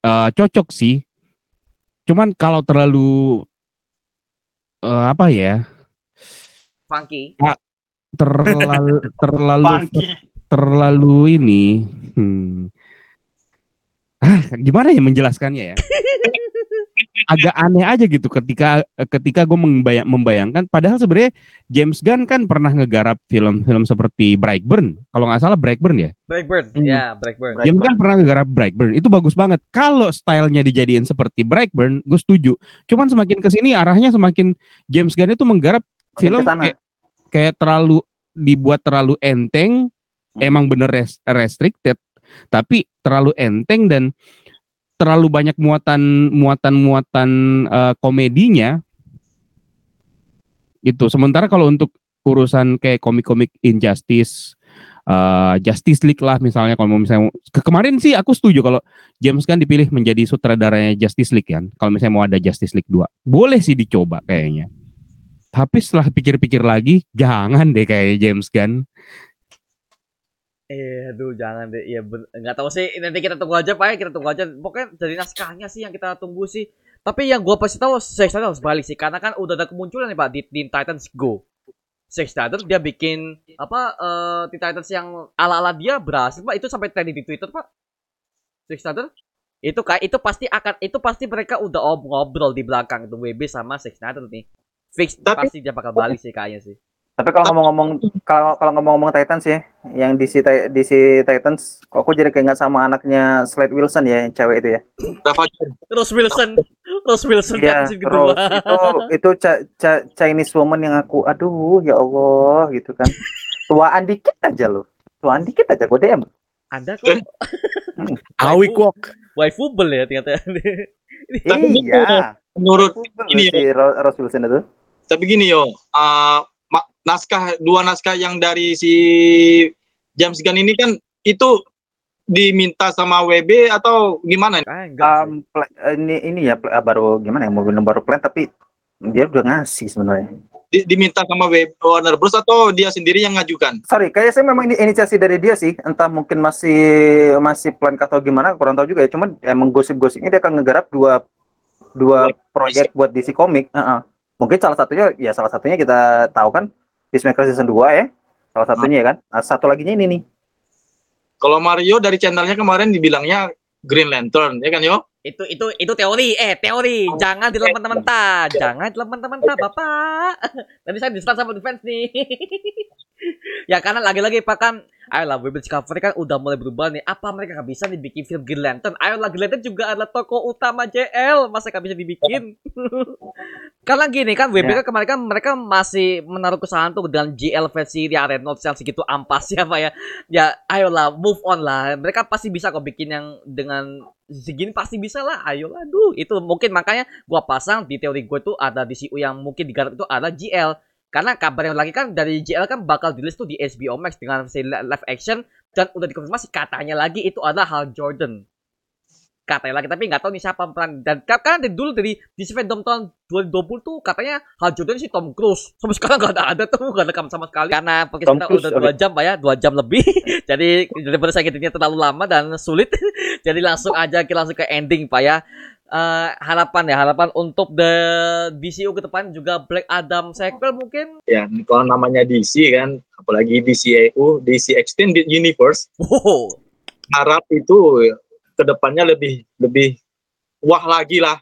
eh, cocok sih cuman kalau terlalu eh, apa ya Funky. terlalu terlalu terlalu ini hmm. ah gimana ya menjelaskannya ya agak aneh aja gitu ketika ketika gue membayang, membayangkan padahal sebenarnya James Gunn kan pernah ngegarap film-film seperti Brightburn kalau nggak salah Brightburn ya Blackburn. Hmm. Ya. Right. James Gunn pernah ngegarap Brightburn itu bagus banget kalau stylenya dijadiin seperti Brightburn gue setuju cuman semakin ke sini arahnya semakin James Gunn itu menggarap film kayak, kayak terlalu dibuat terlalu enteng Hmm. emang bener res- restricted. Tapi terlalu enteng dan terlalu banyak muatan muatan muatan eh, komedinya itu sementara kalau untuk urusan kayak komik-komik Injustice eh, Justice League lah misalnya kalau misalnya ke kemarin sih aku setuju kalau James Gunn dipilih menjadi sutradaranya Justice League kan kalau misalnya mau ada Justice League 2 boleh sih dicoba kayaknya tapi setelah pikir-pikir lagi jangan deh kayak James Gunn Eh, aduh jangan deh. Ya ben- nggak tahu sih. Nanti kita tunggu aja pak ya. Kita tunggu aja. Pokoknya dari naskahnya sih yang kita tunggu sih. Tapi yang gua pasti tahu Zack Snyder harus balik sih. Karena kan udah ada kemunculan nih pak di Teen Titans Go. Zack Snyder dia bikin apa Teen Titans yang ala-ala dia berhasil pak. Itu sampai trending di Twitter pak. Zack Snyder itu kayak itu pasti akan itu pasti mereka udah ob- ngobrol di belakang itu WB sama Zack Snyder nih. Fix Tapi- pasti dia bakal balik sih kayaknya sih. Tapi kalau ngomong-ngomong kalau kalau ngomong-ngomong Titans ya, yang DC Ti- DC Titans, kok aku jadi keinget sama anaknya Slade Wilson ya, yang cewek itu ya. Rose Wilson, Rose Wilson kedua. Rose. itu itu Ca- Ca- Chinese woman yang aku aduh ya Allah gitu kan. Tuaan dikit aja loh. Tuaan dikit aja gue DM. Anda kok Awi kok. waifu bel ya ternyata. Iya. menurut Ini si Ro- Rose Wilson itu. Tapi gini yo uh, naskah dua naskah yang dari si James Gunn ini kan itu diminta sama WB atau gimana. Um, ini ini ya baru gimana ya mau baru plan tapi dia udah ngasih sebenarnya. Di- diminta sama WB Warner Bros atau dia sendiri yang ngajukan Sorry, kayaknya saya memang ini inisiasi dari dia sih. Entah mungkin masih masih plan atau gimana, kurang tahu juga ya. Cuman emang gosip-gosipnya dia akan ngegarap dua dua proyek buat DC Comic. Heeh. Mungkin salah satunya ya salah satunya kita tahu kan Peacemaker season 2 ya. Salah satunya ya kan. Nah, satu lagi ini nih. kalau Mario dari channelnya kemarin dibilangnya Green Lantern ya kan yo? Itu itu itu teori. Eh teori. Jangan dilawan mentah jangan dilawan mentah bapak. Nanti saya diserang sama defense nih ya karena lagi-lagi pak kan ayolah WB Discovery kan udah mulai berubah nih. Apa mereka nggak bisa dibikin film Green Lantern? Ayolah Green Lantern juga adalah tokoh utama JL masa nggak bisa dibikin? Karena gini kan WB kan kemarin kan mereka masih menaruh kesalahan tuh dengan JL versi Ryan Reynolds yang segitu ampas ya pak ya. Ya ayolah move on lah. Mereka pasti bisa kok bikin yang dengan segini pasti bisa lah. Ayolah duh itu mungkin makanya gua pasang di teori gue tuh ada di CU yang mungkin digarap itu ada GL karena kabarnya lagi kan dari GL kan bakal di tuh di HBO Max dengan versi li- live action. Dan udah dikonfirmasi katanya lagi itu adalah Hal Jordan. Katanya lagi tapi nggak tahu nih siapa peran. Dan ka- karena dari dulu dari di fandom tahun 2020 tuh katanya Hal Jordan si Tom Cruise. Sampai sekarang nggak ada ada tuh nggak rekam sama sekali. Karena podcast kita udah dua jam pak ya. Dua jam lebih. Jadi daripada saya terlalu lama dan sulit jadi langsung aja kita langsung ke ending pak ya Eh, harapan ya harapan untuk the DCU ke depan juga Black Adam sequel mungkin. Ya, kalau namanya DC kan, apalagi DCEU, DC Extended Universe, wow. Harap itu ke depannya lebih lebih wah lagi lah.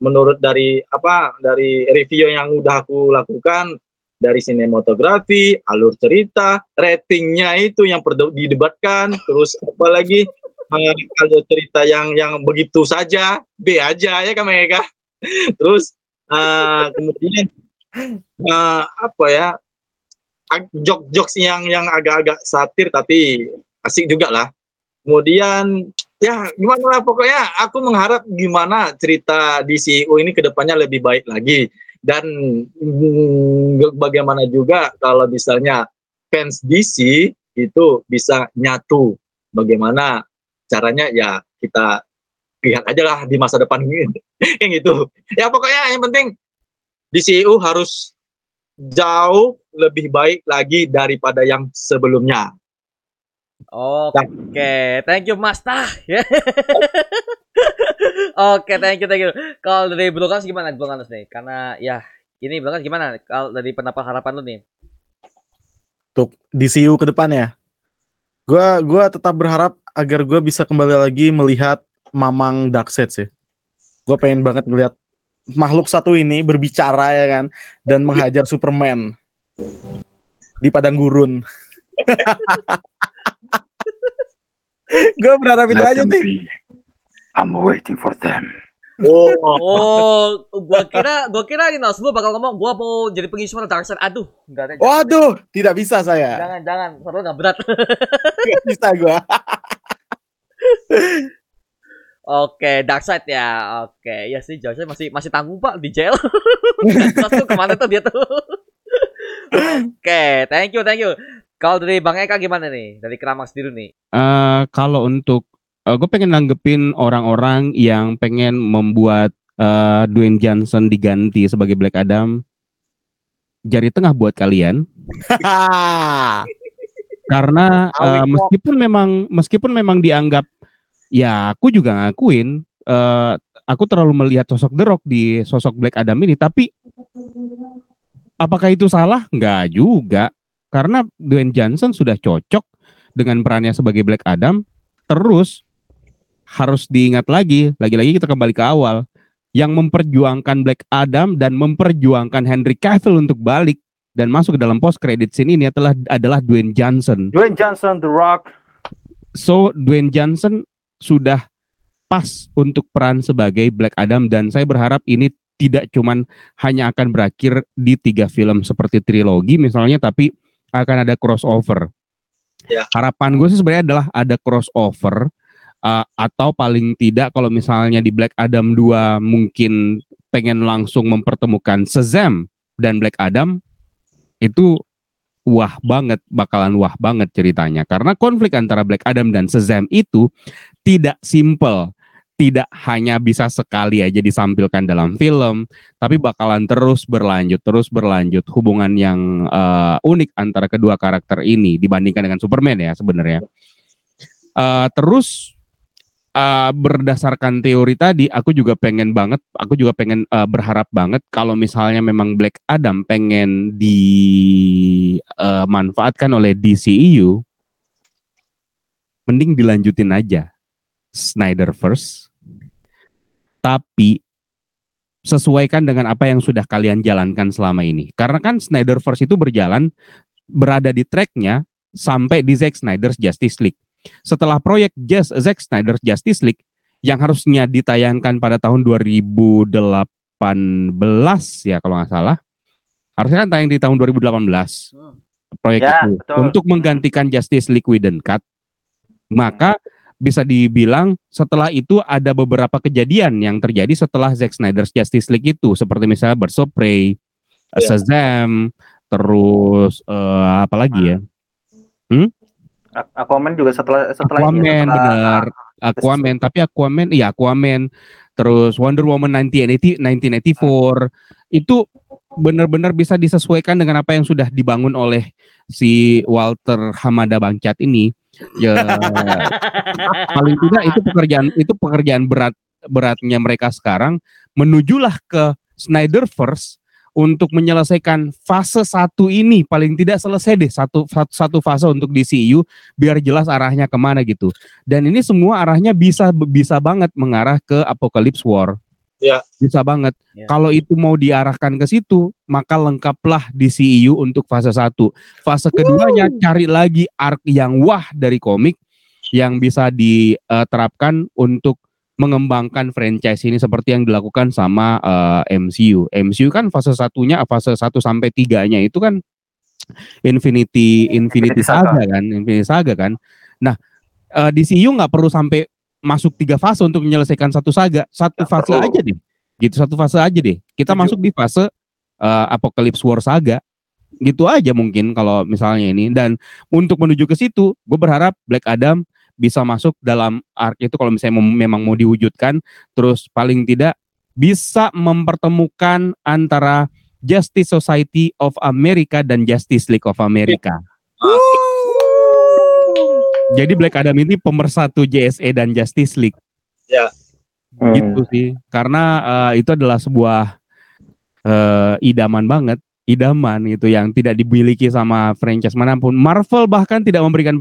Menurut dari apa dari review yang udah aku lakukan dari sinematografi, alur cerita, ratingnya itu yang perlu didebatkan, terus apalagi eh, alur cerita yang yang begitu saja B aja ya kan mereka. Terus eh, kemudian eh, apa ya jok jokes yang yang agak-agak satir tapi asik juga lah. Kemudian ya gimana lah pokoknya aku mengharap gimana cerita DCU ini ke depannya lebih baik lagi dan mm, bagaimana juga kalau misalnya fans DC itu bisa nyatu bagaimana caranya ya kita lihat aja lah di masa depan ini yang gitu ya pokoknya yang penting DCU harus jauh lebih baik lagi daripada yang sebelumnya Oke, thank you Mas Tah. Oke, thank you, thank you. Kalau dari Bro Kans gimana Bro Kans nih? Karena ya ini Bro Kans gimana? Kalau dari pendapat harapan lu nih? untuk DCU ke depan ya. Gua gua tetap berharap agar gua bisa kembali lagi melihat Mamang Darkseid sih. Gua pengen banget ngelihat makhluk satu ini berbicara ya kan dan menghajar Superman di padang gurun. Gue berharap itu aja sih. I'm waiting for them. Oh Oh, gua kira gua kira ini Nos, gua bakal ngomong gua mau jadi pengisi suara Darkseid. Aduh, enggak ada. Waduh, tidak bisa saya. Jangan, jangan. Seru enggak berat. Tidak bisa gua. Oke, Darkseid ya. Oke, ya sih Darkseid masih masih tanggung Pak di jail. Terus tuh ke mana tuh dia tuh? Oke, thank you, thank you. Kalau dari Bang Eka gimana nih? Dari Keramak sendiri nih. Eh kalau untuk gue pengen nanggepin orang-orang yang pengen membuat eh, Dwayne Johnson diganti sebagai Black Adam. Jari tengah buat kalian karena eh, kok. meskipun memang meskipun memang dianggap ya aku juga ngakuin eh, aku terlalu melihat sosok The Rock di sosok Black Adam ini tapi apakah itu salah? Enggak juga karena Dwayne Johnson sudah cocok dengan perannya sebagai Black Adam terus harus diingat lagi lagi-lagi kita kembali ke awal yang memperjuangkan Black Adam dan memperjuangkan Henry Cavill untuk balik dan masuk ke dalam post credit scene ini adalah adalah Dwayne Johnson. Dwayne Johnson, The Rock. So Dwayne Johnson sudah pas untuk peran sebagai Black Adam dan saya berharap ini tidak cuman hanya akan berakhir di tiga film seperti trilogi misalnya tapi akan ada crossover. Ya. Harapan gue sih sebenarnya adalah ada crossover uh, atau paling tidak kalau misalnya di Black Adam 2 mungkin pengen langsung mempertemukan Shazam dan Black Adam itu wah banget bakalan wah banget ceritanya. Karena konflik antara Black Adam dan Shazam itu tidak simple. Tidak hanya bisa sekali aja disampilkan dalam film tapi bakalan terus berlanjut terus berlanjut hubungan yang eh, unik antara kedua karakter ini dibandingkan dengan Superman ya sebenarnya. Eh, terus eh, berdasarkan teori tadi aku juga pengen banget aku juga pengen eh, berharap banget kalau misalnya memang Black Adam pengen dimanfaatkan oleh DCEU mending dilanjutin aja Snyderverse tapi sesuaikan dengan apa yang sudah kalian jalankan selama ini. Karena kan Snyderverse itu berjalan berada di tracknya sampai di Zack Snyder's Justice League setelah proyek Just Zack Snyder's Justice League yang harusnya ditayangkan pada tahun 2018 ya kalau nggak salah harusnya kan tayang di tahun 2018 proyek Ya, itu betul. untuk menggantikan Justice League Whedon Cut maka bisa dibilang setelah itu ada beberapa kejadian yang terjadi setelah Zack Snyder's Justice League itu seperti misalnya Prey, Ya. Shazam, terus eh, apa lagi ya? A- Aquaman juga setelah setelah ini, Aquaman setelah- benar. Aquaman, tapi Aquaman, iya Aquaman, terus Wonder Woman 1980, 1984 itu benar-benar bisa disesuaikan dengan apa yang sudah dibangun oleh si Walter Hamada Bangcat ini. Ya paling tidak itu pekerjaan itu pekerjaan berat beratnya mereka sekarang menujulah ke Snyderverse untuk menyelesaikan fase satu ini. Paling tidak selesai deh satu satu, satu fase untuk DCU biar jelas arahnya ke mana gitu. Dan ini semua arahnya bisa bisa banget mengarah ke Apocalypse War. Ya. bisa banget. Ya. kalau itu mau diarahkan ke situ maka lengkaplah DCU untuk fase satu. Fase keduanya cari lagi arc yang wah dari komik yang bisa diterapkan untuk mengembangkan franchise ini seperti yang dilakukan sama eh, MCU. MCU kan fase satunya fase 1 sampai 3-nya itu kan Infinity Infinity Infinity Saga. Saga kan, Infinity Saga kan. Nah, eh, DCU nggak perlu sampai masuk tiga fase untuk menyelesaikan satu saga, satu Nggak fase perlu. aja deh. Gitu satu fase aja deh. Kita Setuju. masuk di fase eh, Apocalypse War Saga. Gitu aja mungkin kalau misalnya ini dan untuk menuju ke situ, gue berharap Black Adam bisa masuk dalam arc itu kalau misalnya mem- memang mau diwujudkan terus paling tidak bisa mempertemukan antara Justice Society of America dan Justice League of America. Jadi Black Adam ini pemersatu JSA dan Justice League Hmm. gitu sih. Karena eh, itu adalah sebuah eh, idaman banget, idaman gitu yang tidak dimiliki sama franchise mana pun. Marvel bahkan tidak memberikan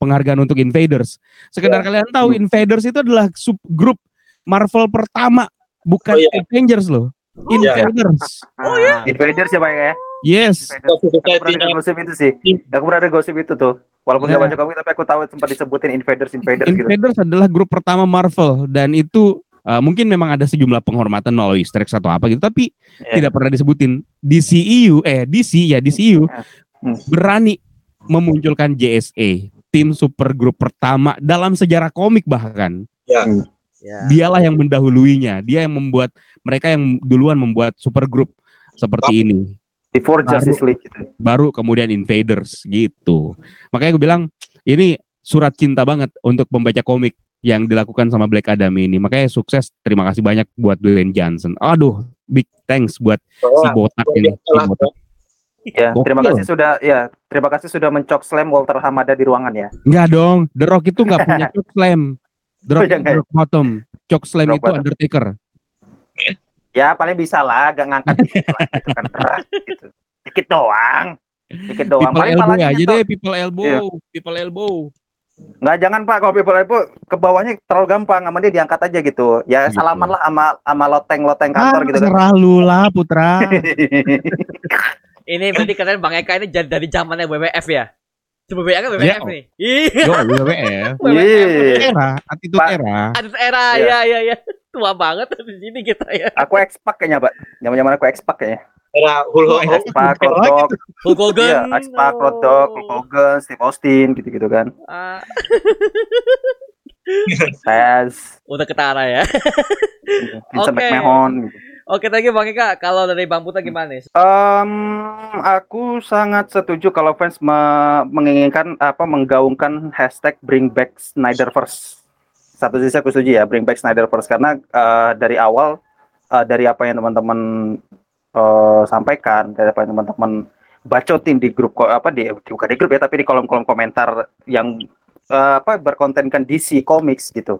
penghargaan, untuk Invaders. Sekedar kalian tahu Invaders itu adalah subgrup Marvel pertama, bukan Oh, iya. Avengers loh. iya. Invaders. Oh ya? Invaders ya Pak ya? Yes. Invaders. Aku pernah gosip itu sih. Aku pernah ada gosip itu tuh. Walaupun Nah. gak baca komik tapi aku tahu sempat disebutin Invaders Invaders gitu. Invaders adalah grup pertama Marvel dan itu uh, mungkin memang ada sejumlah penghormatan melalui eggs atau apa gitu tapi Iya. tidak pernah disebutin DCEU eh DC ya DCEU Hmm. berani memunculkan JSA tim super grup pertama dalam sejarah komik bahkan Ya. dialah yang mendahuluinya dia yang membuat mereka yang duluan membuat super grup seperti ini Before Baru. Justice League gitu. baru kemudian Invaders gitu. Makanya gue bilang ini surat cinta banget untuk pembaca komik yang dilakukan sama Black Adam ini. Makanya sukses. Terima kasih banyak buat Dwayne Johnson. Aduh, big thanks buat si botak ini. Si botak. Ya, terima kasih sudah ya, terima kasih sudah mencok slam Walter Hamada di ruangan ya. Enggak dong, The Rock itu nggak punya choke slam. The Rock, Oh, iya, The Rock bottom. Choke slam Rock itu bottom. Undertaker. Ya, paling bisa lah agak ngangkat dikit lah, gitu kan. Berat, gitu. Dikit doang. Dikit doang. People Paling elbow aja nyetok. deh, people elbow, Iya. people elbow. Nggak jangan Pak, kalau people elbow ke bawahnya terlalu gampang, sama dia diangkat aja gitu. Ya Gitu. salaman lah sama sama loteng-loteng kantor ah, gitu kan. serah lu lah, Putra. Ini berarti kalian Bang Eka ini jadi dari zamannya WWF ya? Coba WWF kan WWF Ya. nih. Ih, Yo, WWF. Iya. Era, attitude Pak. era. ada era Iya. ya ya ya. Tua banget di sini kita ya. Aku X-Pac kayaknya, Pak. Zaman-zaman aku X-Pac kayaknya. Era Hulk Dogg, Hulk Hogan. iya, Dogg, Hulk Hogan, Steve Austin, gitu-gitu kan. Ah, Taz, udah ketara ya. Vincent Oke. McMahon gitu. Oke, thank you Bang Eka. Kalau dari Bang Putra gimana nih? Em, aku sangat setuju kalau fans me- menginginkan apa menggaungkan hashtag Bring Back Snyderverse. Satu sisi aku setuju ya Bring Back Snyderverse karena eh, dari awal eh, dari apa yang teman-teman eh, sampaikan, yang teman-teman bacotin di grup apa di bukan di grup ya tapi di kolom-kolom komentar yang eh, apa berkontenkan DC Comics gitu.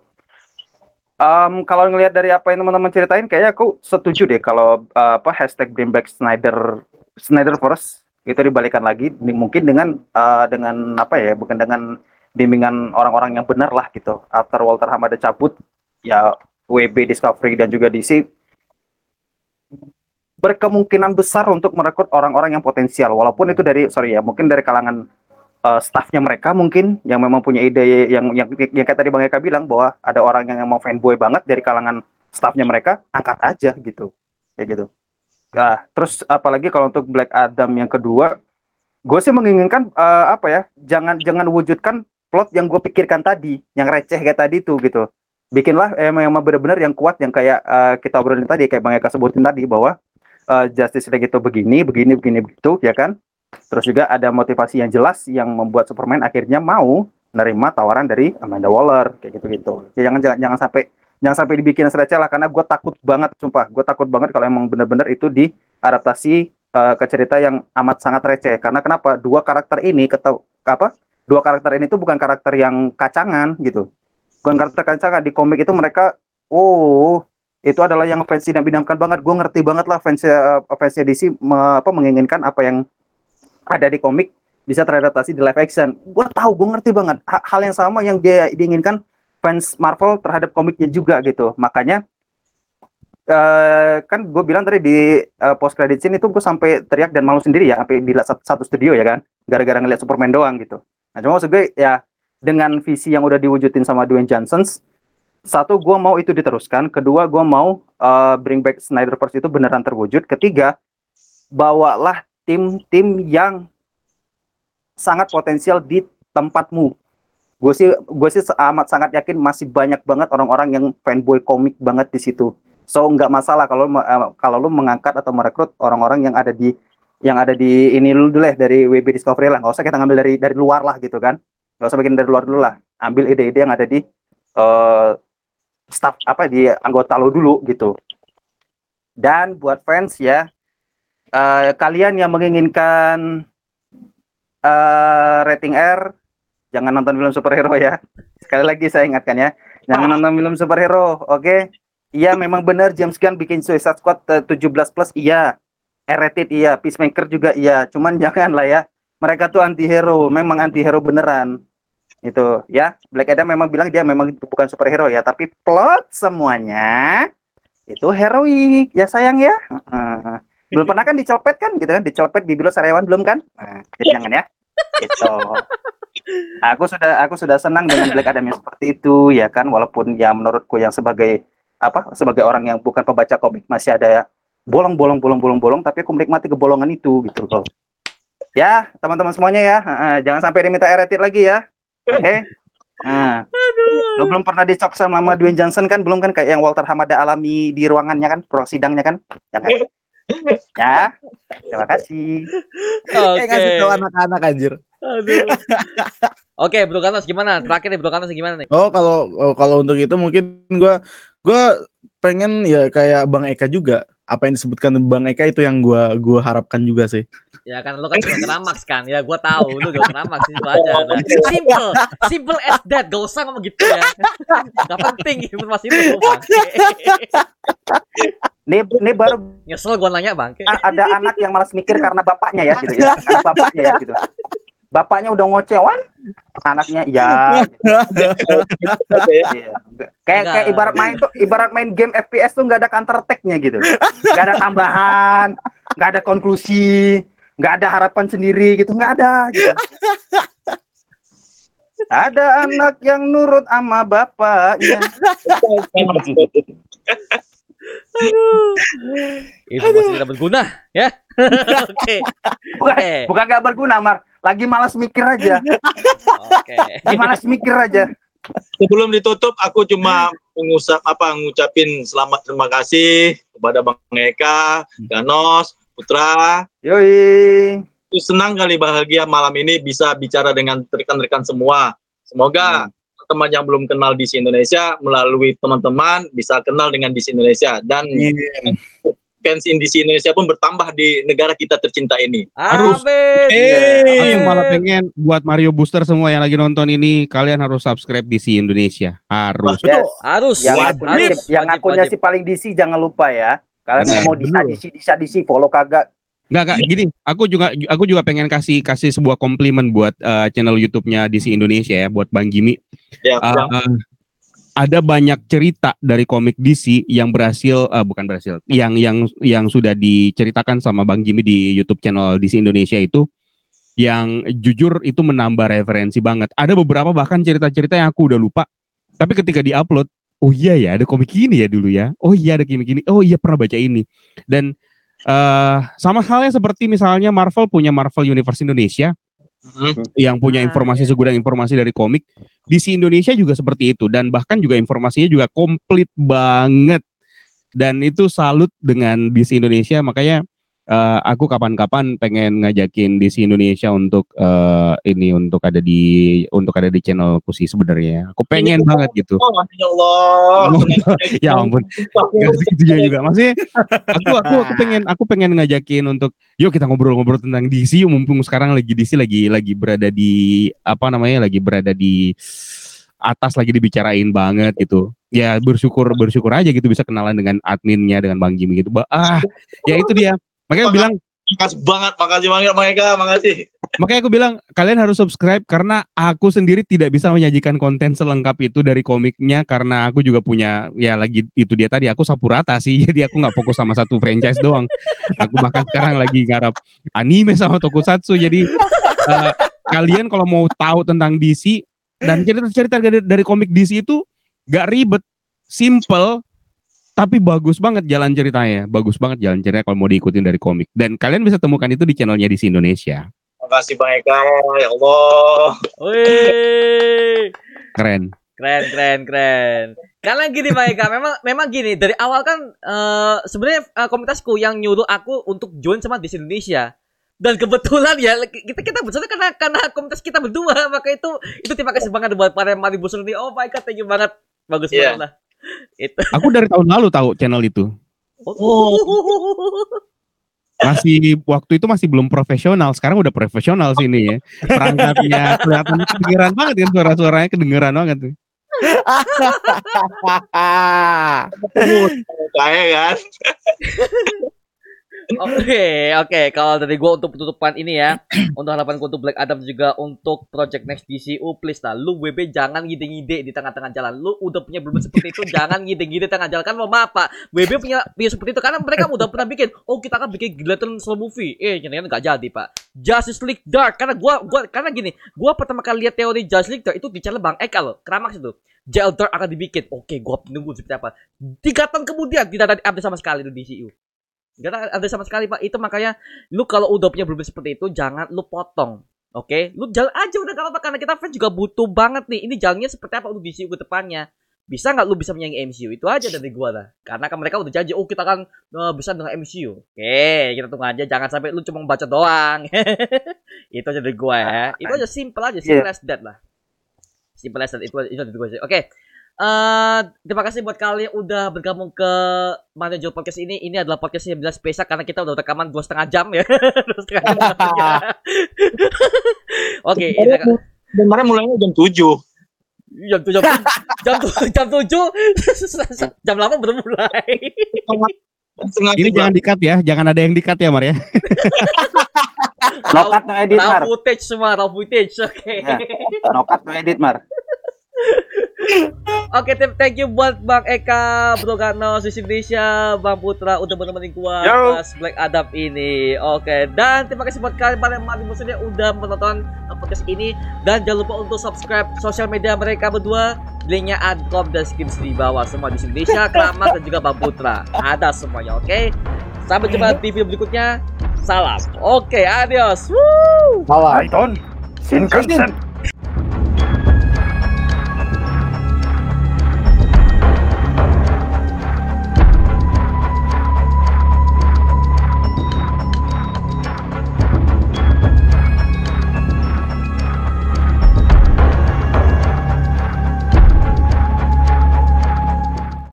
Em, kalau ngelihat dari apa yang teman-teman ceritain, kayaknya aku setuju deh kalau eh, apa hashtag Bring Back Snyder Snyderverse itu dibalikan lagi mungkin dengan eh, dengan apa ya bukan dengan bimbingan orang-orang yang benar lah gitu. After Walter Hamada cabut, ya WB Discovery dan juga DC berkemungkinan besar untuk merekrut orang-orang yang potensial. Walaupun itu dari sorry ya mungkin dari kalangan eh, staffnya mereka mungkin yang memang punya ide yang yang yang kayak tadi Bang Eka bilang bahwa ada orang yang mau fanboy banget dari kalangan staffnya mereka angkat aja gitu. Kayak gitu. Nah terus apalagi kalau untuk Black Adam yang kedua gue sih menginginkan eh, apa ya jangan jangan wujudkan plot yang gue pikirkan tadi yang receh kayak tadi tuh gitu. Bikinlah emang yang benar-benar yang kuat yang kayak eh, kita obrolin tadi kayak Bang Eka sebutin tadi bahwa eh, Justice League itu begini begini begini begitu ya kan? Terus juga ada motivasi yang jelas yang membuat Superman akhirnya mau nerima tawaran dari Amanda Waller kayak gitu-gitu. Ya, jangan jangan jangan sampai jangan sampai dibikin receh lah karena gue takut banget sumpah. Gue takut banget kalau emang bener-bener itu diadaptasi eh, ke cerita yang amat sangat receh. Karena kenapa? Dua karakter ini ketau apa? Dua karakter ini tuh bukan karakter yang kacangan gitu. Bukan karakter kacangan di komik itu mereka oh itu adalah yang fans tidak bidamkan banget. Gue ngerti banget lah fans eh, fansnya DC me- apa menginginkan apa yang ada di komik bisa teradaptasi di live action. Gue tahu gue ngerti banget. Ha- hal yang sama yang dia diinginkan fans Marvel terhadap komiknya juga gitu. Makanya eh kan gue bilang tadi di eh, post credit scene itu gue sampai teriak dan malu sendiri ya sampai di satu studio ya kan. Gara-gara ngeliat Superman doang gitu. Nah cuma maksud gue ya dengan visi yang udah diwujudin sama Dwayne Johnson satu gue mau itu diteruskan. Kedua gue mau eh, bring back Snyderverse itu beneran terwujud. Ketiga bawalah tim-tim yang sangat potensial di tempatmu. Gue sih gue sih amat sangat yakin masih banyak banget orang-orang yang fanboy komik banget di situ. So nggak masalah kalau eh, kalau lu mengangkat atau merekrut orang-orang yang ada di yang ada di ini dulu ya dari WB Discovery lah. Nggak usah kita ngambil dari dari luar lah gitu kan. Nggak usah bikin dari luar dulu lah. Ambil ide-ide yang ada di eh staff apa di anggota lo dulu gitu. Dan buat fans ya eh, kalian yang menginginkan eh rating R jangan nonton film superhero ya. Sekali lagi saya ingatkan ya. Jangan nonton film superhero oke? Iya memang benar James Gunn bikin Suicide Squad eh, 17 plus iya. R-rated iya. Peacemaker juga iya. Cuman jangan lah ya. Mereka tuh anti hero memang anti hero beneran itu ya Black Adam memang bilang dia memang bukan superhero ya tapi plot semuanya itu heroik. Ya sayang ya. Belum pernah kan dicopet kan? Gitu kan? Dicopet di biro sariawan belum kan? Nah, jadi jangan ya. Itu aku sudah aku sudah senang dengan Black Adam yang seperti itu ya kan? Walaupun ya menurutku yang sebagai apa? Sebagai orang yang bukan pembaca komik masih ada bolong bolong bolong tapi aku menikmati kebolongan itu gitu loh. Ya teman-teman semuanya ya. Jangan sampai diminta eretit lagi ya oke Nah, lo belum pernah dicok sama sama Dwayne Johnson kan belum kan kayak yang Walter Hamada alami di ruangannya kan ruang sidangnya kan Jangan. ya terima kasih Oke. Kayak ngasih tahu anak-anak anjir. Aduh. Oke, Bro Kanos gimana? Terakhir nih Bro Kanos gimana nih? Oh kalau oh, kalau untuk itu mungkin gua gua pengen ya kayak Bang Eka juga. Apa yang disebutkan Bang Eka itu yang gua gua harapkan juga sih. Ya kan lu kan juga kena Max kan. Ya gua tahu lu juga kena Max itu aja. Nah, simple, simple as that. Gak usah ngomong gitu ya. Gak penting informasi itu ini ini baru Nyesel gua nanya bangke. a- ada anak yang malas mikir karena bapaknya ya gitu ya Anak bapaknya ya gitu bapaknya udah ngocewan anaknya ya Iya. kayak kayak ibarat main tuh ibarat main game FPS tuh nggak ada counter attack-nya gitu nggak ada tambahan nggak ada konklusi nggak ada harapan sendiri gitu nggak ada gitu. ada anak yang nurut sama bapaknya Informasi tidak berguna ya. Oke. bukan Oke. bukan nggak berguna mar lagi malas mikir aja. Oke. lagi malas mikir aja. Sebelum ditutup, aku cuma mengusap apa ngucapin selamat terima kasih kepada Bang Eka, Ganos, Putra. yoi. Aku senang kali bahagia malam ini bisa bicara dengan rekan-rekan semua. Semoga teman yang belum kenal DC Indonesia melalui teman-teman bisa kenal dengan DC Indonesia. Dan fans in DC Indonesia pun bertambah di negara kita tercinta ini. Harus. Amin. Aku Iya. malah pengen buat Mario Booster semua yang lagi nonton ini kalian harus subscribe di si Indonesia. Harus. Yes. Harus. yang Wajib, akunnya, wajib, yang akunnya si paling DC jangan lupa ya kalian mau disa benar. DC disa DC follow kagak Enggak kak, gini, aku juga aku juga pengen kasih kasih sebuah komplimen buat eh, channel YouTube-nya DC Indonesia ya, buat Bang Gimi. Ya, eh, ada banyak cerita dari komik DC yang berhasil, eh, bukan berhasil, yang yang yang sudah diceritakan sama Bang Gimi di YouTube channel DC Indonesia itu, yang jujur itu menambah referensi banget. Ada beberapa bahkan cerita-cerita yang aku udah lupa, tapi ketika diupload, oh iya ya ada komik ini ya dulu ya, oh iya ada komik ini, oh iya pernah baca ini, dan eh sama halnya seperti misalnya Marvel punya Marvel Universe Indonesia Mhm. yang punya Ah, informasi iya. segudang informasi dari komik. DC Indonesia juga seperti itu dan bahkan juga informasinya juga komplit banget. Dan itu salut dengan DC Indonesia makanya eh, aku kapan-kapan pengen ngajakin DC Indonesia untuk eh, ini untuk ada di untuk ada di channelku sih sebenarnya. Aku pengen Ini- banget gitu. Oh, ya Allah. Ya ampun. Gak segitunya juga. Maksudnya aku aku aku pengen aku pengen ngajakin untuk yuk kita ngobrol-ngobrol tentang DC mumpung sekarang lagi DC lagi lagi berada di apa namanya lagi berada di atas lagi dibicarain banget gitu. Ya bersyukur bersyukur aja gitu bisa kenalan dengan adminnya dengan Bang Jimmy gitu. Ba- Ah, ya itu dia. Makanya bilang Makasih banget, makasih banget mereka, makasih. makanya aku bilang kalian harus subscribe karena aku sendiri tidak bisa menyajikan konten selengkap itu dari komiknya karena aku juga punya ya lagi itu dia tadi aku sapu rata sih jadi aku nggak fokus sama satu franchise doang aku bahkan sekarang lagi garap anime sama tokusatsu jadi eh, kalian kalau mau tahu tentang DC dan cerita-cerita dari, dari komik DC itu gak ribet simple tapi bagus banget jalan ceritanya bagus banget jalan ceritanya kalau mau diikutin dari komik dan kalian bisa temukan itu di channelnya DC Indonesia Makasih Bang Eka, ya Allah. Wih. keren Keren, keren, keren. Karena gini Pak Eka, memang memang gini dari awal kan eh, sebenarnya eh, komunitasku yang nyuruh aku untuk join sama di Indonesia. Dan kebetulan ya kita kita bersama karena karena komunitas kita berdua maka itu itu terima kasih banget buat para Mari Busur ini. Oh my god, thank you banget. Bagus Iya. banget lah. Itu. Aku dari tahun lalu tahu channel itu. Oh. Masih waktu itu masih belum profesional. Sekarang udah profesional sini ya. Perangkatnya kelihatan kedengeran banget kan suara-suaranya kedengeran banget tuh. Kayak kan. Oke, oke. Kalau dari gua untuk penutupan ini ya, untuk harapan untuk Black Adam juga untuk Project Next DCU, please lah, lu WB jangan ngide-ngide di tengah-tengah jalan. Lu udah punya belum seperti itu, jangan ngide-ngide tengah jalan. Kan mau maaf pak, WB punya punya seperti itu karena mereka udah pernah bikin. Oh kita akan bikin Gladiator slow movie. Eh, ternyata nggak jadi pak. Justice League Dark karena gua gua karena gini, gua pertama kali lihat teori Justice League Dark itu di channel Bang Eka loh, Kramax itu. JL Dark akan dibikin. Oke, gua nunggu seperti apa. Tiga tahun kemudian tidak ada update sama sekali di DCU. Gak ada sama sekali pak. Itu makanya lu kalau udah punya belum seperti itu jangan lu potong. Oke, lu jalan aja udah gak apa-apa karena kita fans juga butuh banget nih. Ini jalannya seperti apa untuk DCU ke depannya. Bisa nggak lu bisa menyanyi MCU? Itu aja dari gua lah. Karena kan mereka udah janji, oh kita akan eh, bisa dengan MCU. Oke, kita tunggu aja. Jangan sampai lu cuma baca doang. itu aja dari gua ya. Itu aja simple aja, simple as that lah. Simple as that. Itu itu dari gua sih. Oke. Eh, terima kasih buat kalian udah bergabung ke Manajer Podcast ini. Ini adalah podcast yang bilang spesial karena kita udah rekaman dua setengah jam ya. Dua setengah jam. Oke, ini Kemarin mulainya jam 7. jam tujuh jam jam tujuh jam tujuh jam delapan belum mulai. Ini jam. jangan dikat ya, jangan ada yang dikat ya Mar ya. Nokat no edit Raw mar. footage semua, raw footage. Oke. Ya. Nokat no edit mar. Oke, tim thank you buat Bang Eka, Bro Gano, Sisi Indonesia, Bang Putra udah menemani gua Yo. pas Black Adam ini. Oke, dan terima kasih buat kalian para yang mati yang udah menonton podcast ini dan jangan lupa untuk subscribe sosial media mereka berdua. Linknya ada di deskripsi di bawah semua di Indonesia, Kramat dan juga Bang Putra. Ada semuanya, oke? Sampai jumpa di video berikutnya. Salam. Oke, adios. Woo! Python. Shinkansen.